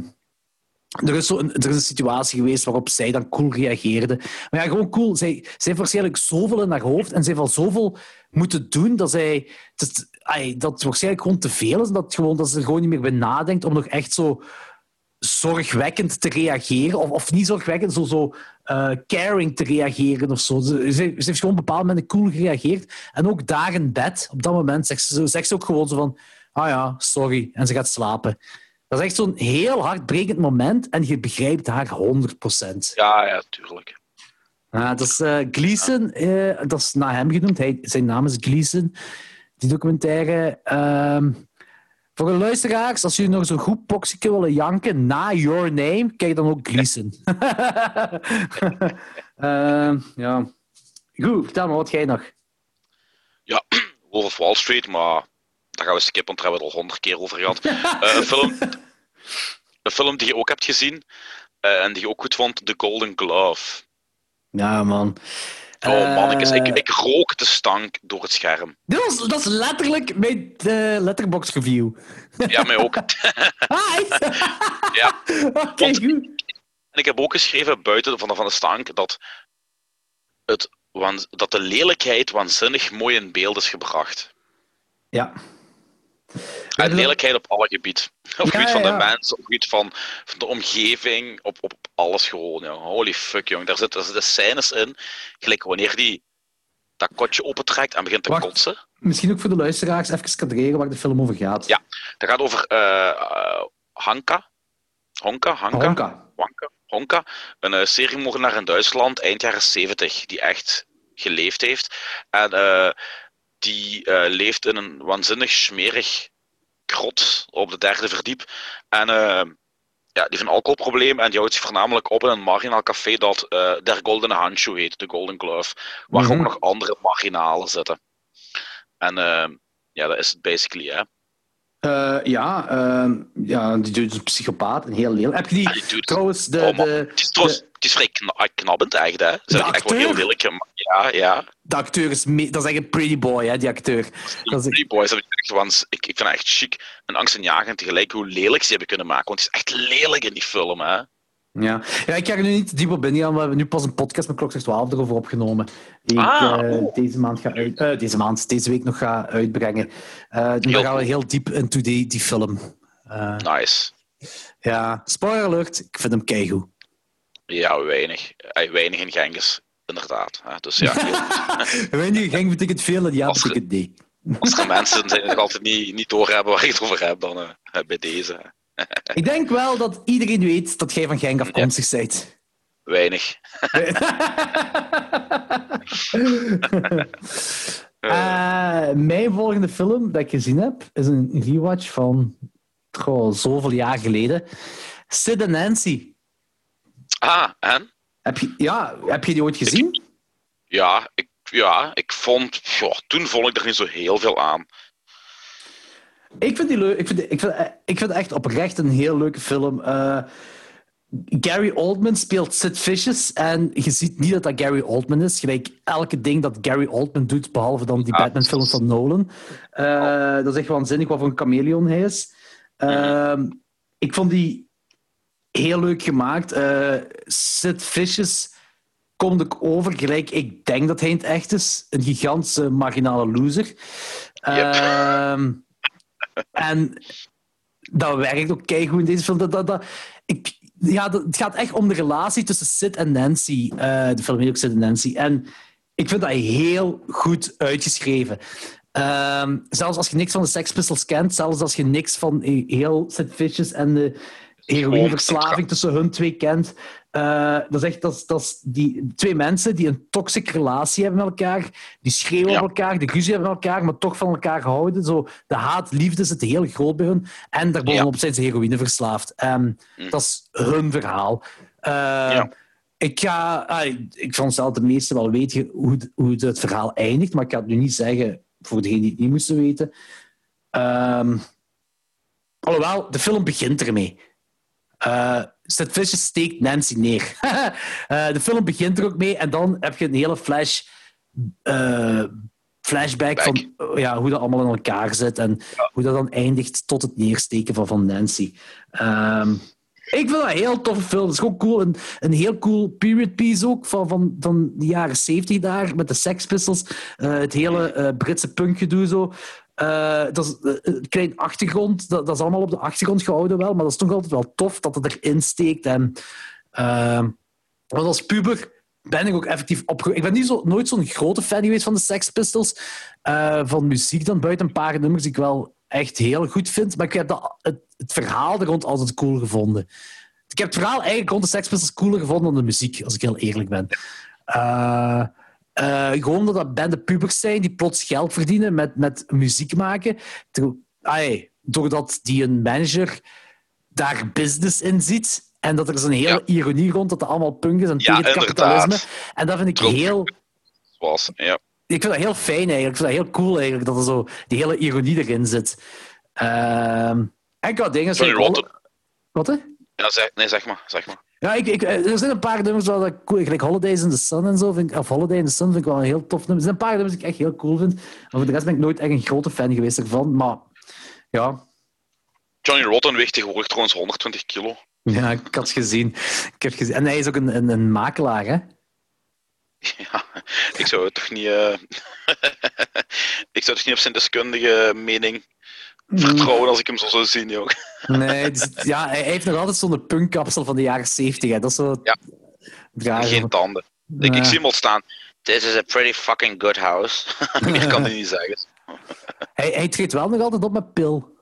er, is zo een, er is een situatie geweest waarop zij dan cool reageerde. Maar ja, gewoon cool. Zij, zij heeft waarschijnlijk zoveel in haar hoofd en zij heeft al zoveel moeten doen dat zij... Dat, ai, dat waarschijnlijk gewoon te veel is. Dat, gewoon, dat ze er gewoon niet meer bij nadenkt om nog echt zo zorgwekkend te reageren. Of, of niet zorgwekkend, zo, zo eh, caring te reageren of zo. Ze, ze, ze heeft gewoon op een bepaald moment cool gereageerd. En ook daar in bed, op dat moment, zegt ze, zegt ze ook gewoon zo van... Ah ja, sorry. En ze gaat slapen. Dat is echt zo'n heel hartbrekend moment en je begrijpt haar 100%. Ja, ja, tuurlijk. Ja, dat is Gleason, eh, dat is naar hem genoemd. Hij, zijn naam is Gleason. Die documentaire. ehm, voor de luisteraars, als jullie nog zo'n goed poxieke willen janken na Your Name, kijk dan ook Gleason. Ehm, ja. Goed, vertel me wat jij nog. Ja, Wolf of Wall Street, maar daar gaan we skippen, want daar hebben we het al honderd keer over gehad. Eh, een, film, een film die je ook hebt gezien eh, en die je ook goed vond, The Golden Glove. Ja, man. Oh mannetjes, ik, Eh, ik rook de stank door het scherm. Dat is, dat is letterlijk mijn uh, letterbox review. Ja, mij ook. Hi! Ja. Oké, goed. En ik heb ook geschreven buiten van de, van de stank dat, het, dat de lelijkheid waanzinnig mooi in beeld is gebracht. Ja. En lelijkheid op alle gebied. Op Ja, gebied van ja. de mensen, op het gebied van, van de omgeving, op, op, op alles gewoon. Ja. Holy fuck, jong. Daar zitten, zitten scènes in, gelijk wanneer die dat kotje opentrekt en begint te Wacht. kotsen. Misschien ook voor de luisteraars even kadreren waar de film over gaat. Ja. Dat gaat over eh, eh, Hanka. Honka? Hanka? Honka. Honka, Honka, een uh, seriemoordenaar in Duitsland eind jaren 70, die echt geleefd heeft. En die eh, leeft in een waanzinnig smerig grot op de derde verdiep. En eh, ja, die heeft een alcoholprobleem en die houdt zich voornamelijk op in een marginaal café dat eh Der Goldene Handschoen heet, de Golden Glove, waar Mhm. ook nog andere marginalen zitten. En ja, dat is het basically, hè. Ja, ja, die dude is een psychopaat en heel lelijk. Heb je die, Ja, die dude- trouwens, de, Oh, de, Het is, trouwens, de, het is vrij kna- knabbend, echt, hè. Ze echt wel heel lelijk gemaakt. Ja, ja. de acteur is... dat is echt een pretty boy, hè, die acteur. Dat is, hebben echt gewoon, ik, ik vind het echt chic en angstaanjagend tegelijk hoe lelijk ze hebben kunnen maken. Want het is echt lelijk in die film, hè. ja. ja, ik ga er nu niet diep op ingaan. We hebben nu pas een podcast met Klok 12 erover opgenomen. Die Ah, ik eh, oh. deze maand ga uit, eh, deze maand, deze week nog ga uitbrengen. Eh dan gaan we heel diep into die, die film. Nice. ja, spoiler alert, ik vind hem keigoed. Ja, weinig. Weinig in Genghis, inderdaad. Hè. Dus ja. Weet je, gang betekent veel en ja betekent nee. als er mensen zijn die nog altijd niet, niet doorhebben waar ik het over heb, dan eh, bij deze. Ik denk wel dat iedereen weet dat jij van Genk afkomstig bent. Weinig. Eh, mijn volgende film dat ik gezien heb, is een rewatch van goh, zoveel jaar geleden. Sid en Nancy. Ah, en? Heb je, ja, heb je die ooit gezien? Ja, ik, ja, ik vond... toen vond ik er niet zo heel veel aan. Ik vind die leuk. Ik vind, ik vind, ik vind het echt oprecht een heel leuke film. Eh, Gary Oldman speelt Sid Vicious en je ziet niet dat dat Gary Oldman is. Gelijk elke ding dat Gary Oldman doet, behalve dan die Batman-films van Nolan. Eh, Dat is echt waanzinnig wat voor een chameleon hij is. Ehm, ik vond die heel leuk gemaakt. Eh Sid Vicious komt ook over gelijk ik denk dat hij in het echt is. Een gigantische marginale loser. Ehm, en dat werkt ook keigoed in deze film. Dat, dat, dat, ik, ja, dat, het gaat echt om de relatie tussen Sid en Nancy. Eh, de film heet ook Sid en Nancy. En ik vind dat heel goed uitgeschreven. Ehm, zelfs als je niks van de Sex Pistols kent, zelfs als je niks van eh, heel Sid Vicious en de heroïneverslaving tussen hun twee kent. eh, dat is echt dat, dat die twee mensen die een toxic relatie hebben met elkaar, die schreeuwen Ja. op elkaar, die ruzie hebben met elkaar, maar toch van elkaar houden. Zo, de haat-liefde zit heel groot bij hun. En daarbovenop zijn ze heroïne verslaafd. En Hm. Dat is hun verhaal. Eh, Ik ga... ah, ik veronderstel dat de meesten wel weten hoe, het- hoe het verhaal eindigt, maar ik ga het nu niet zeggen voor degenen die het niet moesten weten. Ehm, alhoewel, de film begint ermee. Eh Sid Vicious steekt Nancy neer. Eh, de film begint er ook mee en dan heb je een hele flash, eh, flashback Back. van ja, hoe dat allemaal in elkaar zit en hoe dat dan eindigt tot het neersteken van, van Nancy. Ehm, ik vind dat een heel toffe film. Het is gewoon cool. Een, een heel cool period piece ook van, van, van de jaren 70 daar, met de Sex Pistols. Het hele eh, Britse punkgedoe zo. Eh, dat is eh, een klein achtergrond. Dat, dat is allemaal op de achtergrond gehouden wel, maar dat is toch altijd wel tof dat het erin steekt. En, ehm, want als puber ben ik ook effectief opgegroeid. Ik ben niet zo, nooit zo'n grote fan geweest van de Sex Pistols. Eh, van muziek dan, buiten een paar nummers die ik wel echt heel goed vind. Maar ik heb dat, het, het verhaal er rond altijd cool gevonden. Ik heb het verhaal eigenlijk rond de Sex Pistols cooler gevonden dan de muziek, als ik heel eerlijk ben. Eh, eh, gewoon dat dat banden pubers zijn die plots geld verdienen met, met muziek maken. Ter- ai, doordat die een manager daar business in ziet. En dat er is een hele Ja. ironie rond dat het allemaal punk is en Ja, tegen het kapitalisme. En dat vind ik heel... Zoals, ja. Ik vind dat heel fijn eigenlijk. Ik vind dat heel cool eigenlijk, dat er zo die hele ironie erin zit. Ehm en qua dingen... Johnny Rotten. Wat, hè? Ja zeg, nee, zeg maar. Zeg maar. Ja, ik, ik, er zijn een paar nummers waar ik cool Gelijk Holidays in the Sun en zo. Vind ik, of Holiday in the Sun vind ik wel een heel tof nummer. Er zijn een paar nummers die ik echt heel cool vind. Maar voor de rest ben ik nooit echt een grote fan geweest ervan. Maar ja, Johnny Rotten weegt tegenwoordig trouwens 120 kilo. ja ik had het gezien. Ik heb gezien. En hij is ook een, een, een makelaar, hè? Ja, ik zou het toch niet... eh, ik zou toch niet op zijn deskundige mening vertrouwen als ik hem zo zou zien, joh. Nee, ja, hij heeft nog altijd zo'n punkkapsel van de jaren 70. Hè. Dat is zo... Ja. Geen tanden. Ik, ik zie hem al staan. This is a pretty fucking good house. Meer kan hij niet zeggen. hij, hij treedt wel nog altijd op met pil.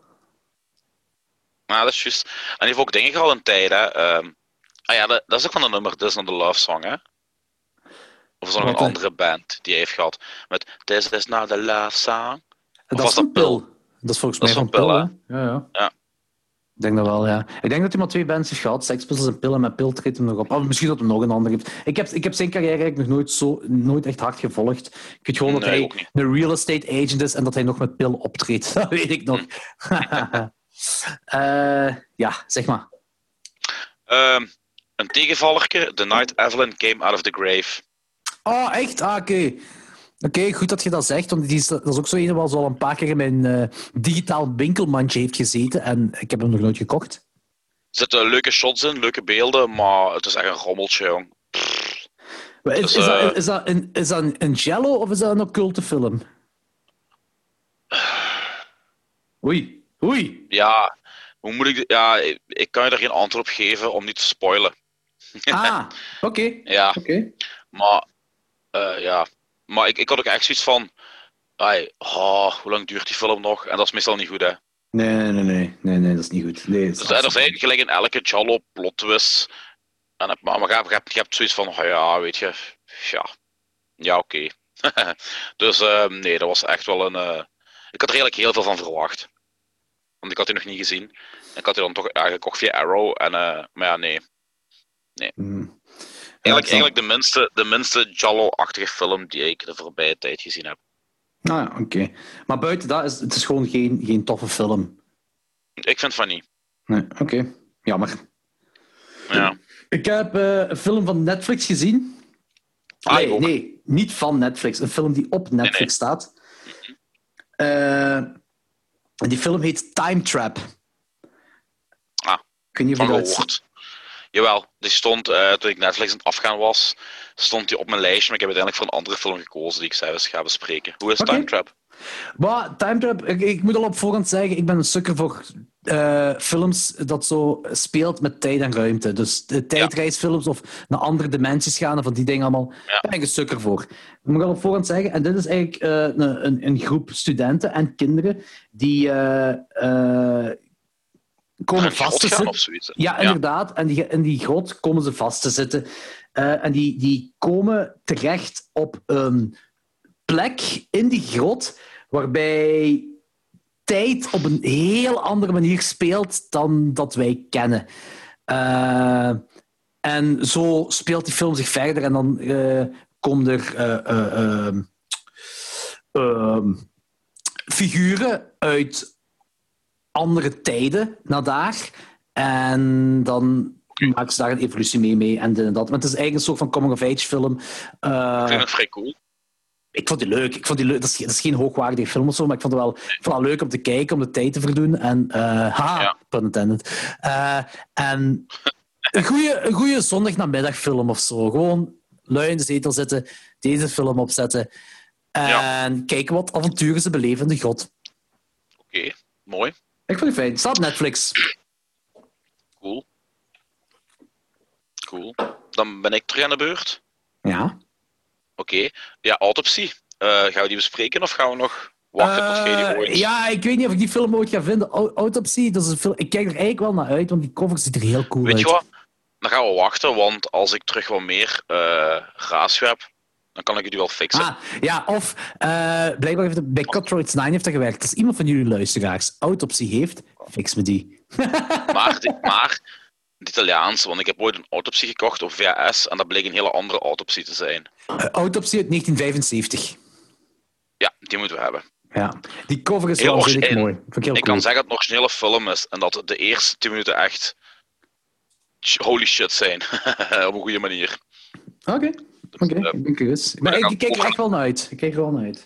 Maar dat is juist. En hij heeft ook dingen gehad een tijd, hè. Ehm, ah ja, dat, dat is ook van een nummer, This is not the Love Song, hè. Of is nog een andere band die hij heeft gehad. Met This is not the Love Song. Dat was van dat pil? Dat is volgens Dat mij van van pil, pil, hè? Ja, ja. Ja. Ik denk dat wel, ja. Ik denk dat hij maar twee bands heeft gehad. Sex Pistols en Pil. En met Pil treedt hem nog op. Of misschien dat hij nog een ander heeft. Ik heb, ik heb zijn carrière eigenlijk nog nooit, zo, nooit echt hard gevolgd. Ik weet gewoon dat hij een real estate agent is en dat hij nog met Pil optreedt. Dat weet ik nog. Eh, ja, zeg maar. Ehm, een tegenvallerke, The Night Evelyn Came Out of the Grave. Oh, echt? Ah, oké. Oké, goed dat je dat zegt, want die is, dat is ook zo een zo al een paar keer in mijn eh, digitaal winkelmandje heeft gezeten en ik heb hem nog nooit gekocht. Er zitten leuke shots in, leuke beelden, maar het is echt een rommeltje, jong. Maar Is, Dus, is, dat, eh, is dat een, is dat een, een jello of is dat een occulte film? Oei, oei. Ja, hoe moet ik... Ja, ik, ik kan je er geen antwoord op geven om niet te spoilen. Ah, oké. Ja, Oké. maar... eh, ja. Maar ik, ik had ook echt zoiets van... ai, oh, hoe lang duurt die film nog? En dat is meestal niet goed, hè. Nee, nee, nee, nee, nee, nee, dat is niet goed. Nee, Dus er zijn gelijk in elke Jallo plot twist. En, het- maar maar je, hebt- je, hebt, zoiets van, oh ja, weet je, ja, ja oké. dus ehm, nee, dat was echt wel een... eh, ik had er eigenlijk heel veel van verwacht. Want ik had die nog niet gezien. Ik had die dan toch ja, gekocht via Arrow. En, eh, maar ja, nee. Hmm. Eigenlijk, eigenlijk de minste, de minste Jallo-achtige film die ik de voorbije tijd gezien heb. Nou ja, oké. Maar buiten dat is het is gewoon geen, geen toffe film. Ik vind van niet. Nee, oké. Jammer. Ja. Ik heb eh, een film van Netflix gezien. Ah, nee, nee, niet van Netflix. Een film die op Netflix nee. staat. En die film heet Time Trap. Ah, Ik weet niet of Van je dat... Jawel, die stond, eh, toen ik Netflix aan het afgaan was, stond die op mijn lijstje, maar ik heb uiteindelijk voor een andere film gekozen die ik zelfs ga bespreken. Hoe is Oké. Time Trap? Maar Time Trap, ik, ik moet al op voorhand zeggen, ik ben een sukker voor eh, films dat zo speelt met tijd en ruimte. Dus de tijdreisfilms of naar andere dimensies gaan en van die dingen allemaal, Ja. ben ik een sukker voor. Ik moet al op voorhand zeggen, en dit is eigenlijk eh, een, een, een groep studenten en kinderen die komen vast te zitten. Ja, inderdaad. En die, in die grot komen ze vast te zitten. Eh, en die, die komen terecht op een plek in die grot waarbij tijd op een heel andere manier speelt dan dat wij kennen. Eh, en zo speelt die film zich verder en dan eh komen er eh, eh, ehm, ehm, figuren uit andere tijden naar daar. En dan maken ze daar een evolutie mee, mee en dit en dat. Maar het is eigenlijk een soort van coming-of-age film. Eh, Ik vind het vrij cool. ik vond die leuk. Ik vond die leuk. Dat, is, dat is geen hoogwaardige film of zo, maar ik vond het wel, vond het leuk om te kijken, om de tijd te verdoen. En, eh ha, Ja. pun intended. Eh, en een goede, een goede zondagnamiddagfilm of zo. Gewoon lui in de zetel zitten, deze film opzetten en kijken wat avonturen ze beleven in de grot. Oké, mooi. Ik vond het fijn. Staat Netflix. Cool. Cool. Dan ben ik terug aan de beurt. Ja. Oké. Ja, autopsie. Eh, gaan we die bespreken of gaan we nog wachten tot jij die Eh, ooit... ja, ik weet niet of ik die film ooit ga vinden. Au- Autopsy, dat is een film. Ik kijk er eigenlijk wel naar uit, want die cover ziet er heel cool Weet uit. je wat? Dan gaan we wachten, want als ik terug wat meer eh ratio heb, dan kan ik die wel fixen. Ah, ja, of eh, blijkbaar heeft het bij Cutthroat 9 heeft dat gewerkt. Als iemand van jullie luisteraars autopsie heeft, fix me die. Maar, die, maar het Italiaans, want ik heb ooit een autopsie gekocht op VHS en dat bleek een hele andere autopsie te zijn. Eh, autopsie uit 1975. Ja, die moeten we hebben. Ja, die cover is Heel origi- mooi. Ik heel Ik cool. kan zeggen dat het een originele film is en dat de eerste 10 minuten echt holy shit zijn. op een goede manier. Oké, oké, eh, ik ben curieus. Maar ik, kijk er echt wel naar uit. Ik kijk er wel naar uit.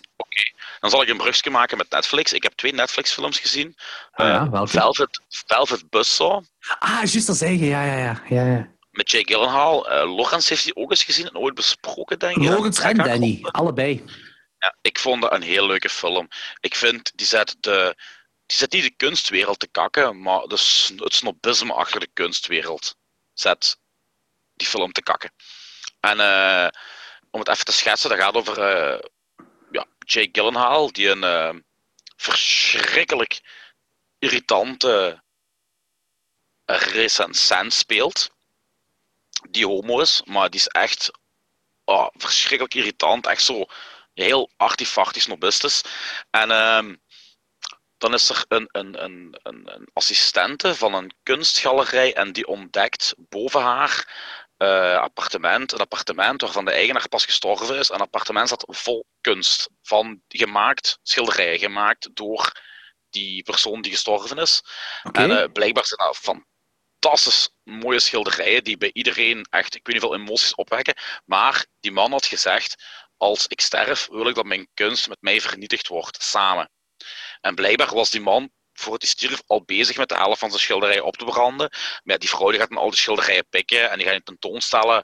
Dan zal ik een brugje maken met Netflix. Ik heb twee Netflix-films gezien. Ah ja, Eh, welke? Velvet, Velvet Buzzsaw Ah, juist dat zeggen. Ja, ja, ja. ja, ja. met Jake Gyllenhaal. Lawrence heeft die ook eens gezien en ooit besproken, denk ik. Lawrence en Danny, allebei. Ja, ik vond dat een heel leuke film. Ik vind, die zet, de, die zet niet de kunstwereld te kakken, maar de, het snobisme achter de kunstwereld zet die film te kakken. En eh, om het even te schetsen, dat gaat over eh, ja, Jake Gyllenhaal, die een eh, verschrikkelijk irritante recensent speelt. Die homo is, maar die is echt oh, verschrikkelijk irritant. Echt zo heel artifactisch snobistisch. En ehm, dan is er een, een, een, een assistente van een kunstgalerij en die ontdekt boven haar eh, appartement, een appartement waarvan de eigenaar pas gestorven is. Een appartement zat vol kunst, van gemaakt, schilderijen gemaakt door die persoon die gestorven is. En eh, blijkbaar zijn dat fantastisch mooie schilderijen die bij iedereen echt, ik weet niet veel emoties opwekken. Maar die man had gezegd, als ik sterf wil ik dat mijn kunst met mij vernietigd wordt, samen. En blijkbaar was die man, voordat hij stierf, al bezig met de helft van zijn schilderijen op te branden. Maar ja, die vrouw die gaat dan al die schilderijen pikken en die gaat die tentoonstellen.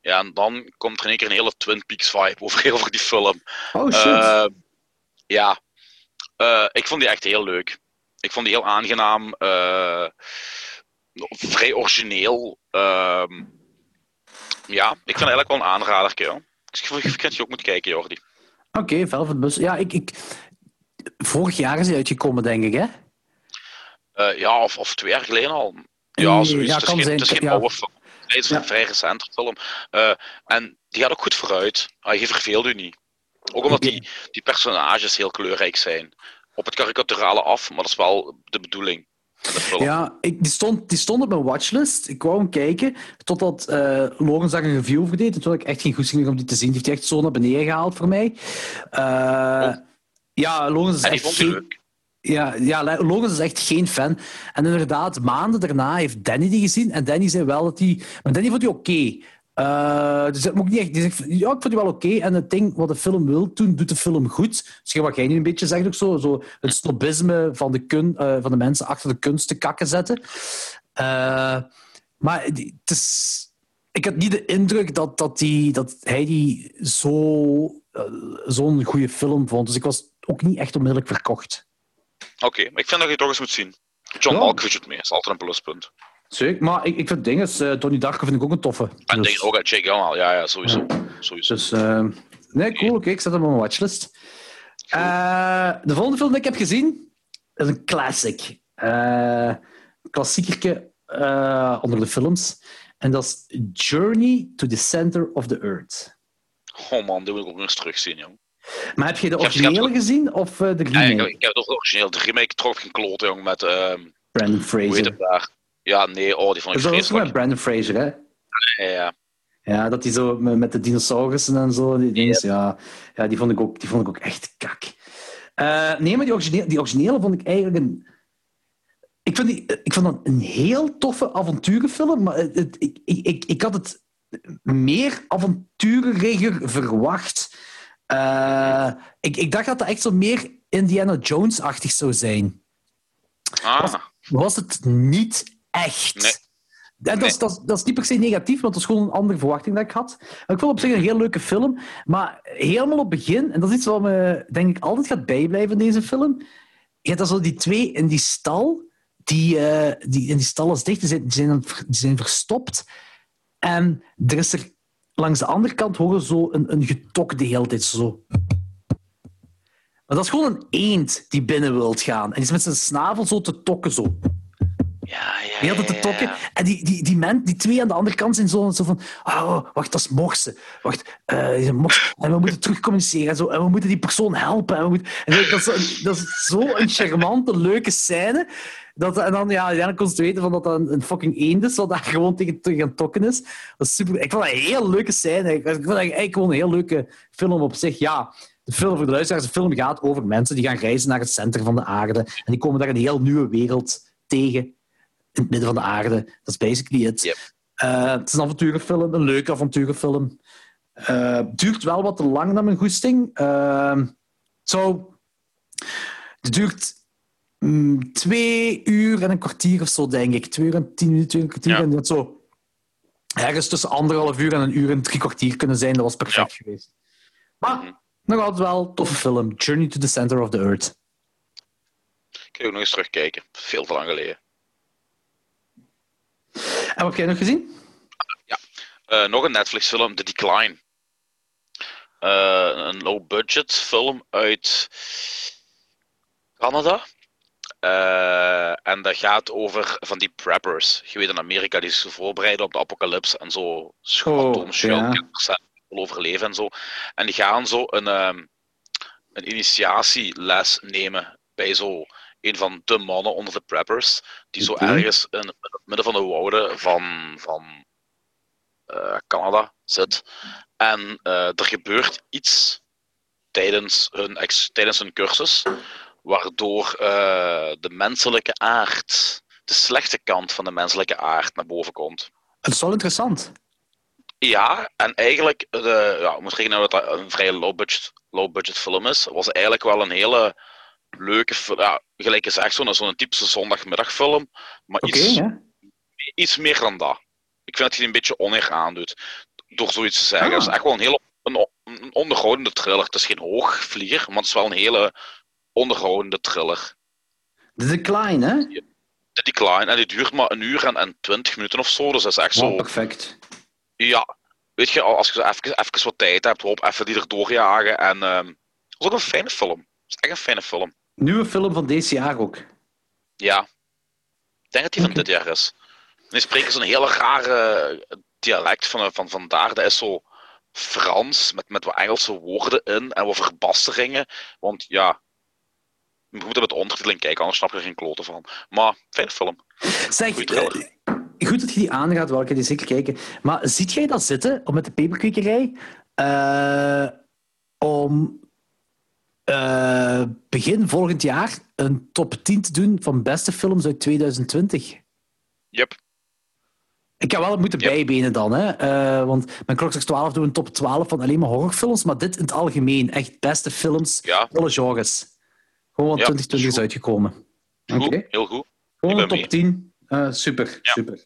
Ja, en dan komt er in één keer een hele Twin Peaks vibe over, over die film. Oh, shit. Eh, ja, Eh, ik vond die echt heel leuk. Ik vond die heel aangenaam. eh, vrij origineel. ehm, ja, ik vind eigenlijk wel een aanrader. Dus ik vind dat je ook moet kijken, Jordi. Oké, Velvet Bus. Ja, ik, ik... Vorig jaar is hij uitgekomen, denk ik, hè? Eh, ja, of, of twee jaar geleden al. Ja, zoiets. Ja, het is geen, zijn. het is geen Ja. oude film. Het is een Ja. vrij recente film. Eh, en die gaat ook goed vooruit. Ah, je verveelt u niet. Ook omdat die, die personages heel kleurrijk zijn. Op het karikaturale af, maar dat is wel de bedoeling. Ja, ik, die, stond, die stond op mijn watchlist. Ik wou hem kijken, totdat eh Logan daar een review over deed. En toen had ik echt geen goesting om die te zien. Die heeft echt zo naar beneden gehaald voor mij. Eh, Ja, Logan is echt geen... Ja, ja, is echt geen fan. En inderdaad, maanden daarna heeft Danny die gezien. En Danny zei wel dat hij... Maar Danny vond die oké. Eh, dus dat moet ik niet echt... Die zegt, ja, ik vond die wel oké. En het ding wat de film wil doen, doet de film goed. Misschien wat jij nu een beetje zegt ook zo. zo het snobisme van de, kun, eh, van de mensen achter de kunst te kakken zetten. Eh, maar het is... Ik had niet de indruk dat, dat, die, dat hij die zo, zo'n goede film vond. Dus ik was ook niet echt onmiddellijk verkocht. Oké, maar ik vind dat je het toch eens moet zien. John Ja. Malkovich doet mee, dat is altijd een pluspunt. Zeker, maar ik, ik vind dingen, uh, Tony Darko vind ik ook een toffe. En Dus, denk ook uit Jake Gyllenhaal, ja, ja, sowieso. sowieso. dus eh, nee, cool, oké, ik zet hem op mijn watchlist. Eh, de volgende film die ik heb gezien is een classic. Eh klassiekerke eh, onder de films. En dat is Journey to the Center of the Earth. Oh man, die wil ik ook nog eens terugzien, jong. Maar heb je de Ik heb- ik heb originele gezien of eh, de ik, remake? heb, ik heb het ook origineel. De remake trok geen klote, jong, met... ehm Brandon hoe heet Fraser. daar? Ja, nee, oh, die vond ik Dat is ook vreselijk. met Brandon Fraser, hè? Ja, ja. Ja, dat die zo met de dinosaurussen en zo. Die, ja. Ja, die, vond ik ook, die vond ik ook echt kak. Eh, nee, maar die originele, die originele vond ik eigenlijk een. Ik vond, die, ik vond dat een heel toffe avonturenfilm, maar het, het- ik, ik, ik, ik had het meer avontureriger verwacht. Eh, ik, ik dacht dat het echt zo meer Indiana Jones-achtig zou zijn. Ah, Was het niet echt. Nee. En dat, is, dat, is, dat is niet per se negatief, want dat is gewoon een andere verwachting dat ik had. Maar ik vond het op zich een heel leuke film. Maar helemaal op het begin, en dat is iets wat me denk ik altijd gaat bijblijven in deze film. Je hebt dan zo die twee in die stal, die, eh, die in die stal is dicht, die zijn, die zijn, die zijn verstopt. En er is er langs de andere kant horen zo een, een getok de hele tijd zo. Maar dat is gewoon een eend die binnen wilt gaan. En die is met zijn snavel zo te tokken zo. ja, ja, Die hadden te ja, tokken. ja. En die, die, die, men, die twee aan de andere kant zijn zo, zo van... Oh, wacht, dat is morsen. Wacht, eh, die zijn morsen. En we moeten terugcommuniceren. En, zo, en we moeten die persoon helpen. En, we moeten, en dat, is, zo- dat is zo'n charmante, leuke scène. Dat, en dan, ja, uiteindelijk kon ze te weten van dat dat een, een fucking eend is, wat daar gewoon tegen, tegen aan tokken is. Dat is super. Ik vond dat een heel leuke scène. Ik, ik vond dat eigenlijk gewoon een heel leuke film op zich. Ja, de film voor de luisteraars, de film gaat over mensen die gaan reizen naar het centrum van de aarde. En die komen daar een heel nieuwe wereld tegen in het midden van de aarde. Dat is basically het. Yep. Eh, het is een avonturenfilm, een leuke avonturenfilm. Eh, Het duurt wel wat te lang naar mijn goesting. Eh, zo, het duurt mm, twee uur en een kwartier of zo, denk ik. Twee uur en tien minuten, twee uur en kwartier. Ja. En dat zo ergens tussen anderhalf uur en een uur en drie kwartier kunnen zijn. Dat was perfect geweest. Maar Mhm. nog altijd wel een toffe film. Journey to the Center of the Earth. Ik ga ook nog eens terugkijken. Veel te lang geleden. En wat heb jij nog gezien? Eh, nog een Netflix-film, The Decline. Eh, een low-budget film uit Canada. Eh, en dat gaat over van die preppers. Je weet in Amerika die zich voorbereiden op de apocalypse en zo atoomschuilketters ja. wil overleven en zo. En die gaan zo een, ehm, een initiatieles nemen bij zo een van de mannen onder de preppers. Die zo ergens in het midden van de wouden van, van eh, Canada zit. En eh, er gebeurt iets tijdens hun, tijdens hun cursus, waardoor eh, de menselijke aard, de slechte kant van de menselijke aard, naar boven komt. Het is wel interessant. Ja, en eigenlijk, de, ja, moet rekenen dat dat een vrij low-budget low budget film is. was eigenlijk wel een hele leuke, ja, gelijk gezegd, zo'n zo'n typische zondagmiddagfilm, maar Oké, iets, ja. iets meer dan dat. Ik vind dat hij een beetje oneer aandoet door zoiets te zeggen. Ah. Het is echt wel een hele een, een onderhoudende thriller. Het is geen hoogvlieger, maar het is wel een hele onderhoudende thriller. The Decline, hè? De Decline, en die duurt maar een uur en, en twintig minuten of zo, dus dat is echt zo... perfect. Ja, weet je, als je zo even, even wat tijd hebt, hoop even die er doorjagen. En ehm het is ook een fijne film. Het is echt een fijne film. Nieuwe film van deze jaar ook. Ja. Ik denk dat die van dit jaar is. En die spreken zo'n hele rare dialect van, van vandaar. Dat is zo Frans, met, met wat Engelse woorden in en wat verbasteringen. Want ja, je moet met ondertiteling kijken, anders snap je er geen kloten van. Maar, fijne film. Zeg, eh, goed dat je die aangaat, welke die zeker kijken. Maar ziet jij dat zitten, om met de peperkwekerij, eh, om eh, begin volgend jaar een top 10 te doen van beste films uit 2020? Yep. Ik ga wel moeten bijbenen dan, hè. Want mijn Klokslag 12 doen een top 12 van alleen maar horrorfilms, maar dit in het algemeen. Echt beste films, Ja. alle genres. Gewoon wat Ja, 2020 is uitgekomen. Oké. Heel goed. Gewoon een top 10. Eh, super, Ja. super.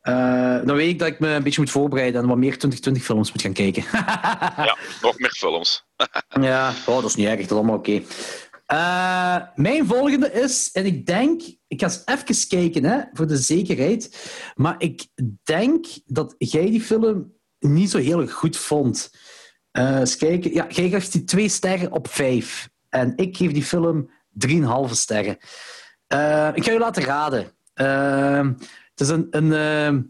Eh, dan weet ik dat ik me een beetje moet voorbereiden en wat meer 2020 films moet gaan kijken. Ja, nog meer films. ja, oh, dat is niet erg, dat is allemaal oké. Eh, mijn volgende is, en ik denk, ik ga eens even kijken hè, voor de zekerheid, maar ik denk dat jij die film niet zo heel goed vond. Eens kijken. Ja, jij geeft die twee sterren op vijf. En ik geef die film 3,5 sterren. Eh, ik ga je laten raden. Eh, het is een, een eh,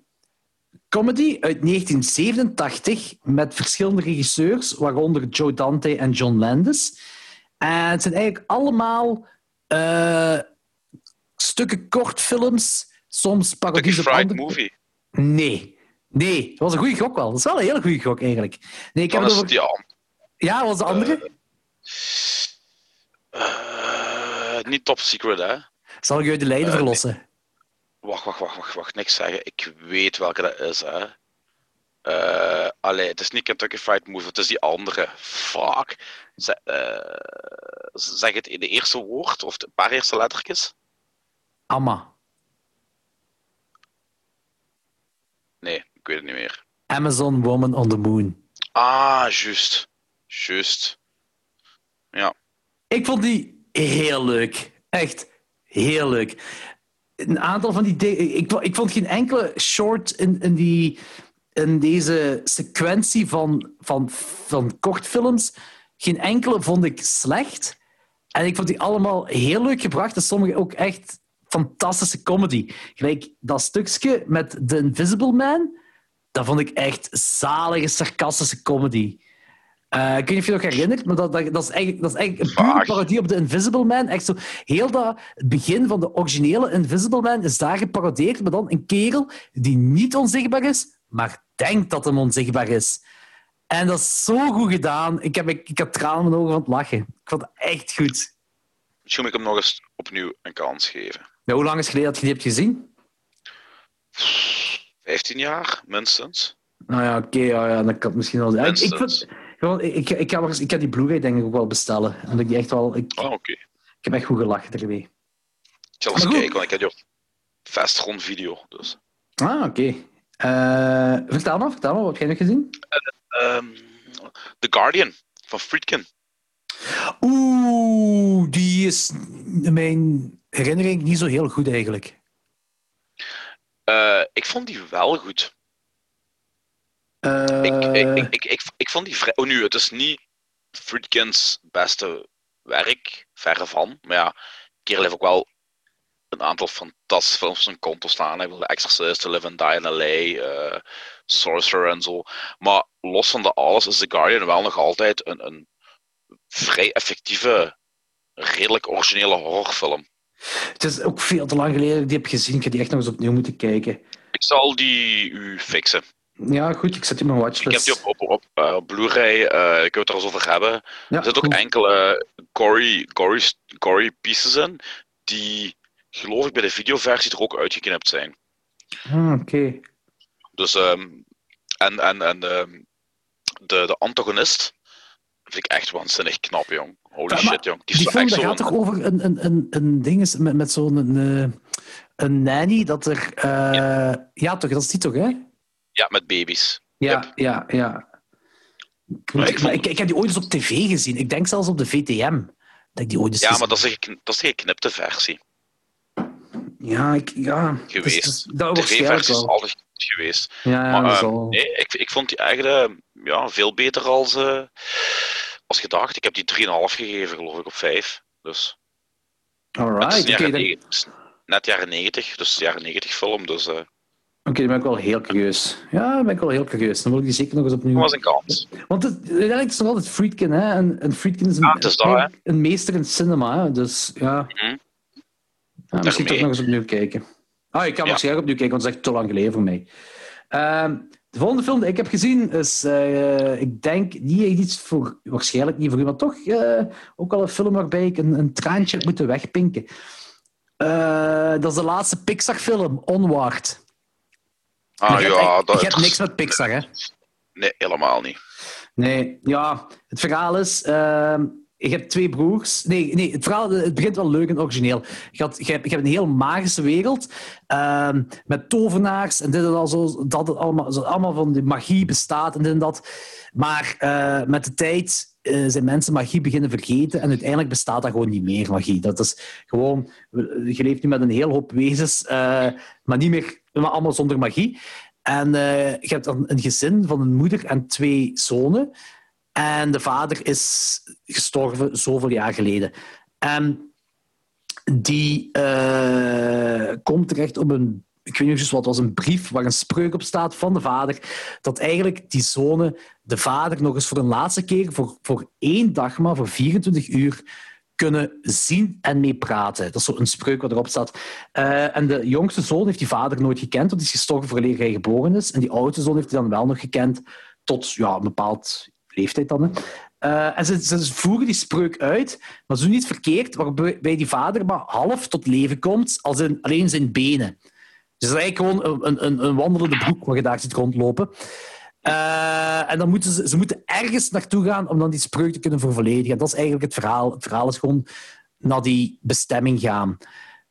comedy uit 1987 met verschillende regisseurs, waaronder Joe Dante en John Landis. En het zijn eigenlijk allemaal stukken kortfilms, soms parodies op andere... Movie. Nee. Nee, dat was een goede gok wel. Dat is wel een hele goede gok eigenlijk. Nee, ik heb het over... die Ja, wat was de andere? Eh, niet top secret, hè? Zal ik je de lijden eh, verlossen? Wacht, wacht, wacht, wacht, wacht. Niks zeggen. Ik weet welke dat is, hè. Eh allee, het is niet Kentucky Fried Movie, het is die andere. Fuck. Zeg, zeg het in de eerste woord, of een paar eerste lettertjes? Amma. Nee, ik weet het niet meer. Amazon Woman on the Moon. Ah, juist. Juist. Ja. Ik vond die heel leuk. Echt heel leuk. Een aantal van die. Ik, ik vond geen enkele short in, in, die, in deze sequentie van, van, van kortfilms. Geen enkele vond ik slecht. En ik vond die allemaal heel leuk gebracht. En sommige ook echt fantastische comedy. Gelijk dat stukje met The Invisible Man. Dat vond ik echt zalige, sarcastische comedy. Eh, ik weet niet of je je nog herinnert, maar dat, dat, dat, is, eigenlijk, dat is eigenlijk een pure Vaag. parodie op de Invisible Man. Echt zo, heel dat het begin van de originele Invisible Man is daar geparodeerd, maar dan een kerel die niet onzichtbaar is, maar denkt dat hem onzichtbaar is. En dat is zo goed gedaan. Ik, heb, ik, ik had tranen in mijn ogen van het lachen. Ik vond het echt goed. Misschien moet ik hem nog eens opnieuw een kans geven. Ja, hoe lang is het geleden dat je die hebt gezien? 15 jaar, minstens. Nou ja, oké, ja, ja, dat kan het misschien wel zijn. Ik, ik, vind- gewoon, ik, ik, ik, ga ik ga die Blu-ray denk ik ook wel bestellen. Omdat ik die echt wel... Ik, Oh, oké. ik heb echt goed gelachen ermee. Ik zal eens Maar goed. kijken, want ik heb die op Vestron video. Dus. Ah, oké. Eh, vertel maar, vertel maar, wat heb jij nog gezien? Ehm, The Guardian van Friedkin. Oeh, die is in mijn herinnering niet zo heel goed eigenlijk. Eh, ik vond die wel goed. Eh, Ik, ik, ik, ik, ik, ik vond die vrij. Oh, nu, het is niet Friedkins beste werk, verre van. Maar ja, kerel heeft ook wel een aantal fantastische films op zijn konto staan. Hij wil The Exorcist, To Live and Die in L.A., eh, Sorcerer en zo. Maar los van dat alles is The Guardian wel nog altijd een, een vrij effectieve, redelijk originele horrorfilm. Het is ook veel te lang geleden dat ik die heb gezien. Ik ga die echt nog eens opnieuw moeten kijken. Ik zal die u fixen. Ja, goed, ik zet die in mijn Ik heb watchlist. die op, op, op, eh, op Blu-ray, eh, ik wil het er eens over hebben. Ja, Er zitten ook enkele gory, gory, gory pieces in, die geloof ik bij de videoversie er ook uitgeknipt zijn. Ah, Oké. Dus, ehm, en, en, en ehm, de, de antagonist vind ik echt waanzinnig knap, jong. Holy Ja, shit, jong. Die, Die film dat gaat toch over een, een, een, een ding is met, met zo'n een, eh, een nanny dat er... eh, ja. toch, dat is die toch, hè? Ja, met baby's. Ja, Yep. ja, ja. Ik, Maar ik ik, vond- ik, ik heb die ooit eens op tv gezien. Ik denk zelfs op de VTM. Dat ik die ooit eens Ja, maar dat is, een dat is een geknipte versie Ja, ik, ja. geweest. het is- dat TV-versie is geweest. Ja, ja, Maar zal- nee, ik, ik vond die echt eh, ja, veel beter als, eh, als gedacht. Ik heb die 3,5 gegeven, geloof ik, op 5. Dus het is, Alright, een oké. jaren dan- negen- het is net jaren 90, dus jaren 90 film. Dus eh, Oké, dan ben ik wel heel curieus. Ja, dan ben ik wel heel curieus. Dan wil ik die zeker nog eens opnieuw... Dat was een kans. Want het, uiteindelijk is het nog altijd Friedkin, hè? En, en Friedkin is een, Ja, het is dat, hè. een meester in cinema, hè? Dus ja. Mhm. ja misschien toch nog eens opnieuw kijken. Ah, ik kan Ja. waarschijnlijk opnieuw kijken, want het is echt te lang geleden voor mij. Ehm, de volgende film die ik heb gezien is, eh, ik denk, niet iets voor, waarschijnlijk niet voor u, maar toch eh, ook al een film waarbij ik een, een traantje heb moeten wegpinken. Eh, dat is de laatste Pixar-film, Onward. Ah je, hebt, ja, dat je hebt niks met Pixar, hè? Nee, helemaal niet. Nee, ja, het verhaal is. ehm je hebt twee broers. Nee, nee het verhaal het begint wel leuk en origineel. Je, had, je, hebt, je hebt een heel magische wereld ehm, met tovenaars en dit en dat, zo, dat het allemaal, zo, allemaal van die magie bestaat en dit en dat. Maar eh, met de tijd eh, zijn mensen magie beginnen vergeten en uiteindelijk bestaat dat gewoon niet meer, magie. Dat is gewoon, je leeft nu met een heel hoop wezens, eh, maar niet meer, maar allemaal zonder magie. En eh, je hebt dan een gezin van een moeder en twee zonen. En de vader is gestorven zoveel jaar geleden. En die eh, komt terecht op een, ik weet niet precies wat was, een brief waar een spreuk op staat van de vader, dat eigenlijk die zonen de vader nog eens voor een laatste keer, voor, voor één dag maar, voor 24 uur, kunnen zien en mee praten. Dat is zo'n spreuk wat erop staat. Eh, en de jongste zoon heeft die vader nooit gekend, want die is gestorven voordat hij geboren is. En die oudste zoon heeft hij dan wel nog gekend tot ja, een bepaald leeftijd dan. Eh, en ze, ze voeren die spreuk uit, maar zo niet verkeerd, waarbij die vader maar half tot leven komt, als in alleen zijn benen. Dus is eigenlijk gewoon een, een, een wandelende broek waar je daar ziet rondlopen. Eh, en dan moeten ze, ze moeten ergens naartoe gaan om dan die spreuk te kunnen vervolledigen. Dat is eigenlijk het verhaal. Het verhaal is gewoon naar die bestemming gaan.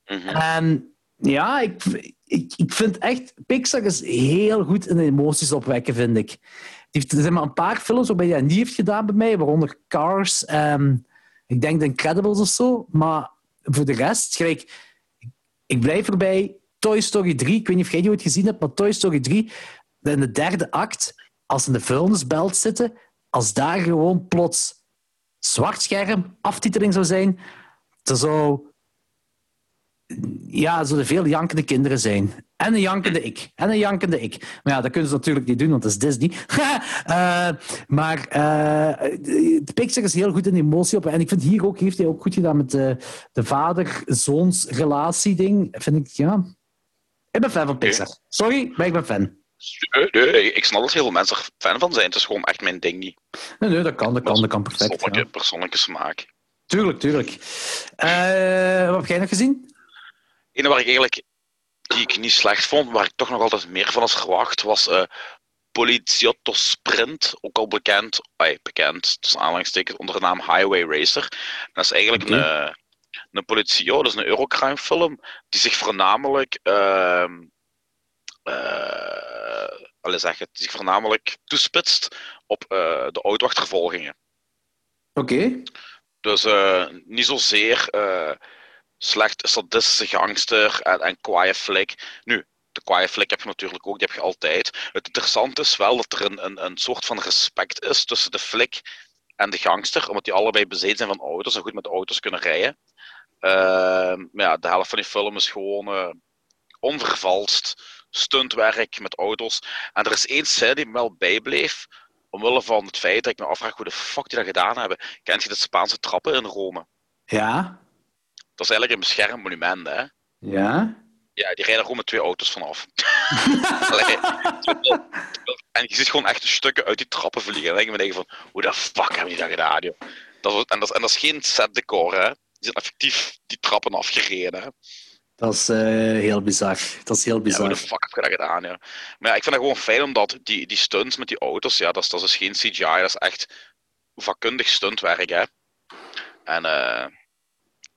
Mhm. En ja, ik, ik, ik vind echt... Pixar is heel goed in emoties opwekken, vind ik. Er zijn maar een paar films waarbij hij dat niet heeft gedaan bij mij, waaronder Cars en ik denk The Incredibles of zo. Maar voor de rest, gelijk, ik blijf erbij. Toy Story 3, ik weet niet of jij die ooit gezien hebt, maar Toy Story 3, in de derde act, als ze in de vuilnisbelt zitten, als daar gewoon plots zwart scherm, aftiteling zou zijn, er zou ja, zullen veel jankende kinderen zijn. En een jankende ik. En een jankende ik. Maar ja, dat kunnen ze natuurlijk niet doen, want dat is Disney. Eh, maar eh, de Pixar is heel goed in emotie op. En ik vind hier ook, heeft hij ook goed gedaan met de, de vader-zoons relatie-ding. Vind ik, ja... Ik ben fan van Pixar. Sorry, maar ik ben fan. Nee, nee, ik snap dat heel veel mensen er fan van zijn. Het is gewoon echt mijn ding niet. Nee, nee, dat kan, dat kan, dat kan perfect. Persoonlijke, Ja. persoonlijke smaak. Tuurlijk, tuurlijk. Eh, wat heb jij nog gezien? Ene waar ik eigenlijk die ik niet slecht vond, waar ik toch nog altijd meer van had verwacht, was eh Poliziotto Sprint, ook al bekend, ay, bekend tussen aanhalingstekens onder de naam Highway Racer. En dat is eigenlijk een, eh, een policio, dat is een Eurocrime film, die zich voornamelijk ehm zeg het, zich voornamelijk toespitst op eh, de autoachtervolgingen. Oké. Dus eh, niet zozeer slecht sadistische gangster en, en kwaaie flik. Nu, de kwaaie flik heb je natuurlijk ook, die heb je altijd. Het interessante is wel dat er een, een, een soort van respect is tussen de flik en de gangster, omdat die allebei bezeten zijn van auto's en goed met auto's kunnen rijden. Maar ja, de helft van die film is gewoon onvervalst stuntwerk met auto's. En er is één scène die me wel bijbleef, omwille van het feit dat ik me afvraag hoe de fuck die dat gedaan hebben. Kent je de Spaanse trappen in Rome? Ja. Dat is eigenlijk een beschermd monument, hè? Ja. Ja, die rijden gewoon met twee auto's vanaf. Allee, en je ziet gewoon echt stukken uit die trappen vliegen. En dan denk je me van, hoe de fuck hebben die dat gedaan, joh? Dat was, en, dat, is- en dat is geen set decor, hè? Die zijn effectief die trappen afgereden, hè? Dat is eh, heel bizar. Dat is heel Ja, hoe bizar. de fuck heb je dat gedaan, ja? Maar ja, ik vind het gewoon fijn, omdat die, die stunts met die auto's, ja, dat is, dat is dus geen CGI, dat is echt vakkundig stuntwerk, hè? En eh,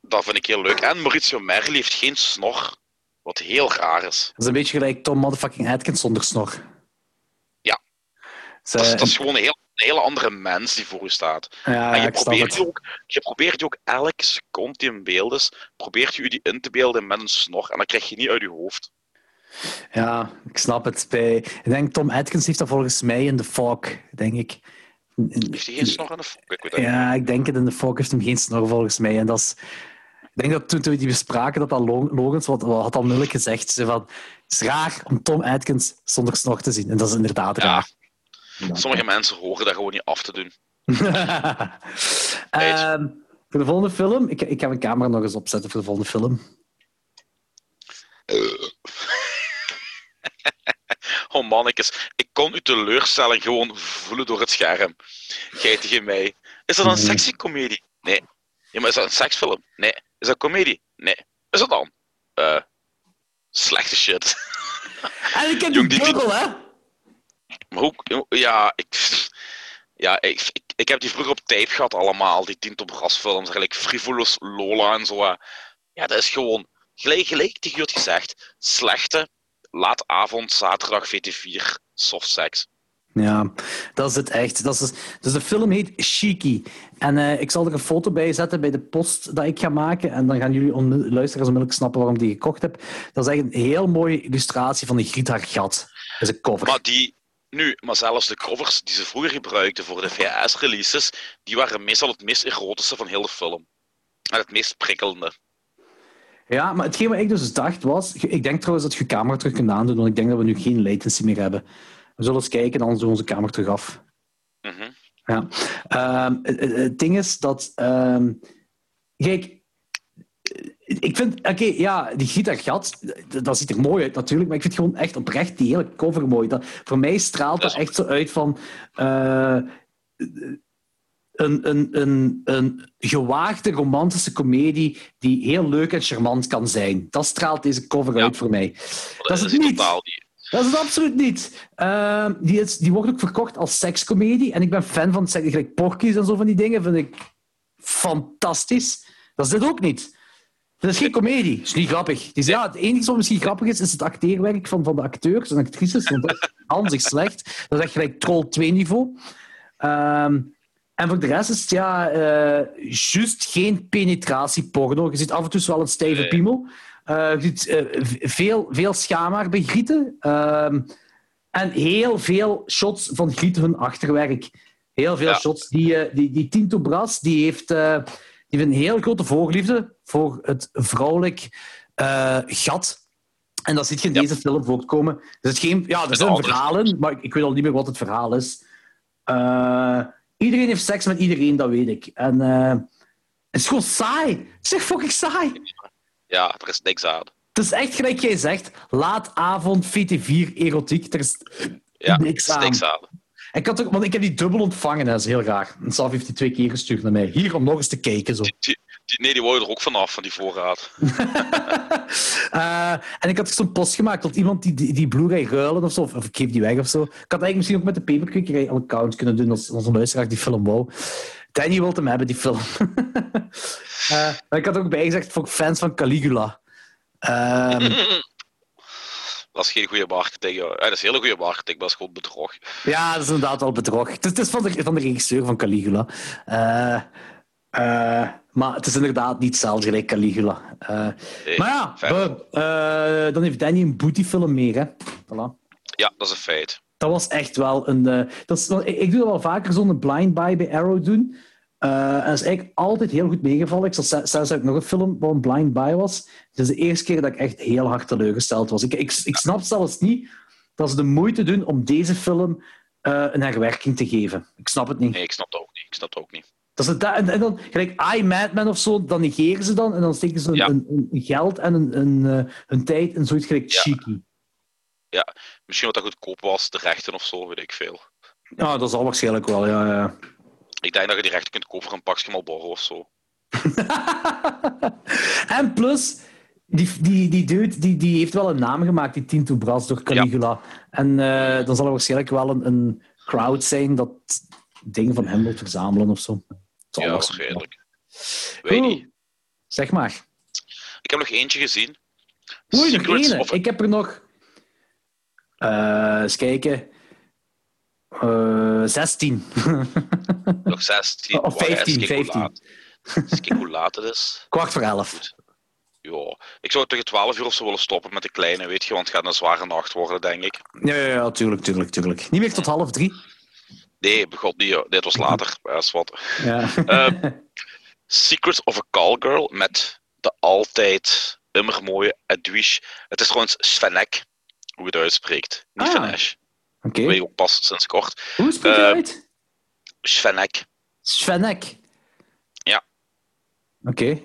dat vind ik heel leuk. En Maurizio Merli heeft geen snor, wat heel raar is. Dat is een beetje gelijk Tom motherfucking Atkins zonder snor. Ja. Ze- Dat is, dat is gewoon heel, een hele andere mens die voor u staat. ja, en je probeert, je, ook, je probeert je ook elke seconde die in beeld is, probeert je die in te beelden met een snor. En dat krijg je niet uit je hoofd. Ja, ik snap het. Bij, ik denk Tom Atkins heeft dat volgens mij in The Fog, denk ik. In- Heeft hij geen snor aan de? Ik weet niet. Ja, ik denk het. In The Fog heeft hem geen snor volgens mij. En dat is, Ik denk dat toen, toen we die bespraken, dat, dat Lo- Logans wat, wat had al gezegd. Ze van, het is raar om Tom Atkins zonder snor te zien. En dat is inderdaad Ja, raar. Sommige mensen horen dat gewoon niet af te doen. Ehm, voor de volgende film, ik, ik ga mijn camera nog eens opzetten voor de volgende film. Oh mannetjes, ik kon uw teleurstelling gewoon voelen door het scherm. Gij tegen mij. Is dat een sexy comedie? Nee. Ja, maar is dat een seksfilm? Nee. Is dat comedie? Nee. Is dat dan? Eh, slechte shit. En ik heb die dubbel, hè? Maar hoe... Ja, ik... Ja, ik, ik, ik heb die vroeger op tape gehad allemaal, die Tinto Brass films. Gelijk Frivolous Lola en zo. hè. Ja, dat is gewoon... Gelijk, gelijk tegen je had gezegd. Slechte, laat avond, zaterdag, VT4, softseks. Ja, dat is het echt. Dat is, dus de film heet Shiki. En eh, ik zal er een foto bij zetten bij de post dat ik ga maken. En dan gaan jullie luisteraars onmiddellijk snappen waarom ik die gekocht heb. Dat is echt een heel mooie illustratie van een Griet haar gat. Dat is een cover. Maar die, nu, maar zelfs de covers die ze vroeger gebruikten voor de VHS-releases, die waren meestal het meest erotische van heel de film. En het meest prikkelende. Ja, maar hetgeen wat ik dus dacht was... Ik denk trouwens dat je camera terug kunt aandoen, want ik denk dat we nu geen latency meer hebben. We zullen eens kijken, anders doen we onze camera terug af. Mhm. Ja. Ehm, het ding is dat... ehm, kijk, ik vind... Oké, ja, die Gita gat, dat, dat ziet er mooi uit natuurlijk, maar ik vind gewoon echt oprecht die hele cover mooi. Dat, voor mij straalt dat echt zo uit van... eh, een, een, een, een gewaagde romantische komedie die heel leuk en charmant kan zijn. Dat straalt deze cover Ja. uit voor mij. Dat is het niet. Dat is het absoluut niet. Ehm, die, is, die wordt ook verkocht als sekscomedie. En ik ben fan van seks, gelijk Porky's en zo van die dingen. Vind ik fantastisch. Dat is dit ook niet. Dat is geen comedie. Dat is niet grappig. Dus ja, het enige wat misschien grappig is, is het acteerwerk van, van de acteurs en actrices. Want dat is handig slecht. Dat is echt gelijk Troll 2 niveau. Ehm, en voor de rest is het ja, eh juist geen penetratieporno. Je ziet af en toe wel een stijve piemel. Eh, je ziet eh, veel, veel schaamhaar bij Grieten. Ehm, en heel veel shots van Grieten hun achterwerk. Heel veel Ja. shots. Die, die, die Tinto Brass die heeft, heeft een heel grote voorliefde voor het vrouwelijk eh, gat. En dat ziet je in Ja. deze film voortkomen. Dus het geen, ja, er zijn verhalen, maar ik weet al niet meer wat het verhaal is. Eh, iedereen heeft seks met iedereen, dat weet ik. En eh, het is gewoon saai. Het is echt fucking saai. Ja, er is niks aan. Het is echt gelijk jij zegt, laat avond VT4 erotiek. Er is Ja, niks aan. niks aan. Ik, had ook, want ik heb die dubbel ontvangen, dat is heel raar. En Saf heeft die twee keer gestuurd naar mij. Hier om nog eens te kijken. Zo. Die, die, die- nee, die wou je er ook vanaf, van die voorraad. Eh, en ik had zo'n post gemaakt tot iemand die, die, die Blu-ray ruilen of zo, of, of ik geef die weg of zo. Ik had eigenlijk misschien ook met de paperkwekerij een account kunnen doen als onze luisteraar die film wou. Danny wil hem hebben, die film. Eh, maar ik had ook bijgezegd voor fans van Caligula. Ehm, Dat is geen goede marketing. Ja, dat is hele goede marketing, maar dat is gewoon bedrog. ja, dat is inderdaad wel bedrog. Het is, het is van, de, van de regisseur van Caligula. Eh, eh, maar het is inderdaad niet hetzelfde gelijk Caligula. Eh, Nee, maar ja, dan heeft Danny een booty-film meer. Hè. Voilà. Ja, dat is een feit. Dat was echt wel een. dat is, ik doe dat wel vaker zo'n blind buy bij Arrow doen. Eh, en dat is eigenlijk altijd heel goed meegevallen. Ik ze- zelfs ook nog een film waar een blind buy was. Het is de eerste keer dat ik echt heel hard teleurgesteld was. Ik, ik, ik snap zelfs niet dat ze de moeite doen om deze film eh, een herwerking te geven. Ik snap het niet. Nee, ik snap dat ook niet. Ik snap dat ook niet. Dat het, en, en dan, gelijk I, Madman of zo, dan negeren ze dan en dan steken ze een, Ja. een, een geld en een, een, eh, hun tijd in zoiets gelijk Ja. cheeky. Misschien wat dat goedkoop was, de rechten of zo, weet ik veel. Ja, dat zal waarschijnlijk wel, ja. ja. Ik denk dat je die rechten kunt kopen voor een pakje of zo. en plus, die, die, die dude die, die heeft wel een naam gemaakt, die Tinto Brass, door Caligula. En eh, dan zal er waarschijnlijk wel een, een crowd zijn dat dingen van hem wil verzamelen of zo. Zal Ja, waarschijnlijk. Weet niet. Zeg maar. Ik heb nog eentje gezien. Oei, nog of- Ik heb er nog... eh eens kijken. Eh 16. Nog 16. Of Wow, ja, 15, eens kijken hoe 15. laat- eens kijken hoe laat het is. Kwart voor elf. Ja, ik zou tegen 12 uur of zo willen stoppen met de kleine, weet je, want het gaat een zware nacht worden, denk ik. Ja, ja, ja, tuurlijk, tuurlijk, tuurlijk. Niet meer tot half drie. Nee, begot niet, dit was later. Is wat. Ja. Eh, Secrets of a Call Girl met de altijd immer mooie Edwige. Het is trouwens Svenek, hoe je het uitspreekt. Niet Ah. Svenesh. Weet ik ook pas sinds kort. Hoe spreek je uit? Svenek. Svenek. Ja. Oké.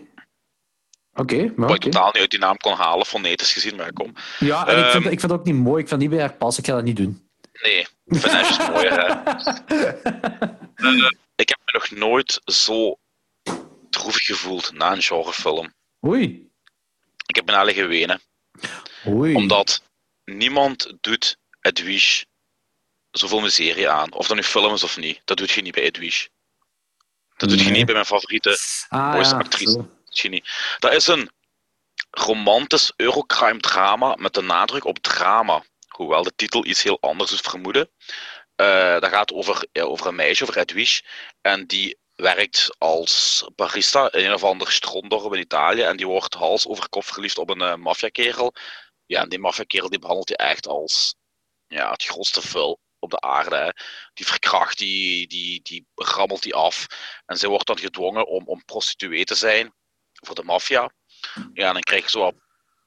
Oké, maar Wat ik totaal niet uit die naam kon halen, fonetisch gezien, maar kom. Ja, en ik, vind, Ehm, ik vind het ook niet mooi. Ik vind het niet bij haar passen. Ik ga dat niet doen. Nee, Svenesh is mooier, hè. Eh, ik heb me nog nooit zo droevig gevoeld na een genrefilm. Oei. Ik heb bijna liggen wenen. Oei. Omdat niemand doet Edwige zoveel miserie aan. Of dat nu film is of niet. Dat doet je niet bij Edwige. Dat doet je niet bij mijn favoriete ah, mooiste ja, actrice. zo. Dat doet je niet. Dat is een romantisch Eurocrime drama met de nadruk op drama. Hoewel de titel iets heel anders doet vermoeden. Eh, dat gaat over, ja, over een meisje, over Edwige. En die werkt als barista in een of ander stroomdorp in Italië. En die wordt hals over kop verliefd op een eh maffiakerel. Ja, en die maffiakerel die behandelt hij echt als ja, het grootste vul op de aarde. Die verkracht, die, die, die rammelt die af. En zij wordt dan gedwongen om, om prostituee te zijn voor de maffia. Ja, en dan krijg je zo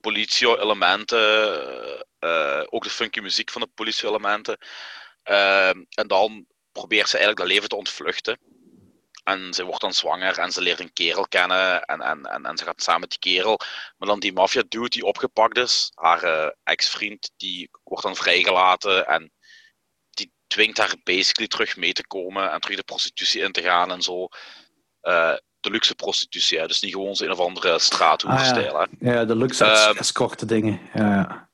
politie-elementen. eh, ook de funky muziek van de politie-elementen. Eh, en dan probeert ze eigenlijk dat leven te ontvluchten. En ze wordt dan zwanger en ze leert een kerel kennen. En, en, en, ze gaat samen met die kerel. Maar dan die maffia-dude die opgepakt is, haar eh, ex-vriend, die wordt dan vrijgelaten. En dwingt haar basically terug mee te komen en terug de prostitutie in te gaan en zo. Eh, de luxe prostitutie, hè. dus niet gewoon zo een of andere straathoerstijl. Ah, hè. Ja, de luxe Ehm, escorte dingen. Ja, ja.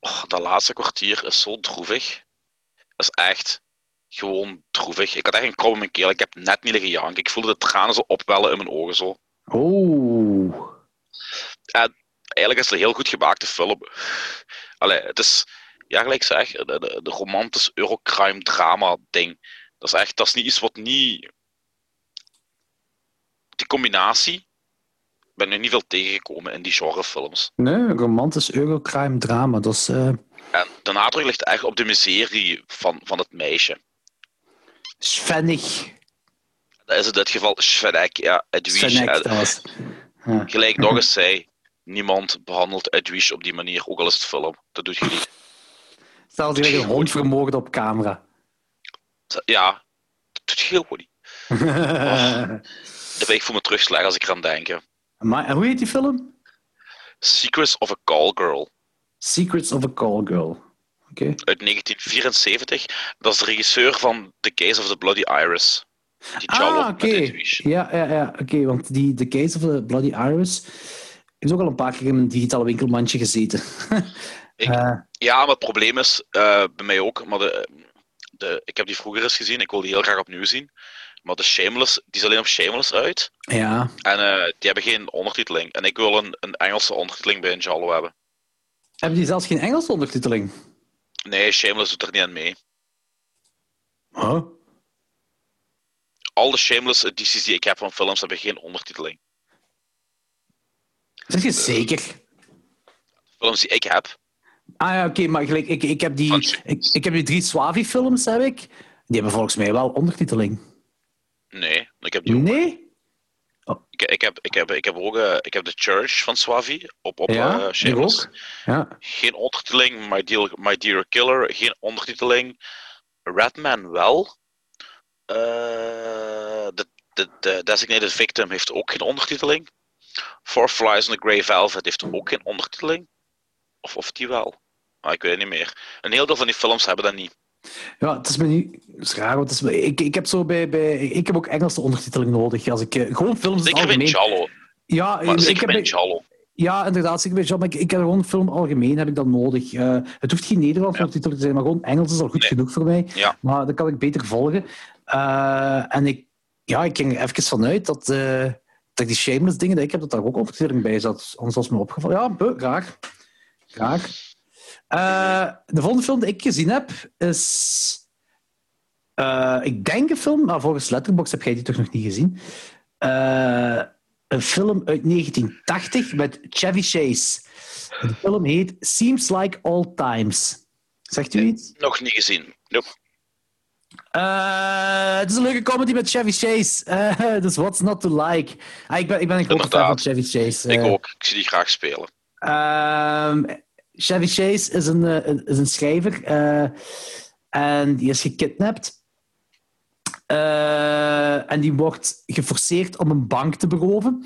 Oh, dat laatste kwartier is zo droevig. Dat is echt gewoon droevig. Ik had echt een krop in mijn keel. Ik heb net niet liggen janken. Ik voelde de tranen zo opwellen in mijn ogen. Zo. Oeh. Eigenlijk is het een heel goed gemaakte film. Allee, het is, ja, gelijk zeg, de, de, de romantisch Eurocrime drama ding. Dat is echt, dat is niet iets wat niet. Die combinatie ben nog niet veel tegengekomen in die genrefilms. Nee, romantisch Eurocrime drama. Dat is eh En de nadruk ligt echt op de miserie van, van het meisje. Svennig. Dat is in dit geval Svenek, ja, Edwige. Svennig, En dat was. Ja. Gelijk nog eens zei, niemand behandelt Edwige op die manier, ook al is het film. Dat doet je niet. Stel je een hond vermoord op camera. Ja, dat doet niet. Dat ik voel me terugslagen als ik eraan denk. maar, en hoe heet die film? Secrets of a Call Girl Secrets of a Call Girl. Oké. uit 1974. Dat is de regisseur van The Case of the Bloody Iris. Die Ah, oké. Ja, ja, ja. oké. want die, The Case of the Bloody Iris is ook al een paar keer in mijn digitale winkelmandje gezeten. Ik- Eh, Ja, maar het probleem is, eh, bij mij ook, maar de, de, ik heb die vroeger eens gezien, ik wil die heel graag opnieuw zien. Maar de Shameless, die is alleen op Shameless uit. ja. En eh, die hebben geen ondertiteling. En ik wil een, een Engelse ondertiteling bij een Giallo hebben. Hebben die zelfs geen Engelse ondertiteling? Nee, Shameless doet er niet aan mee. Huh? Al de Shameless edities die ik heb van films hebben geen ondertiteling. Zeg je zeker? Films die ik heb, Ah ja, oké, maar gelijk, ik, ik, heb die, ik, ik heb die drie Swavi-films, heb ik. Die hebben volgens mij wel ondertiteling. nee. Ik heb, die ook. Nee? Ik, ik, heb, ik, heb, ik heb ook eh, ik heb The Church van Swavi op, op Ja, eh, ook. Ja. Geen ondertiteling. My Dear, My Dear Killer, geen ondertiteling. Redman wel. Eh, de, de, de Designated Victim heeft ook geen ondertiteling. Four Flies on the Grey Velvet heeft ook geen ondertiteling. Of, of die wel. Maar ik weet het niet meer. Een heel deel van die films hebben dat niet. Ja, het is me niet... Het is raar, want het is me- ik, ik heb zo bij, bij... Ik heb ook Engelse ondertiteling nodig. Als ik, eh, gewoon films Zeker algemeen... Giallo. Ja, Maar ik heb bij Giallo. Ja, inderdaad, zeker bij maar ik, ik heb gewoon film algemeen heb ik dat nodig. Eh, het hoeft geen Nederlands Ja. ondertiteling te zijn, maar gewoon Engels is al goed Nee. genoeg voor mij. Ja. Maar dan kan ik beter volgen. Eh, en ik, ja, ik ging er even vanuit dat, dat die shameless dingen, dat ik heb dat daar ook ondertiteling bij zat. Anders was me opgevallen. Ja, buh, graag. Eh, de volgende film die ik gezien heb is... eh, ik denk een film, maar volgens Letterboxd heb jij die toch nog niet gezien. Eh, een film uit 1980 met Chevy Chase. De film heet Seems Like Old Times. Zegt u iets? Nog niet gezien. Nope. Het is een leuke comedy met Chevy Chase. Eh, dus what's not to like? Ah, ik, ben, ik ben een grote fan van. Chevy Chase. Ik ook. Ik zie die graag spelen. Chevy Chase is een, eh, is een schrijver eh, en die is gekidnapt. Eh, en die wordt geforceerd om een bank te beroven.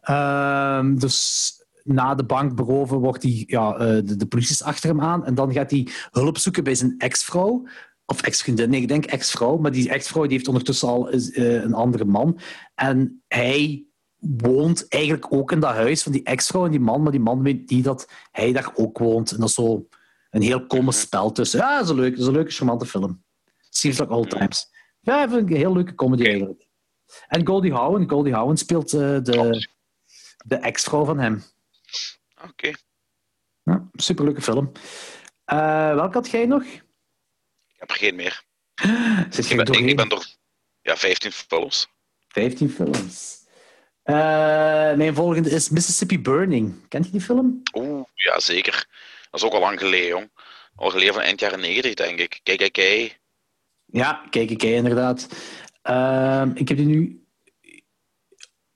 Ehm, dus na de bank beroven wordt hij, ja, de, de politie is achter hem aan. En dan gaat hij hulp zoeken bij zijn ex-vrouw. Of ex-vriendin, nee, ik denk ex-vrouw. Maar die ex-vrouw die heeft ondertussen al een andere man. En hij woont eigenlijk ook in dat huis van die ex-vrouw en die man. Maar die man weet niet dat hij daar ook woont. En dat is zo een heel komisch spel tussen. Ja, dat is een leuke, is een leuke, charmante film. Seems like old times. Ja, ik vind het een heel leuke comedy eigenlijk. En Goldie Hawn. Goldie Hawn speelt eh, de, de ex-vrouw van hem. Oké. Ja, superleuke film. Eh welke had jij nog? Ik heb er geen meer. Zit Ik ben, ik door ja, 15 films. 15 films. Eh, mijn volgende is Mississippi Burning. Kent je die film? Oeh, ja zeker. Dat is ook al lang geleden, jong. Al geleden van eind jaren 90, denk ik. Kijk, kijk, kijk. Ja, kijk, ik inderdaad. Ehm, ik heb die nu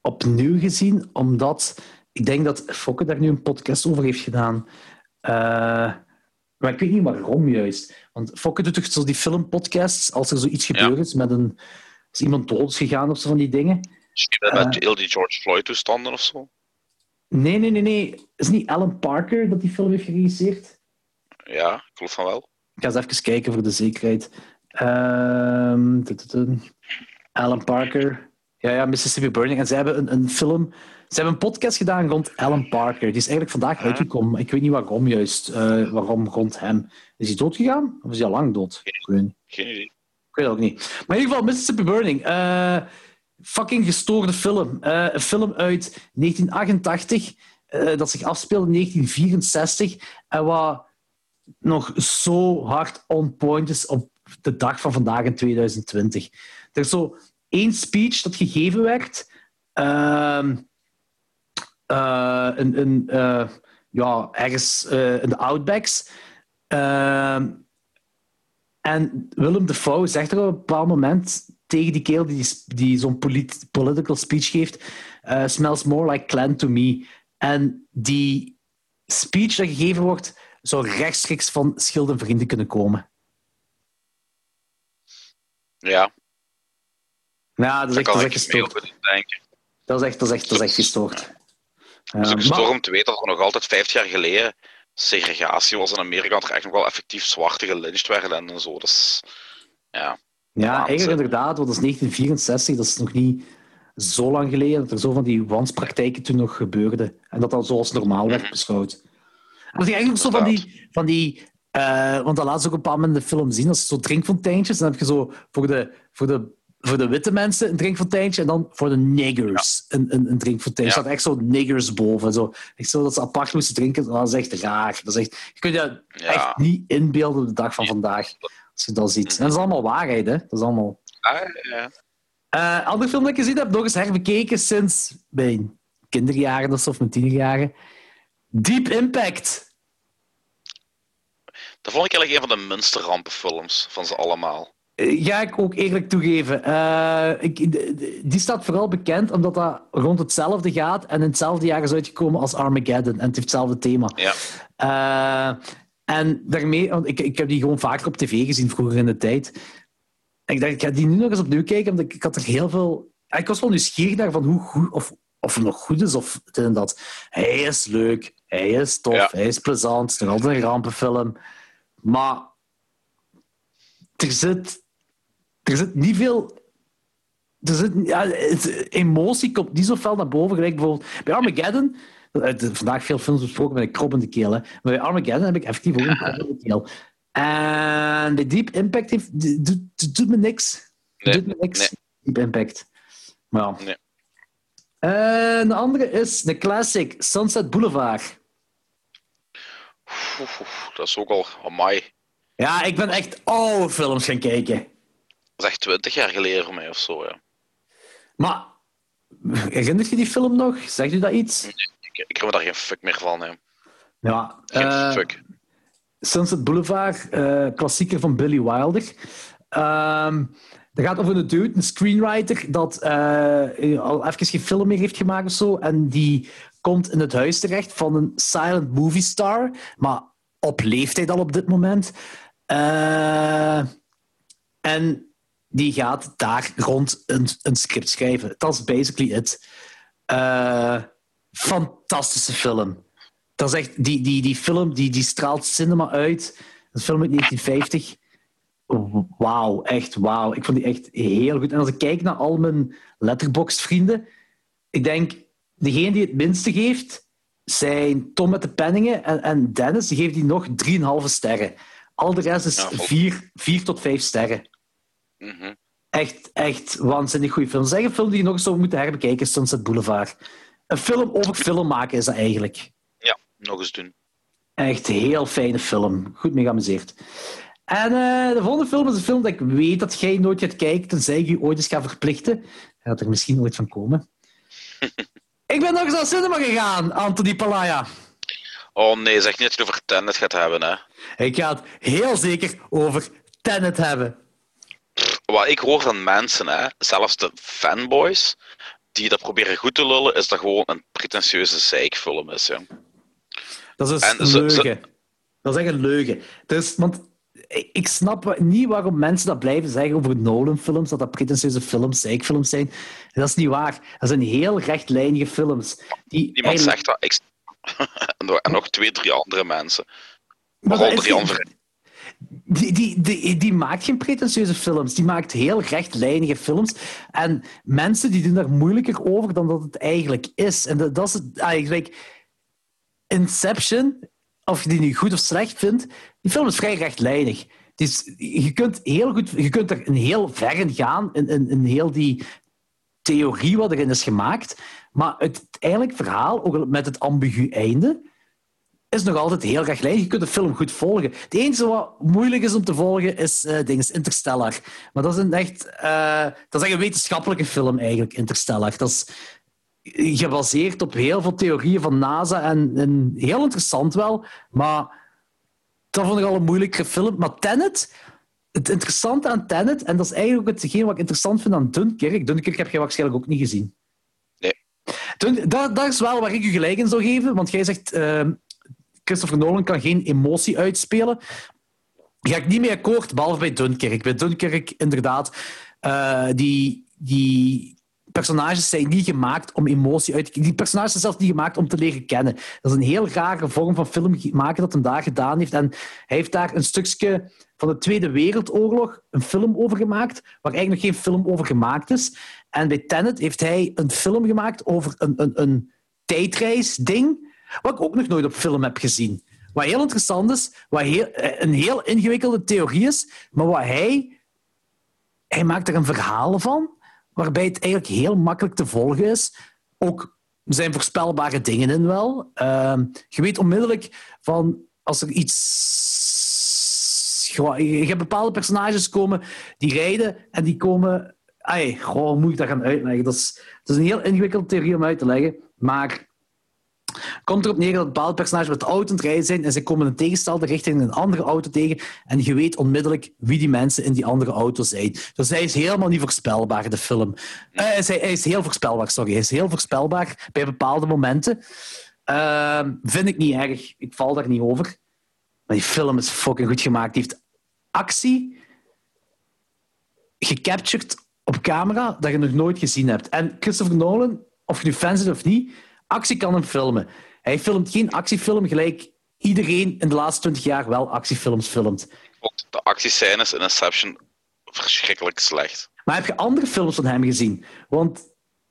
opnieuw gezien, omdat ik denk dat Fokke daar nu een podcast over heeft gedaan. Eh, maar ik weet niet waarom juist. Want Fokke doet toch zo die filmpodcasts als er zoiets Ja. gebeurd is met een... Als iemand dood is gegaan of zo van die dingen. Misschien met heel die George Floyd toestanden of zo. Nee, nee, nee, nee. Is niet Alan Parker dat die film heeft geregisseerd? Ja, ik geloof van wel. Ik ga eens even kijken voor de zekerheid. Ehm. Alan Parker. Ja, ja, Mississippi Burning. En ze hebben een, een film... Ze hebben een podcast gedaan rond Alan Parker. Die is eigenlijk vandaag uitgekomen. Ik weet niet waarom juist. eh, waarom rond hem. Is hij doodgegaan? Of is hij al lang dood? Ik weet, niet. Geen idee. ik weet het ook niet. Maar in ieder geval, Mississippi Burning. eh, fucking gestoorde film. Eh, een film uit 1988. eh, dat zich afspeelde in 1964. En wat nog zo hard on point is op de dag van vandaag in 2020. Er is zo één speech dat gegeven werd. eh, een, ja, ergens in de Outbacks. Ehm, en Willem Dafoe zegt er op een bepaald moment tegen die kerel die, die zo'n polit- political speech geeft: eh, Smells more like Clan to me. En die speech dat gegeven wordt, zou rechtstreeks van Schild en Vrienden kunnen komen. Ja, Ja, dat is echt, dat is echt gestoord. Dat is echt, dat is echt, dat is echt gestoord. Het is Eh, ook storm maar- om te weten dat er nog altijd 50 jaar geleden segregatie was in Amerika, dat er echt nog wel effectief zwarte gelyncht werden en zo. Dus ja, Ja, eigenlijk inderdaad, want dat is 1964, dat is nog niet zo lang geleden dat er zo van die wanspraktijken toen nog gebeurden. En dat dat zoals normaal werd Mhm. beschouwd. En dat is eigenlijk zo van die... Van die eh, want dat laat ze ook een paar moment in de film zien, als zo drinkfonteintjes. Dan heb je zo voor de, voor de, voor de witte mensen een drinkfonteintje en dan voor de niggers een, een, een drinkfontein. Er Ja. staat echt zo niggers boven. Zo. Echt zo dat ze apart moesten drinken. Dat is echt raar. Dat is echt, je kunt je Ja. echt niet inbeelden op de dag van vandaag. Als je dat ziet. En dat is allemaal waarheid, hè? Dat is allemaal... Ah, ja. Eh andere film dat ik gezien heb, nog eens herbekeken sinds mijn kinderjaren of mijn tienerjaren. Deep Impact. dat vond ik eigenlijk een van de minste rampenfilms van ze allemaal. Eh, Ga ik ook eerlijk toegeven. Eh, ik, die staat vooral bekend omdat dat rond hetzelfde gaat en in hetzelfde jaar is uitgekomen als Armageddon. En het heeft hetzelfde thema. Ja, en daarmee, want ik, ik heb die gewoon vaker op tv gezien vroeger in de tijd. En ik dacht, ik ga die nu nog eens opnieuw kijken, omdat ik, ik had er heel veel... Ik was wel nieuwsgierig naar van hoe goed, of, of het nog goed is of dit en dat. Hij is leuk, hij is tof, Ja. hij is plezant, het is nog altijd een rampenfilm. Maar er zit, er zit niet veel... Er zit, ja, emotie komt niet zo fel naar boven. Gelijk bijvoorbeeld bij Armageddon... eh, Vandaag veel films besproken met een krop in de keel. Hè. Maar bij Armageddon heb ik effectief ook een krop in de keel. En bij Deep Impact heeft, doet, doet, doet me niks. Nee, Doet me niks. nee. Deep Impact. Maar ja. Nee. En de andere is de classic Sunset Boulevard. Oef, oef, dat is ook al amai. Ja, ik ben echt oude films gaan kijken. Dat is echt 20 jaar geleden voor mij of zo. Ja. Maar herinnert je die film nog? Zegt u dat iets? Ik, ik heb daar geen fuck meer van. Hè. Ja. Geen eh, fuck. Sunset Boulevard, eh, klassieker van Billy Wilder. Ehm dat gaat over een dude, een screenwriter, dat eh, al even geen film meer heeft gemaakt of zo. En die komt in het huis terecht van een silent movie star, maar op leeftijd al op dit moment. En die gaat daar rond een, een script schrijven. Dat is basically it. Eh, fantastische film. Dat is echt, die, die, die film die, die straalt cinema uit. Een film uit 1950. Wauw, echt wauw. Ik vond die echt heel goed. En als ik kijk naar al mijn letterbox-vrienden, ik denk, degene die het minste geeft, zijn Tom met de penningen en, en Dennis. Die geeft die nog 3,5 sterren. Al de rest is Ja, vol- 4, 4 tot 5 sterren. Mhm. Echt, echt waanzinnig goede film. Zeg een film die je nog eens zou moeten herbekijken, Sunset Boulevard. Een film over film maken is dat eigenlijk. Ja, nog eens doen. Echt een heel fijne film. Goed mee geamuseerd. En eh, de volgende film is een film dat ik weet dat jij nooit gaat kijken, tenzij ik je ooit eens ga verplichten. Gaat er misschien ooit van komen. ik ben nog eens naar cinema gegaan, Anthony Palaya. Oh nee, zeg niet dat je het over Tenet gaat hebben, hè. Ik ga het heel zeker over Tenet hebben. Wat ik hoor van mensen, hè, zelfs de fanboys, die dat proberen goed te lullen, is dat gewoon een pretentieuze zeikfilm is, ja. Dat is En een ze- leugen. Dat is echt een leugen. Dus, want ik snap niet waarom mensen dat blijven zeggen over Nolan-films, dat dat pretentieuze films, zeikfilms zijn. Dat is niet waar. Dat zijn heel rechtlijnige films. Die Niemand eigenlijk- zegt dat. Ik... en nog- twee, drie andere mensen. Maar Waaronder Jan geen- Ver... Die, die, die, die maakt geen pretentieuze films. Die maakt heel rechtlijnige films. En mensen die doen daar moeilijker over dan dat het eigenlijk is. En dat, is het eigenlijk. Inception, of je die nu goed of slecht vindt, die film is vrij rechtlijnig. Je kunt heel goed, je kunt er een heel ver in gaan, in, heel die theorie wat erin is gemaakt. Maar het eigenlijk verhaal, ook met het ambigu einde, is nog altijd heel rechtlijnig. Je kunt de film goed volgen. Het enige wat moeilijk is om te volgen is, eh ding is Interstellar. Maar dat is een echt... eh, dat is echt een wetenschappelijke film, eigenlijk, Interstellar. Dat is gebaseerd op heel veel theorieën van NASA en, en heel interessant wel, maar dat vond ik al een moeilijke film. Maar Tenet, het interessante aan Tenet, en dat is eigenlijk ook hetgeen wat ik interessant vind aan Dunkirk, Dunkirk heb jij waarschijnlijk ook niet gezien. Nee. Dun- dat, dat is wel waar ik u gelijk in zou geven, want jij zegt ehm, Christopher Nolan kan geen emotie uitspelen. Ga ik niet mee akkoord, behalve bij Dunkirk. Bij Dunkirk, inderdaad, eh, die, die personages zijn niet gemaakt om emotie uit te Die personages zijn zelfs niet gemaakt om te leren kennen. Dat is een heel rare vorm van film maken dat hij daar gedaan heeft. En hij heeft daar een stukje van de Tweede Wereldoorlog een film over gemaakt, waar eigenlijk nog geen film over gemaakt is. En bij Tenet heeft hij een film gemaakt over een, een, een tijdreisding, wat ik ook nog nooit op film heb gezien. Wat heel interessant is, wat heel, eh, een heel ingewikkelde theorie is, maar wat hij... Hij maakt er een verhaal van, waarbij het eigenlijk heel makkelijk te volgen is. Ook zijn voorspelbare dingen in wel. Ehm, je weet onmiddellijk van als er iets. Je hebt bepaalde personages komen die rijden en die komen. Ai, goh, hoe moet ik dat gaan uitleggen? Dat is, dat is een heel ingewikkelde theorie om uit te leggen. Maar komt erop neer dat bepaalde personages met de auto aan het rijden zijn en ze komen een tegenstelde richting een andere auto tegen en je weet onmiddellijk wie die mensen in die andere auto zijn. Dus hij is helemaal niet voorspelbaar, de film. Eh, hij, is, is heel voorspelbaar, sorry. Hij is heel voorspelbaar bij bepaalde momenten. Ehm, vind ik niet erg. Ik val daar niet over. Maar die film is fucking goed gemaakt. Die heeft actie gecaptured op camera dat je nog nooit gezien hebt. En Christopher Nolan, of je nu fan bent of niet, actie kan hem filmen. Hij filmt geen actiefilm gelijk iedereen in de laatste twintig jaar wel actiefilms filmt. vond de actiescènes in Inception verschrikkelijk slecht. Maar heb je andere films van hem gezien? Want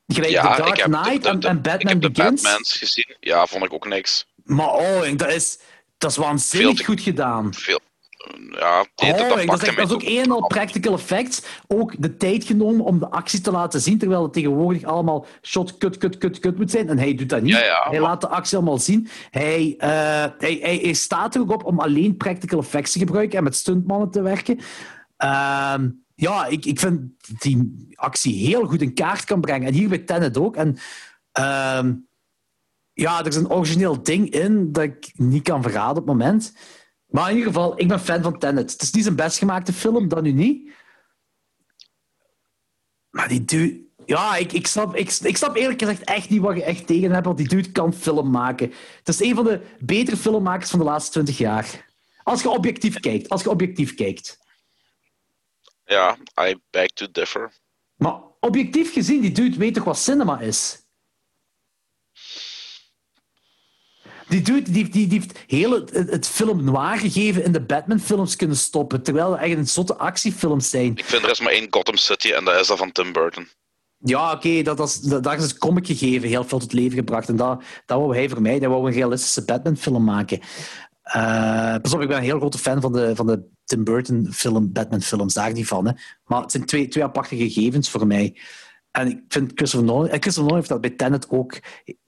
gelijk Ja, The Dark de- Knight de- en, en Ik Batman heb de Begins. Batmans gezien. Ja, vond ik ook niks. Maar oh, dat is, dat is waanzinnig te- goed gedaan. Veel. Ja, dat, is, pakte echt- mij dat is ook toch- een en al practical effects. Ook de tijd genomen om de acties te laten zien, terwijl het tegenwoordig allemaal shot, cut, cut, cut, cut moet zijn. En hij doet dat niet. Ja, ja, hij maar- laat de actie allemaal zien. Hij, eh, hij, hij, hij staat er ook op om alleen practical effects te gebruiken en met stuntmannen te werken. Ehm, ja, ik, ik vind die actie heel goed in kaart kan brengen. En hier bij Tenet ook. En ehm, ja, er is een origineel ding in dat ik niet kan verraden op het moment. Maar in ieder geval, ik ben fan van Tenet. Het is niet zijn best gemaakte film, dat nu niet. Maar die dude... Ja, ik, ik, snap, ik, ik snap eerlijk gezegd echt niet wat je echt tegen hebt, want die dude kan film maken. Het is een van de betere filmmakers van de laatste twintig jaar. Als je objectief kijkt. Als je objectief kijkt. Ja, I beg to differ. Maar objectief gezien, die dude weet toch wat cinema is? Die dude die, die, die heeft heel het, het film noir gegeven in de Batman-films kunnen stoppen, terwijl het eigenlijk zotte actiefilms zijn. Ik vind er is maar één Gotham City en dat is dat van Tim Burton. Ja, oké, dat, dat, dat, daar is het comic gegeven, heel veel tot leven gebracht. En dat, dat wou hij vermijden. Hij wou een realistische Batman-film maken. Eh, pas op, ik ben een heel grote fan van de, van de Tim Burton-film, Batman-films, daar niet van. Hè. Maar het zijn twee, twee aparte gegevens voor mij. En ik vind Christopher Nolan... En Christopher Nolan heeft dat bij Tenet ook.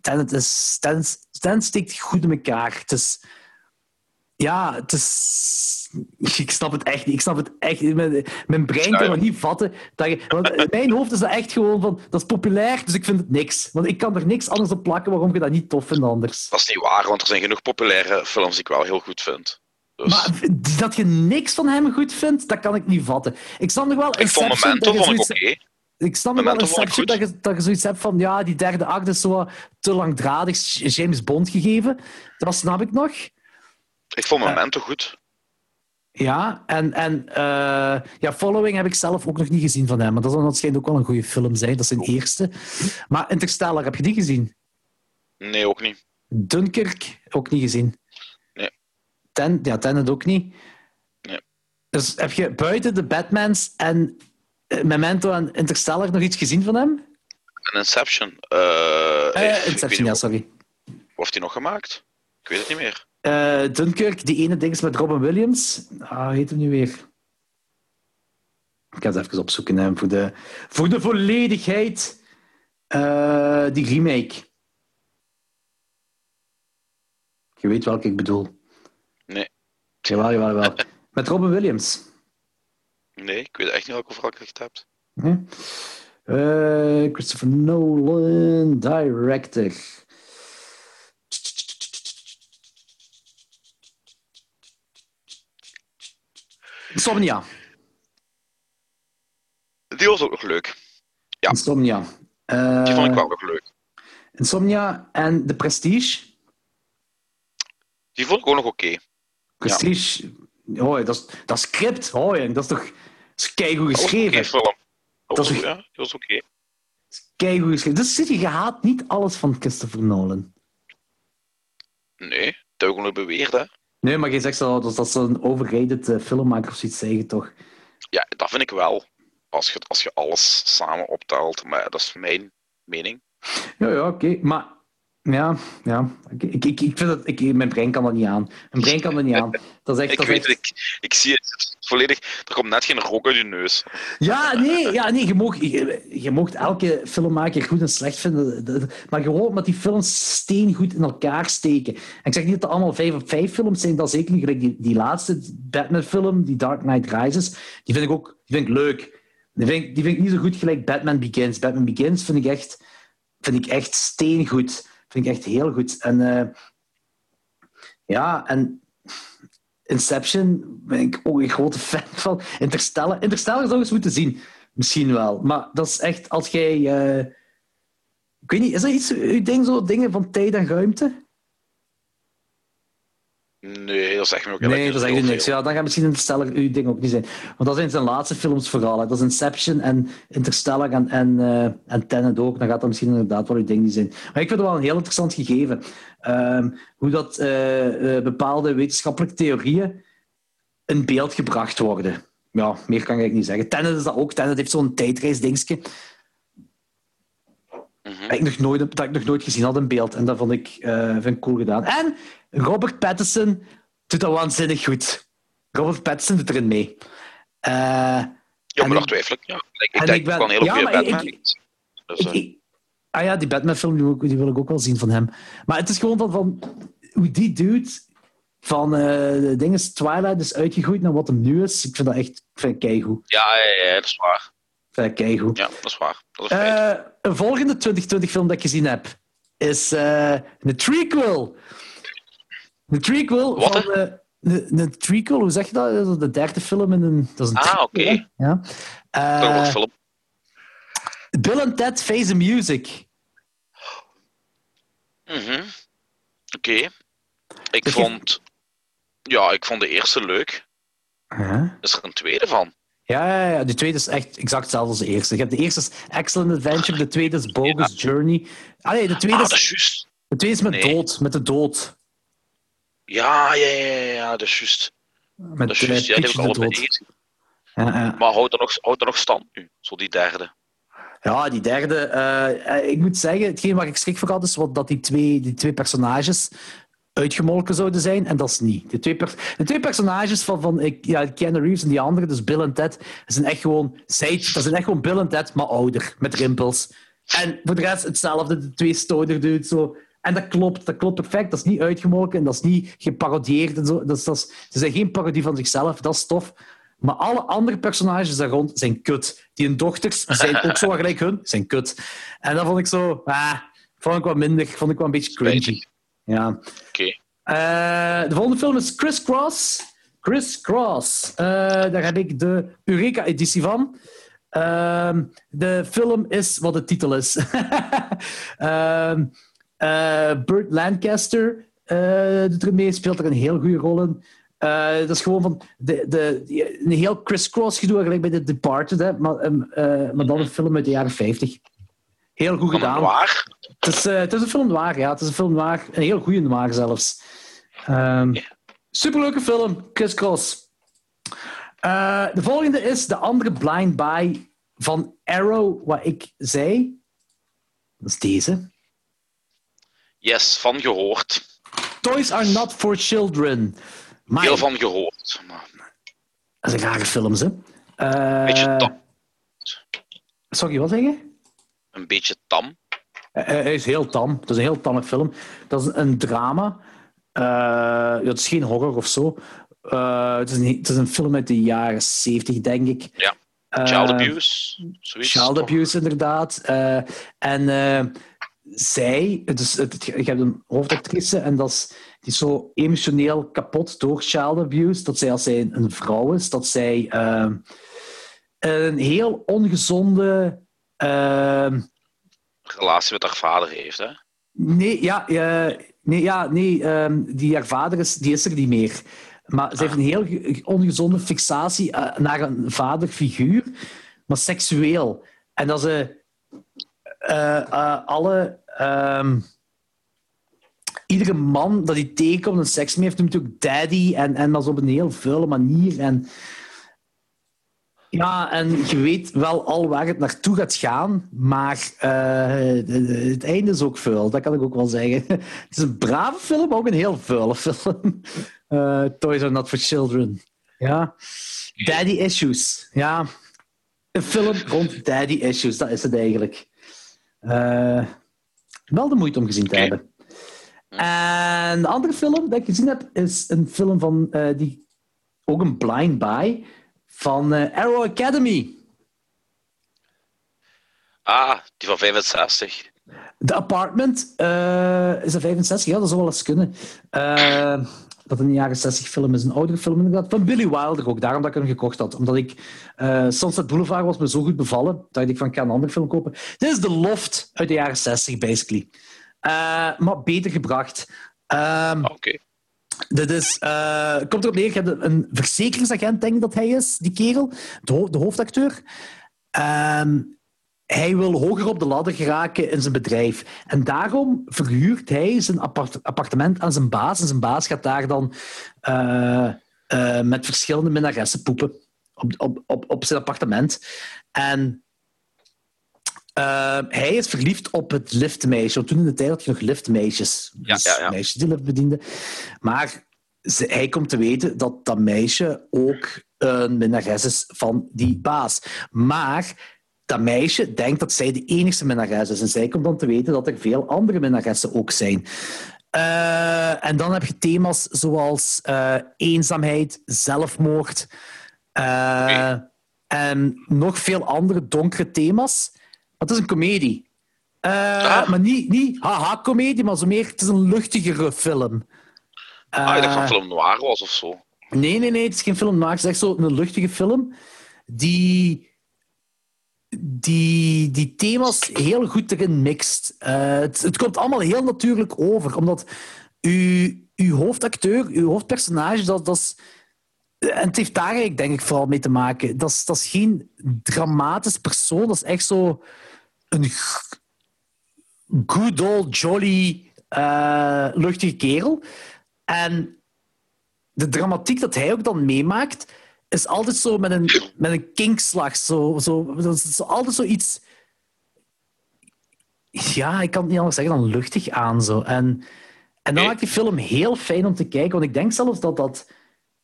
Tenet, is, Tenet, Tenet steekt goed in elkaar. Het is... Ja, het is... Ik snap het echt niet. Ik snap het echt niet. Mijn, mijn brein kan het niet vatten. Dat je, want in mijn hoofd is dat echt gewoon van... Dat is populair, dus ik vind het niks. Want ik kan er niks anders op plakken waarom je dat niet tof vindt anders. Dat is niet waar, want er zijn genoeg populaire films die ik wel heel goed vind. Dus, Maar dat je niks van hem goed vindt, dat kan ik niet vatten. Ik snap nog wel ik vond je vond ik oké. Ik snap nog wel ik Inception dat je, dat je zoiets hebt van... Ja, die derde act is zo te langdradig James Bond gegeven. Dat snap ik nog. Ik vond Memento goed. Ja, en, en eh, ja, Following heb ik zelf ook nog niet gezien van hem. Maar dat zal waarschijnlijk ook wel een goede film zijn. Dat is zijn eerste. Maar Interstellar, heb je die gezien? Nee, ook niet. Dunkirk, ook niet gezien. Nee. Ten, ja, Tenet ook niet. Nee. Dus heb je buiten de Batmans en eh, Memento en Interstellar nog iets gezien van hem? Inception. eh, Eh, Inception, ja, sorry. heeft hij nog gemaakt? Ik weet het niet meer. Eh, Dunkirk, die ene ding is met Robin Williams. Ah, heet hem nu weer? Ik ga het even opzoeken hè, voor, de, voor de volledigheid. Eh, die remake. Je weet welke ik bedoel. Nee. Jawel, jawel, jawel. Met Robin Williams. Nee, ik weet echt niet welke vraag je hebt. Hm? Eh, Christopher Nolan, director. Insomnia. Die was ook nog leuk. Ja. Insomnia. Eh, Die vond ik wel nog leuk. Insomnia en The Prestige. Die vond ik ook nog oké. Prestige. Oh, dat, is, dat script, oh, ja, dat is toch dat is keigoed Dat een geschreven. film. Dat Dat was, is- ja, die was oké. Keigoed geschreven. Dus zit je, haat niet alles van Christopher Nolan. Nee, dat heb ik nog beweerd, hè. Nee, maar je zegt zo, dat dat zo'n overrated eh, filmmaker of zoiets zeggen, toch? Ja, dat vind ik wel. Als je, als je alles samen optelt. Maar dat is mijn mening. Ja, ja, oké. Maar ja, ja. Ik, ik, ik, vind dat, ik, mijn brein kan dat niet aan. Mijn brein kan dat niet aan. Dat is echt... Ik dat weet echt- het, ik, ik zie het volledig. Er komt net geen rook uit je neus. Ja, nee, ja, nee je, mag, je, je mag elke filmmaker goed en slecht vinden. De- de- Maar gewoon omdat die films steengoed in elkaar steken. En ik zeg niet dat het allemaal vijf op vijf films zijn, dat is zeker niet gelijk. Die, die laatste Batman-film, die Dark Knight Rises, die vind ik ook die vind ik leuk. Die vind ik, die vind ik niet zo goed gelijk Batman Begins. Batman Begins vind ik echt, vind ik echt steengoed. Vind ik echt heel goed. En eh, ja, en Inception ben ik ook een grote fan van. Interstellar, Interstellar zou eens moeten zien. Misschien wel. Maar dat is echt, als jij... eh, ik weet niet, is dat iets, uw ding, zo dingen van tijd en ruimte? Nee, dat zegt me ook Nee, dat heel echt niks. veel. Ja, dan gaat misschien Interstellar uw ding ook niet zijn. Want dat zijn zijn laatste films vooral. Hè. Dat is Inception en Interstellar en, en, eh, en Tenet ook. Dan gaat dat misschien inderdaad wel uw ding niet zijn. Maar ik vind het wel een heel interessant gegeven. Ehm, hoe dat eh, eh, bepaalde wetenschappelijke theorieën in beeld gebracht worden. Ja, meer kan ik niet zeggen. Tenet is dat ook. Tenet heeft zo'n tijdreisdingetje. Dat ik nog nooit, dat ik nog nooit gezien had in beeld. En dat vond ik, eh, vind ik cool gedaan. En Robert Pattinson doet dat waanzinnig goed. Robert Pattinson doet erin mee. Eh, Ja, maar daar ik- twijfel ik. Ja. Ik, ik en denk ja, maar ik- Batman. Dus, ik, ik- ah ja, die Batman-film die, wil ik- die wil ik ook wel zien van hem. Maar het is gewoon van, van hoe die dude van eh de dingen Twilight is uitgegroeid naar wat hem nu is. Ik vind dat echt vind het keigoed. ja, ja, ja, dat is waar. Keigoed. Ja, dat is waar. Dat is. Eh, een volgende 2020-film dat ik gezien heb is eh een trequel. Een trequel Wat, van... een, een trequel, hoe zeg je dat? De derde film in een... Dat is een Ah, oké. Ja. Dat Eh, film. Bill and Ted Face the Music. Mhm. Oké. Ik Ik- vond... Ja, ik vond de eerste leuk. Huh? Is er een tweede van? Ja, ja, de tweede is echt exact hetzelfde als de eerste. Je hebt de eerste is Excellent Adventure, de tweede is Bogus Journey. Ah nee, de tweede Ah, is, juist. de tweede is met Nee. dood, met de dood. Ja, ja, ja, ja, ja, dat is juist. Met Dat is eh, juist. Ja, die heb ik allebei gezien. Ja, ja. Maar houdt er, nog, houdt er nog stand nu? Zo die derde. Ja, die derde. eh, eh, ik moet zeggen, hetgeen waar ik schrik voor had, is wat, dat die twee, die twee personages uitgemolken zouden zijn. En dat is niet. De twee, de twee personages van, van ja, Keanu Reeves en die andere, dus Bill en Ted, zijn echt gewoon, zij, dat zijn echt gewoon Bill en Ted, maar ouder, met rimpels. En voor de rest hetzelfde, de twee stoner dudes. Zo. En dat klopt, dat klopt perfect. Dat is niet uitgemolken en dat is niet geparodieerd. En zo. Dat is, dat is, ze zijn geen parodie van zichzelf, dat is tof. Maar alle andere personages daar rond zijn kut. Die hun dochters zijn ook zo gelijk hun, zijn kut. En dat vond ik zo, ah, vond ik wat minder, vond ik wel een beetje cringy. Ja. Oké. Eh, de volgende film is Criss Cross. Cross. Eh, daar heb ik de Eureka-editie van. Ehm, de film is wat de titel is. Ehm eh, Burt Lancaster doet er mee, speelt er een heel goede rol in. Dat is gewoon van de, de, een heel criss-cross gedoe, gelijk bij The Departed, hè, maar, eh, maar dan een film uit de jaren 50. Heel goed gedaan. noir? Het is, eh, het is een film noir, ja. Het is een film noir. Een heel goede noir zelfs. Ehm, Ja. Superleuke film, Chris Cross. Eh, de volgende is de andere blind buy van Arrow, wat ik zei. Dat is deze. Yes, van gehoord. Toys are not for children. Maar Heel van gehoord. Maar dat is een rare film, hè. Eh, beetje tam. Sorry, wat zeg je? Een beetje tam. Eh, Hij is heel tam. Het is een heel tamme film. Dat is een drama. Eh, ja, het is geen horror of zo. Eh, het, is een, het is een film uit de jaren 70, denk ik. Ja. Eh, Child abuse. Zoiets. Child toch? abuse, inderdaad. Eh, en eh, zij, het, je hebt een hoofdactrice en dat is, die is zo emotioneel kapot door child abuse. Dat zij, als zij een vrouw is, dat zij eh, een heel ongezonde. Relatie met haar vader heeft, hè? Nee, ja, eh, nee, ja, nee ehm, die haar vader is, die is er niet meer. Maar ze heeft een heel ge- ongezonde fixatie eh, naar een vaderfiguur, maar seksueel. En dat ze eh, alle... ehm, iedere man dat hij tegenkomt en seks mee heeft, noemt ook daddy. En, en maar zo op een heel vuile manier. En, ja, en je weet wel al waar het naartoe gaat gaan, maar eh, het einde is ook vuil, dat kan ik ook wel zeggen. Het is een brave film, maar ook een heel vuile film. Eh, Toys are not for children. Ja. Daddy issues. Ja. Een film rond daddy issues, dat is het eigenlijk. Eh, wel de moeite om gezien te hebben. En de andere film dat ik gezien heb, is een film van die ook een blind buy van eh, Arrow Academy. Ah, die van 65. The Apartment eh, is een 65, ja, dat zou wel eens kunnen. Eh, dat een jaren 60 film is, een oudere film inderdaad. Van Billy Wilder ook, daarom dat ik hem gekocht had. Omdat ik eh, Sunset Boulevard was me zo goed bevallen, dat ik van ik ga een andere film kopen. Dit is The Loft uit de jaren 60, basically. Maar beter gebracht. Ehm, Ah, Oké. Is, eh, komt erop neer, je hebt een verzekeringsagent, denk ik dat hij is, die kerel, de, de hoofdacteur. Ehm, hij wil hoger op de ladder geraken in zijn bedrijf. En daarom verhuurt hij zijn appart- appartement aan zijn baas. En zijn baas gaat daar dan eh, eh, met verschillende minnaressen poepen op, op, op, op zijn appartement. En eh, hij is verliefd op het liftmeisje. Want toen in de tijd had je nog liftmeisjes. Ja, Dus ja, ja. meisjes die lift bedienden. Maar ze- hij komt te weten dat dat meisje ook een minnares is van die baas. Maar dat meisje denkt dat zij de enige minnares is. En zij komt dan te weten dat er veel andere minnaressen ook zijn. Eh, en dan heb je thema's zoals eh, eenzaamheid, zelfmoord eh, en nog veel andere donkere thema's. Het is een komedie. Eh, Ah. Maar niet, niet haha-comedie, maar zo meer, het is een luchtigere film. ah, ik dacht Eh, van film noir was of zo. Nee, nee, nee, het is geen film noir. Het is echt zo een luchtige film die die, die thema's heel goed erin mixt. Eh, het, het komt allemaal heel natuurlijk over, omdat uw, uw hoofdacteur, uw hoofdpersonage, dat, dat is... En het heeft daar eigenlijk, denk ik, vooral mee te maken. Dat is, dat is geen dramatisch persoon. Dat is echt zo een good old jolly eh, luchtige kerel. En de dramatiek dat hij ook dan meemaakt, is altijd zo met een, met een kinkslag. Zo, zo, dat is altijd zoiets... Ja, ik kan het niet anders zeggen dan luchtig aan. Zo. En, en dan maakt die film heel fijn om te kijken. Want ik denk zelfs dat dat...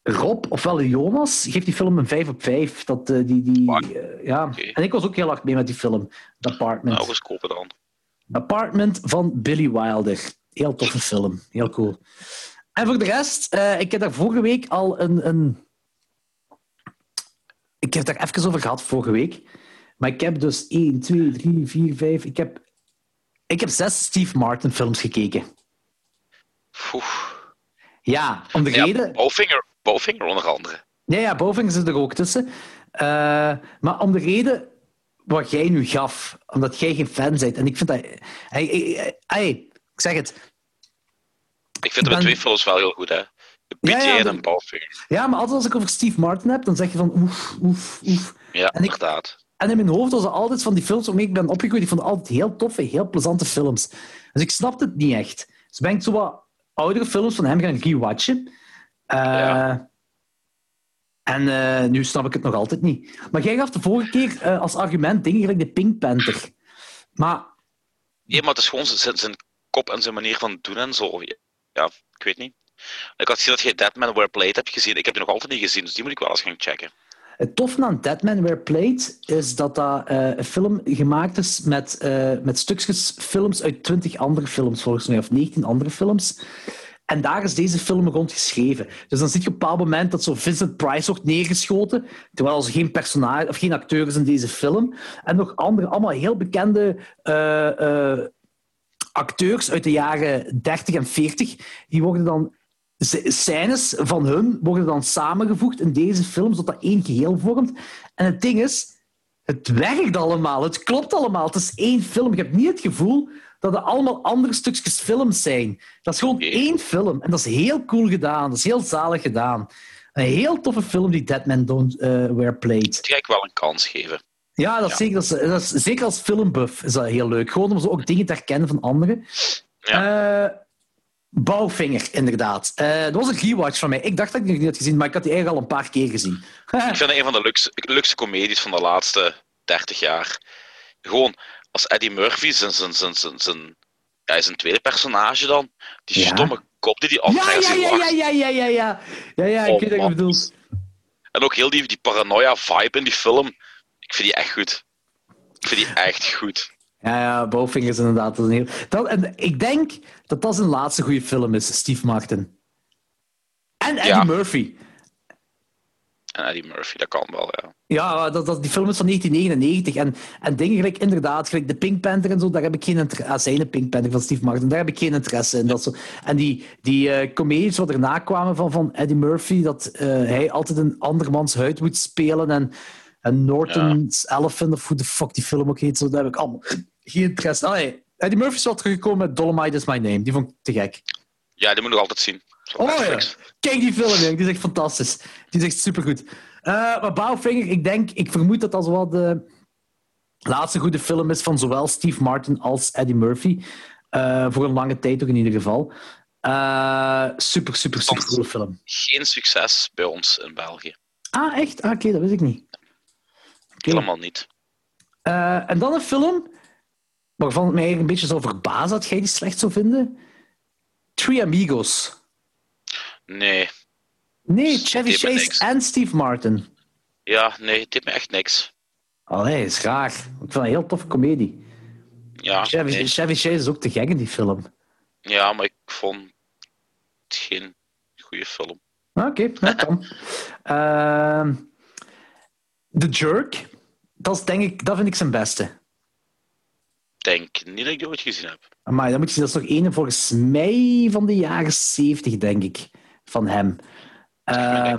Rob, ofwel Jonas, geeft die film een 5 op 5. Dat, eh, die, die, eh, ja. En ik was ook heel hard mee met die film. The Apartment. Nou, eens kopen dan. Apartment van Billy Wilder. Heel toffe film. Heel cool. En voor de rest, eh, ik heb daar vorige week al een, een... Ik heb het daar even over gehad, vorige week. Maar ik heb dus 1, 2, 3, 4, 5... Ik heb, ik heb zes Steve Martin films gekeken. Ja, om de Ja, reden... Bowfinger, Bowfinger onder andere. Ja, ja, Boving zit er ook tussen. Eh, maar om de reden wat jij nu gaf, omdat jij geen fan bent. En ik vind dat... Hey, hey, hey, ik zeg het. Ik vind ben- twee films wel heel goed, hè. PTA Ja, ja, en Bowfinger. Ja, maar altijd als ik over Steve Martin heb, dan zeg je van oef, oef, oef. Ja, En ik- inderdaad. En in mijn hoofd was er altijd van die films waarmee ik ben opgegroeid, ik vond het altijd heel toffe, heel plezante films. Dus ik snapte het niet echt. Dus ben ik zo wat oudere films van hem gaan rewatchen. Eh, Ja. En eh, nu snap ik het nog altijd niet. Maar jij gaf de vorige keer eh, als argument dingen gelijk de Pink Panther. Maar Nee, maar het is gewoon zijn, zijn kop en zijn manier van doen en zo. Ja, ik weet niet. Ik had gezien dat jij Deadman Wear Plate hebt gezien. Ik heb die nog altijd niet gezien, dus die moet ik wel eens gaan checken. Het toffe aan Deadman Wear Plate is dat dat een film gemaakt is met, met stukjes films uit 20 andere films, volgens mij, of 19 andere films. En daar is deze film rond geschreven. Dus dan zie je op een bepaald moment dat zo Vincent Price wordt neergeschoten, terwijl er geen personage of geen acteur is in deze film. En nog andere, allemaal heel bekende eh, eh, acteurs uit de jaren 30 en 40, die worden dan scènes van hun worden dan samengevoegd in deze film, zodat dat één geheel vormt. En het ding is, het werkt allemaal, het klopt allemaal. Het is één film. Je hebt niet het gevoel dat het allemaal andere stukjes films zijn. Dat is gewoon één film. En dat is heel cool gedaan. Dat is heel zalig gedaan. Een heel toffe film die Deadman Don't eh, Wear Plate. Die ga ik wel een kans geven. Ja, dat Ja. Zeker, dat is, dat is- zeker als filmbuff is dat heel leuk. Gewoon om zo ook dingen te herkennen van anderen. Eh, Bouwvinger, inderdaad. Eh, dat was een rewatch van mij. Ik dacht dat ik die nog niet had gezien, maar ik had die eigenlijk al een paar keer gezien. Ik vind het een van de luxe, luxe comedies van de laatste 30 jaar. Gewoon, als Eddie Murphy, zijn, zijn, zijn, zijn, zijn, ja, zijn tweede personage dan, die Ja. stomme kop die die altijd ja, ja, ja, ja, ja, ja, ja. Ja, ja, ik Oh, weet wat je man. bedoelt. En ook heel die, die paranoia-vibe in die film. Ik vind die echt goed. Ik vind die echt goed. Ja, ja, Bowfinger is inderdaad dat is een heel... Dat, en ik denk dat dat zijn laatste goede film is, Steve Martin. En Eddie Ja. Murphy. En Eddie Murphy, dat kan wel, ja. Ja, dat, dat, die film is van 1999. En, en dingen gelijk, inderdaad, gelijk de Pink Panther en zo, daar heb ik geen interesse ah, zijn de Pink Panther van Steve Martin, daar heb ik geen interesse in. Dat zo. En die, die eh comedies wat erna kwamen van, van Eddie Murphy, dat eh, hij altijd een andermans huid moet spelen en, en Norton's Elephant, of hoe de fuck die film ook heet, zo, daar heb ik allemaal geen interesse in. Nee. Eddie Murphy is wel teruggekomen met Dolomite is My Name. Die vond ik te gek. Ja, die moet ik altijd zien. Oh ja. Kijk die film, die is echt fantastisch. Die is echt supergoed. Eh maar Bowfinger, ik denk, ik vermoed dat dat wel de laatste goede film is van zowel Steve Martin als Eddie Murphy. Eh, voor een lange tijd ook in ieder geval. Eh, super, super, super coole film. Geen succes bij ons in België. Ah, echt? Ah, Oké, dat wist ik niet. Oké. Helemaal niet. En dan een film waarvan het mij een beetje zou verbazen dat jij die slecht zou vinden. Three Amigos. Nee. Nee, Chevy Chase en Steve Martin. Ja, nee, het deed me echt niks. Allee, is raar. Ik vind het een heel toffe komedie. Ja, Chevy, nee. Chevy Chase is ook te gek in die film. ja, maar ik vond het geen goede film. Ah, Oké, dat kan. Ehm, The Jerk, dat, is, denk ik, dat vind ik zijn beste. Ik denk niet dat ik die ooit gezien heb. Maar dan moet je, dat is nog een volgens mij van de jaren 70, denk ik, van hem. Ehm,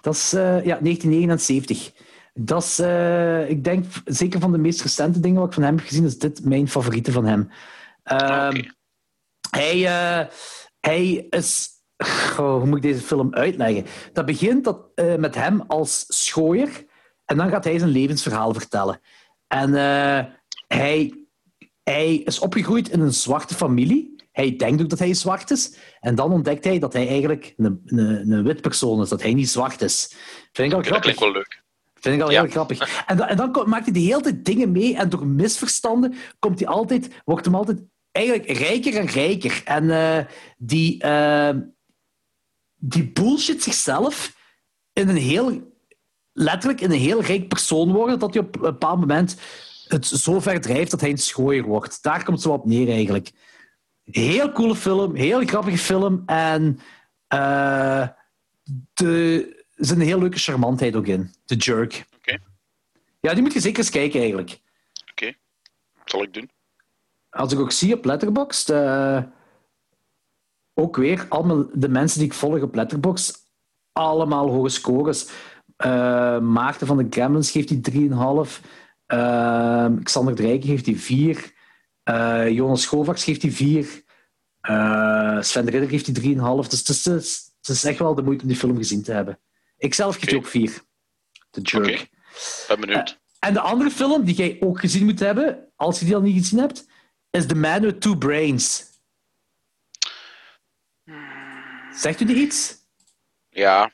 dat is eh, ja, 1979. Dat is, eh, ik denk, zeker van de meest recente dingen wat ik van hem heb gezien, is dit mijn favoriete van hem. Ehm, Oké. hij, eh, hij is. Hoe moet ik deze film uitleggen? Dat begint dat, met hem als schooier. En dan gaat hij zijn levensverhaal vertellen. En hij, hij is opgegroeid in een zwarte familie. Hij denkt ook dat hij zwart is. En dan ontdekt hij dat hij eigenlijk een, een, een wit persoon is. Dat hij niet zwart is. Vind ik al dat grappig. klinkt wel leuk. Vind ik al Ja. heel grappig. En, dan, en dan maakt hij de hele tijd dingen mee en door misverstanden komt hij altijd, wordt hem altijd eigenlijk rijker en rijker. En eh, die, eh, die bullshit zichzelf in een heel, letterlijk in een heel rijk persoon worden, dat hij op een bepaald moment het zo ver drijft dat hij een schooier wordt. Daar komt het zo op neer eigenlijk. Heel coole film, heel grappige film en eh, de, er zit een heel leuke charmantheid ook in. The Jerk. Oké. Ja, die moet je zeker eens kijken eigenlijk. Oké, zal ik doen. Als ik ook zie op Letterboxd, eh, ook weer allemaal de mensen die ik volg op Letterboxd, allemaal hoge scores. Eh, Maarten van de Gremlins geeft die 3,5. Eh, Xander Drijken geeft die 4. Eh, Jonas Schovax geeft die 4. Eh, Sven Ridder geeft die 3,5. Dus het is, het, is, echt wel de moeite om die film gezien te hebben. Ik zelf geef ook 4. The Jerk. Oké. Ben benieuwd. En de andere film die jij ook gezien moet hebben, als je die al niet gezien hebt, is The Man with Two Brains. Zegt u die iets? Ja.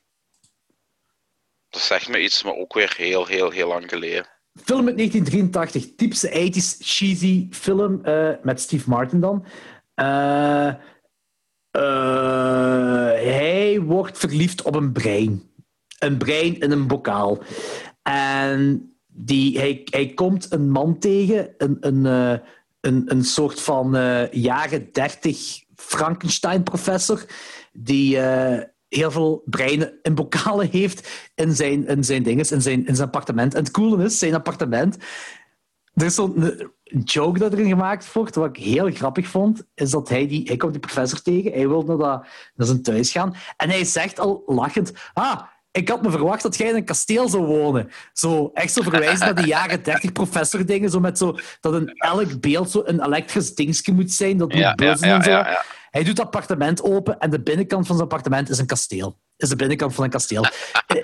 Dat zegt me iets, maar ook weer heel, heel, heel lang geleden. Film uit 1983, typische 80s cheesy film eh, met Steve Martin dan. Eh, eh, hij wordt verliefd op een brein. Een brein in een bokaal. En die, hij, hij komt een man tegen, een, een, een, een soort van jaren 30 Frankenstein-professor, die heel veel breinen in bokalen heeft in zijn, in zijn dinges, in zijn, in zijn appartement. En het coole is, zijn appartement... Er is zo'n joke dat erin gemaakt wordt, wat ik heel grappig vond, is dat hij, die, hij komt die professor tegen, hij wil naar, dat, naar zijn thuis gaan, en hij zegt al lachend, ah, ik had me verwacht dat jij in een kasteel zou wonen. Zo, echt zo verwijzen naar die jaren 30 professor dingen, zo met zo, dat in elk beeld zo een elektrisch dingetje moet zijn, dat moet Ja, ja, buzzen ja, en zo. Hij doet het appartement open en de binnenkant van zijn appartement is een kasteel. Is de binnenkant van een kasteel.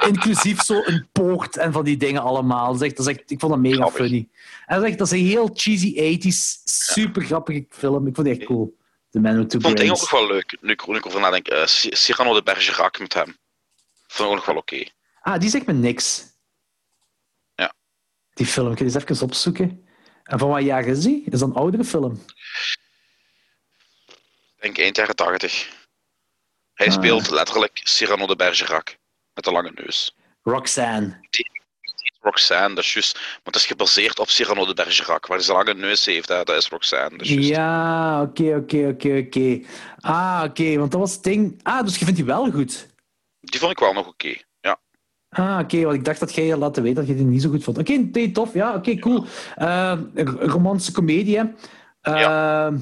Inclusief zo een poort en van die dingen allemaal. Dat is echt, dat is echt, ik vond dat mega Grappig. funny. En dat is, echt, dat is een heel cheesy 80s, super grappige film. Ik vond die echt cool. The Man with Two Ik vond het ook nog wel leuk, nu ik, nu ik erover nadenk. eh,Cy- Cyrano de Bergerac met hem. Vond ik ook nog wel oké. Ah, die zegt me niks. Ja. Die film, ik ga die eens even opzoeken. En van wat jaar is die? Is dat een oudere film? Denk eind jaren 80. Hij Ah. speelt letterlijk Cyrano de Bergerac. Met de lange neus. Roxanne. Roxanne, dat is juist. Maar het is gebaseerd op Cyrano de Bergerac. Waar hij zijn lange neus heeft, hè, dat is Roxanne. Dat is. Ja, oké, oké, oké, oké. Ah, oké, want dat was het ding. Ah, dus je vindt die wel goed? Die vond ik wel nog oké. Ja. Ah, oké, want ik dacht dat jij je laten weten dat je die niet zo goed vond. Oké, nee, tof. Ja, oké, cool. Een romantische comedie, hè. Eh,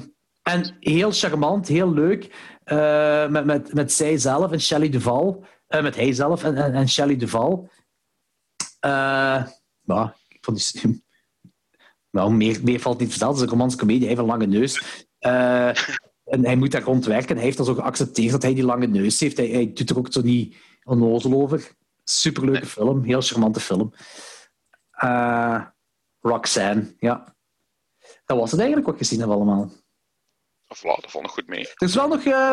En heel charmant, heel leuk. Eh, met, met, met zijzelf en Shelley Duval. Eh, met hijzelf en, en, en Shelley Duval. Eh, ja, ik vond die... Nou, meer, meer valt niet te vertellen. Het is een romantische comedie. Hij heeft een lange neus. Eh, en hij moet daar rondwerken. Hij heeft dan zo geaccepteerd dat hij die lange neus heeft. Hij, hij doet er ook zo niet onnozel over. Superleuke film. Heel charmante film. Eh, Roxanne, ja. Dat was het eigenlijk wat ik gezien heb allemaal. Of voilà, dat vond ik goed mee. Er is wel nog eh,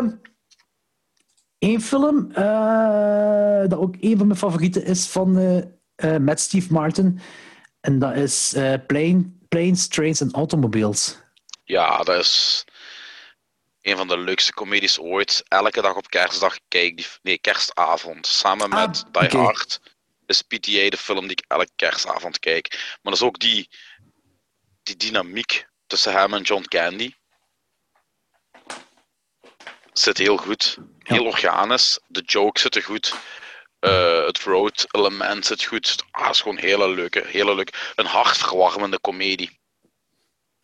één film, eh, dat ook een van mijn favorieten is, van, eh, eh, met Steve Martin. En dat is Plane, Planes, Trains and Automobiles. Ja, dat is een van de leukste comedies ooit. Elke dag op kerstdag kijk ik die... Nee, kerstavond. Samen Ah, met Die oké. Hard is PTA de film die ik elke kerstavond kijk. Maar dat is ook die, die dynamiek tussen hem en John Candy. Zit heel goed. Heel organisch. De jokes zitten goed. Eh, het road element zit goed. Ah, het is gewoon een hele leuke, hele leuke, een hartverwarmende komedie.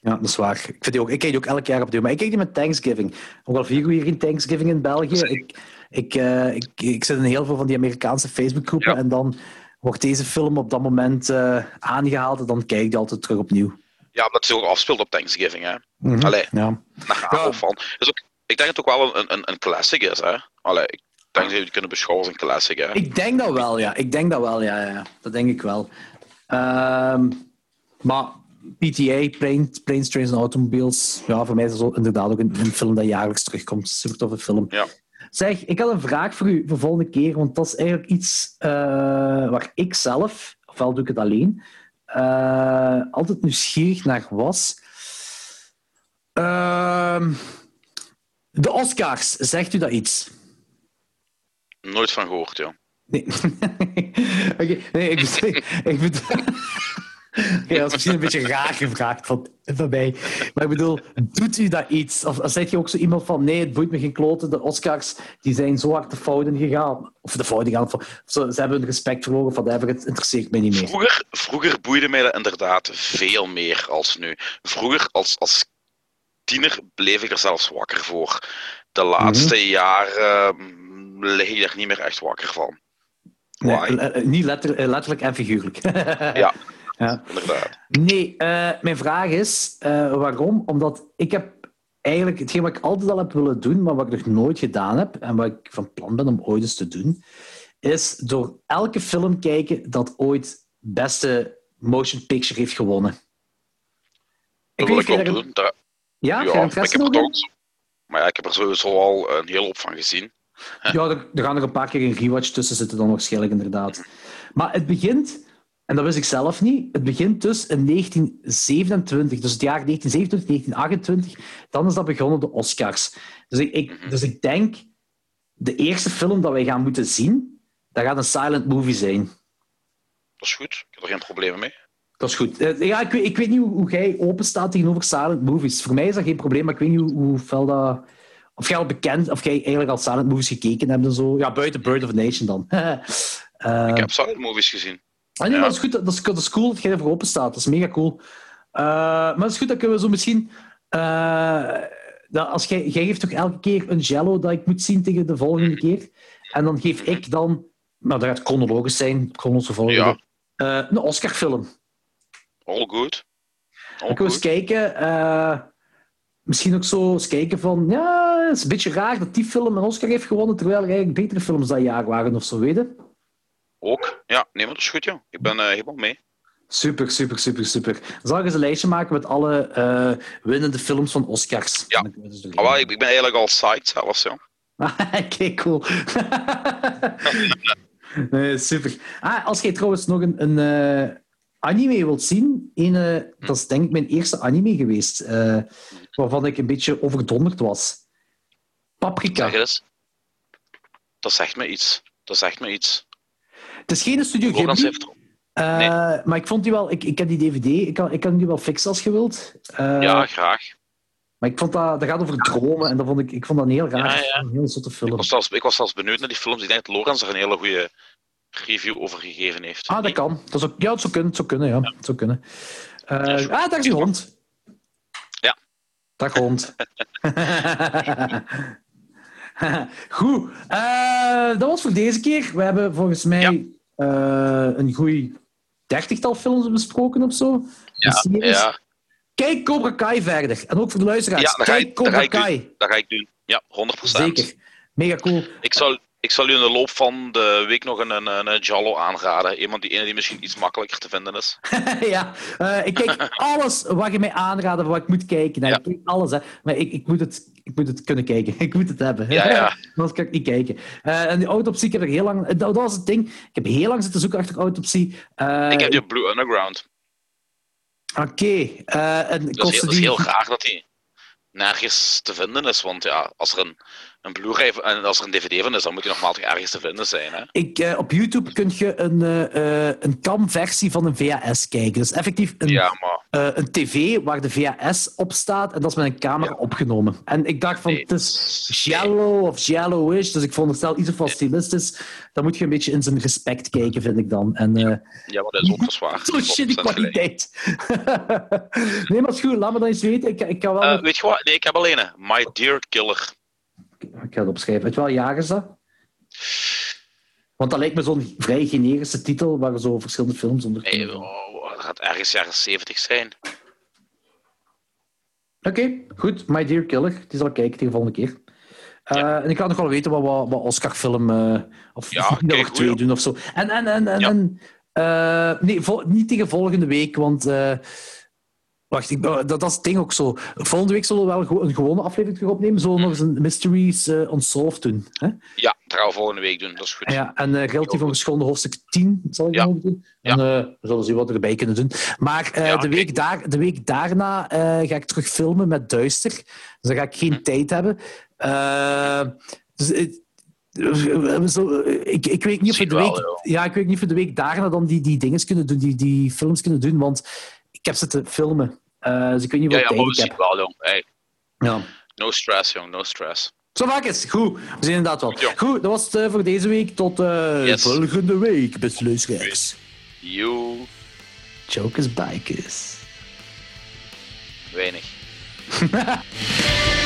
Ja, dat is waar. Ik, vind die ook, ik kijk die ook elk jaar opnieuw. Maar ik kijk die met Thanksgiving. Ook al vieren we hier in Thanksgiving in België. Ik, ik, eh, ik, ik zit in heel veel van die Amerikaanse Facebookgroepen. Ja. En dan wordt deze film op dat moment eh, aangehaald en dan kijk je altijd terug opnieuw. Ja, omdat het ook afspeelt op Thanksgiving, hè. Mhm, Allee. Ja. Daar van. Dus ook, ik denk dat het ook wel een, een, een classic is, hè. Allee, ik denk dat je het kunnen beschouwen als een classic, hè. Ik denk dat wel, ja. Ik denk dat wel, ja. ja. Dat denk ik wel. Ehm, maar PTA, Plane, Planes, Trains and Automobiles, ja, voor mij is dat inderdaad ook een, een film dat jaarlijks terugkomt. Super toffe film. Ja. Zeg, ik had een vraag voor u voor volgende keer, want dat is eigenlijk iets eh, waar ik zelf, ofwel doe ik het alleen, eh, altijd nieuwsgierig naar was. Ehm, de Oscars, zegt u dat iets? Nooit van gehoord, ja. Nee. Oké, nee, ik bedoel... Ik bedoel dat is misschien een beetje raar gevraagd van, van mij. Maar ik bedoel, doet u dat iets? Of zeg je ook zo iemand van, nee, het boeit me geen kloten, de Oscars die zijn zo hard de fouten gegaan. Of de fouten gegaan, of zo, ze hebben hun respect verloren, van het interesseert mij niet meer. Vroeger, vroeger boeide mij dat inderdaad veel meer als nu. Vroeger, als, als tiener, bleef ik er zelfs wakker voor. De laatste jaren mm, lig ik er niet meer echt wakker van. Nee, eh, niet letter- eh, letterlijk en figuurlijk. Ja, Ja. inderdaad. Nee, eh, mijn vraag is waarom? Omdat ik heb eigenlijk hetgeen wat ik altijd al heb willen doen, maar wat ik nog nooit gedaan heb en wat ik van plan ben om ooit eens te doen, is door elke film kijken dat ooit beste motion picture heeft gewonnen. Dat weet wil ik daar- doen. Daar- Ja, maar ik heb er toch... Maar ja, ik heb er sowieso al een hele hoop van gezien. Ja, er, er gaan er een paar keer een rewatch tussen zitten dan waarschijnlijk inderdaad. Maar het begint, en dat wist ik zelf niet, het begint dus in 1927, dus het jaar 1927, 1928, dan is dat begonnen, de Oscars. Dus ik, ik, dus ik denk, de eerste film dat wij gaan moeten zien, dat gaat een silent movie zijn. Dat is goed. Ik heb er geen problemen mee. Dat is goed. Eh, Ja, ik weet, ik weet niet hoe, hoe jij open staat tegenover silent movies. Voor mij is dat geen probleem, maar ik weet niet hoe, hoe fel dat... Of jij al bekend, of jij eigenlijk al silent movies gekeken hebt en zo. Ja, buiten Bird of a Nation dan. Eh, Ik heb silent movies gezien. Ah, nee, Ja. maar dat is goed. Dat is, dat is cool dat jij ervoor open staat. Dat is mega cool. Eh, maar het is goed, dat kunnen we zo misschien... dat als jij, jij geeft toch elke keer een jello dat ik moet zien tegen de volgende keer. En dan geef ik dan... Maar dat gaat chronologisch zijn, chronologische volgende. Ja. Een Oscar-film. All good. All we eens kijken... eh, misschien ook zo eens kijken van... Ja, het is een beetje raar dat die film een Oscar heeft gewonnen, terwijl er eigenlijk betere films dat jaar waren of zo, weet je? Ook. Ja, nee, maar dat is goed, ja. Ik ben eh, helemaal mee. Super, super, super, super. Zal ik eens een lijstje maken met alle eh, winnende films van Oscars. Ja. Dus wel, ik, ik ben eigenlijk al psyched zelfs, ja. Oké, cool. nee, super. Ah, als jij trouwens nog een, een anime wilt zien, een, eh, dat is denk ik mijn eerste anime geweest, eh, waarvan ik een beetje overdonderd was. Paprika. Zeg eens. Dat zegt me iets. Dat zegt me iets. Het is geen Studio Ghibli, heeft eh, Nee. maar ik vond die wel... Ik, ik heb die DVD, ik kan, ik kan die wel fixen als je wilt. Eh, Ja, graag. Maar ik vond dat, dat gaat over dromen en dat vond ik, ik vond dat een heel raar, Ja, ja. een heel zotte Ik film. was, zelfs, ik was zelfs benieuwd naar die films. Ik denk dat Lorenz er een hele goede review over gegeven heeft. Ah, dat kan. Dat is ook, ja, het zou kunnen, het zou kunnen, ja. Het zou kunnen. Eh, ah, daar is die hond. Ja. Dag, hond. Goed. eh, dat was voor deze keer. We hebben volgens mij Ja. eh, een goeie dertigtal films besproken of zo. Ja, ja, Kijk Cobra Kai verder. En ook voor de luisteraars. ja dat, ga Kijk dat, Cobra ga ik Kai. doen. dat ga ik doen. Ja, 100%. Zeker. Mega cool. Ik zal, ik zal u in de loop van de week nog een, een, een Jallo aanraden. Iemand die, ene die misschien iets makkelijker te vinden is. ja, eh, ik kijk alles wat je mij aanraadt of wat ik moet kijken. Ja. Ik kijk alles, hè. maar ik, ik, moet het, ik moet het kunnen kijken. Ik moet het hebben. Ja, ja. Anders kan ik niet kijken. Eh, en die autopsie, ik heb er heel lang... Dat, was het ding. Ik heb heel lang zitten zoeken achter autopsie. Eh, ik heb die op Blue Underground. Oké. eh, en Dat is, heel, dat is die... heel raar dat die nergens te vinden is. Want ja, als er een, een Blu-ray en als er een DVD van is, dan moet die nogmaals ergens te vinden zijn. Hè? Ik, eh, op YouTube kun je een, eh, een CAM-versie van een VHS kijken. Dus effectief een, Ja, maar een tv waar de VHS op staat en dat is met een camera opgenomen. En ik dacht van, Nee, het is Jello of Jello-ish, dus ik veronderstel iets of wat stilistisch. Dan moet je een beetje in zijn respect kijken, vind ik dan. En eh ja, maar dat is ook verzwaar. zo 100% gelijk. kwaliteit. nee, maar het is goed, laat me dan eens weten. Ik, ik kan wel... Weet je wat? Nee, ik heb alleen een. My Dear Killer. Ik ga het opschrijven. Weet je wel, jagen ze? Want dat lijkt me zo'n vrij generische titel waar zo verschillende films onder Nee, kunnen vallen. oh, dat gaat ergens jaren 70 zijn. Oké, goed. My Dear Killer. Die zal ik kijken tegen de volgende keer. Eh, Ja. En ik kan nog wel weten wat, wat, wat Oscar-film... eh, of Ja, er twee goeie. doen of zo. En, en, en, en, Ja. en eh, nee, niet tegen volgende week, want... wacht, ik, dat, dat is het ding ook zo. Volgende week zullen we wel een gewone aflevering terug opnemen. Zullen we nog eens een Mysteries eh, Unsolved doen. Hè? Ja, dat gaan we volgende week doen. Dat is goed. Ja, en relatief van geschonden hoofdstuk 10 zal ik Ja. dan ook doen. En eh, we zullen zien wat we erbij kunnen doen. Maar Ja, de, week daar, de week daarna ga ik terug filmen met Duister. Dus dan ga ik geen Hm. tijd hebben. Dus, ik, ik weet niet of we de week, ja, ik weet niet of we de week daarna dan die, die dingen kunnen doen, die, die films kunnen doen, want ik heb ze te filmen. Eh, dus ik weet niet Ja, ja, maar we zien wel, jong. Hey, Ja. no stress, jong. No stress. Zo vaak is. Goed, we zien inderdaad wel. Goed, dat was het eh, voor deze week. Tot eh, Yes. volgende week, beste luisteraars. You, Jokers Bikers. weinig.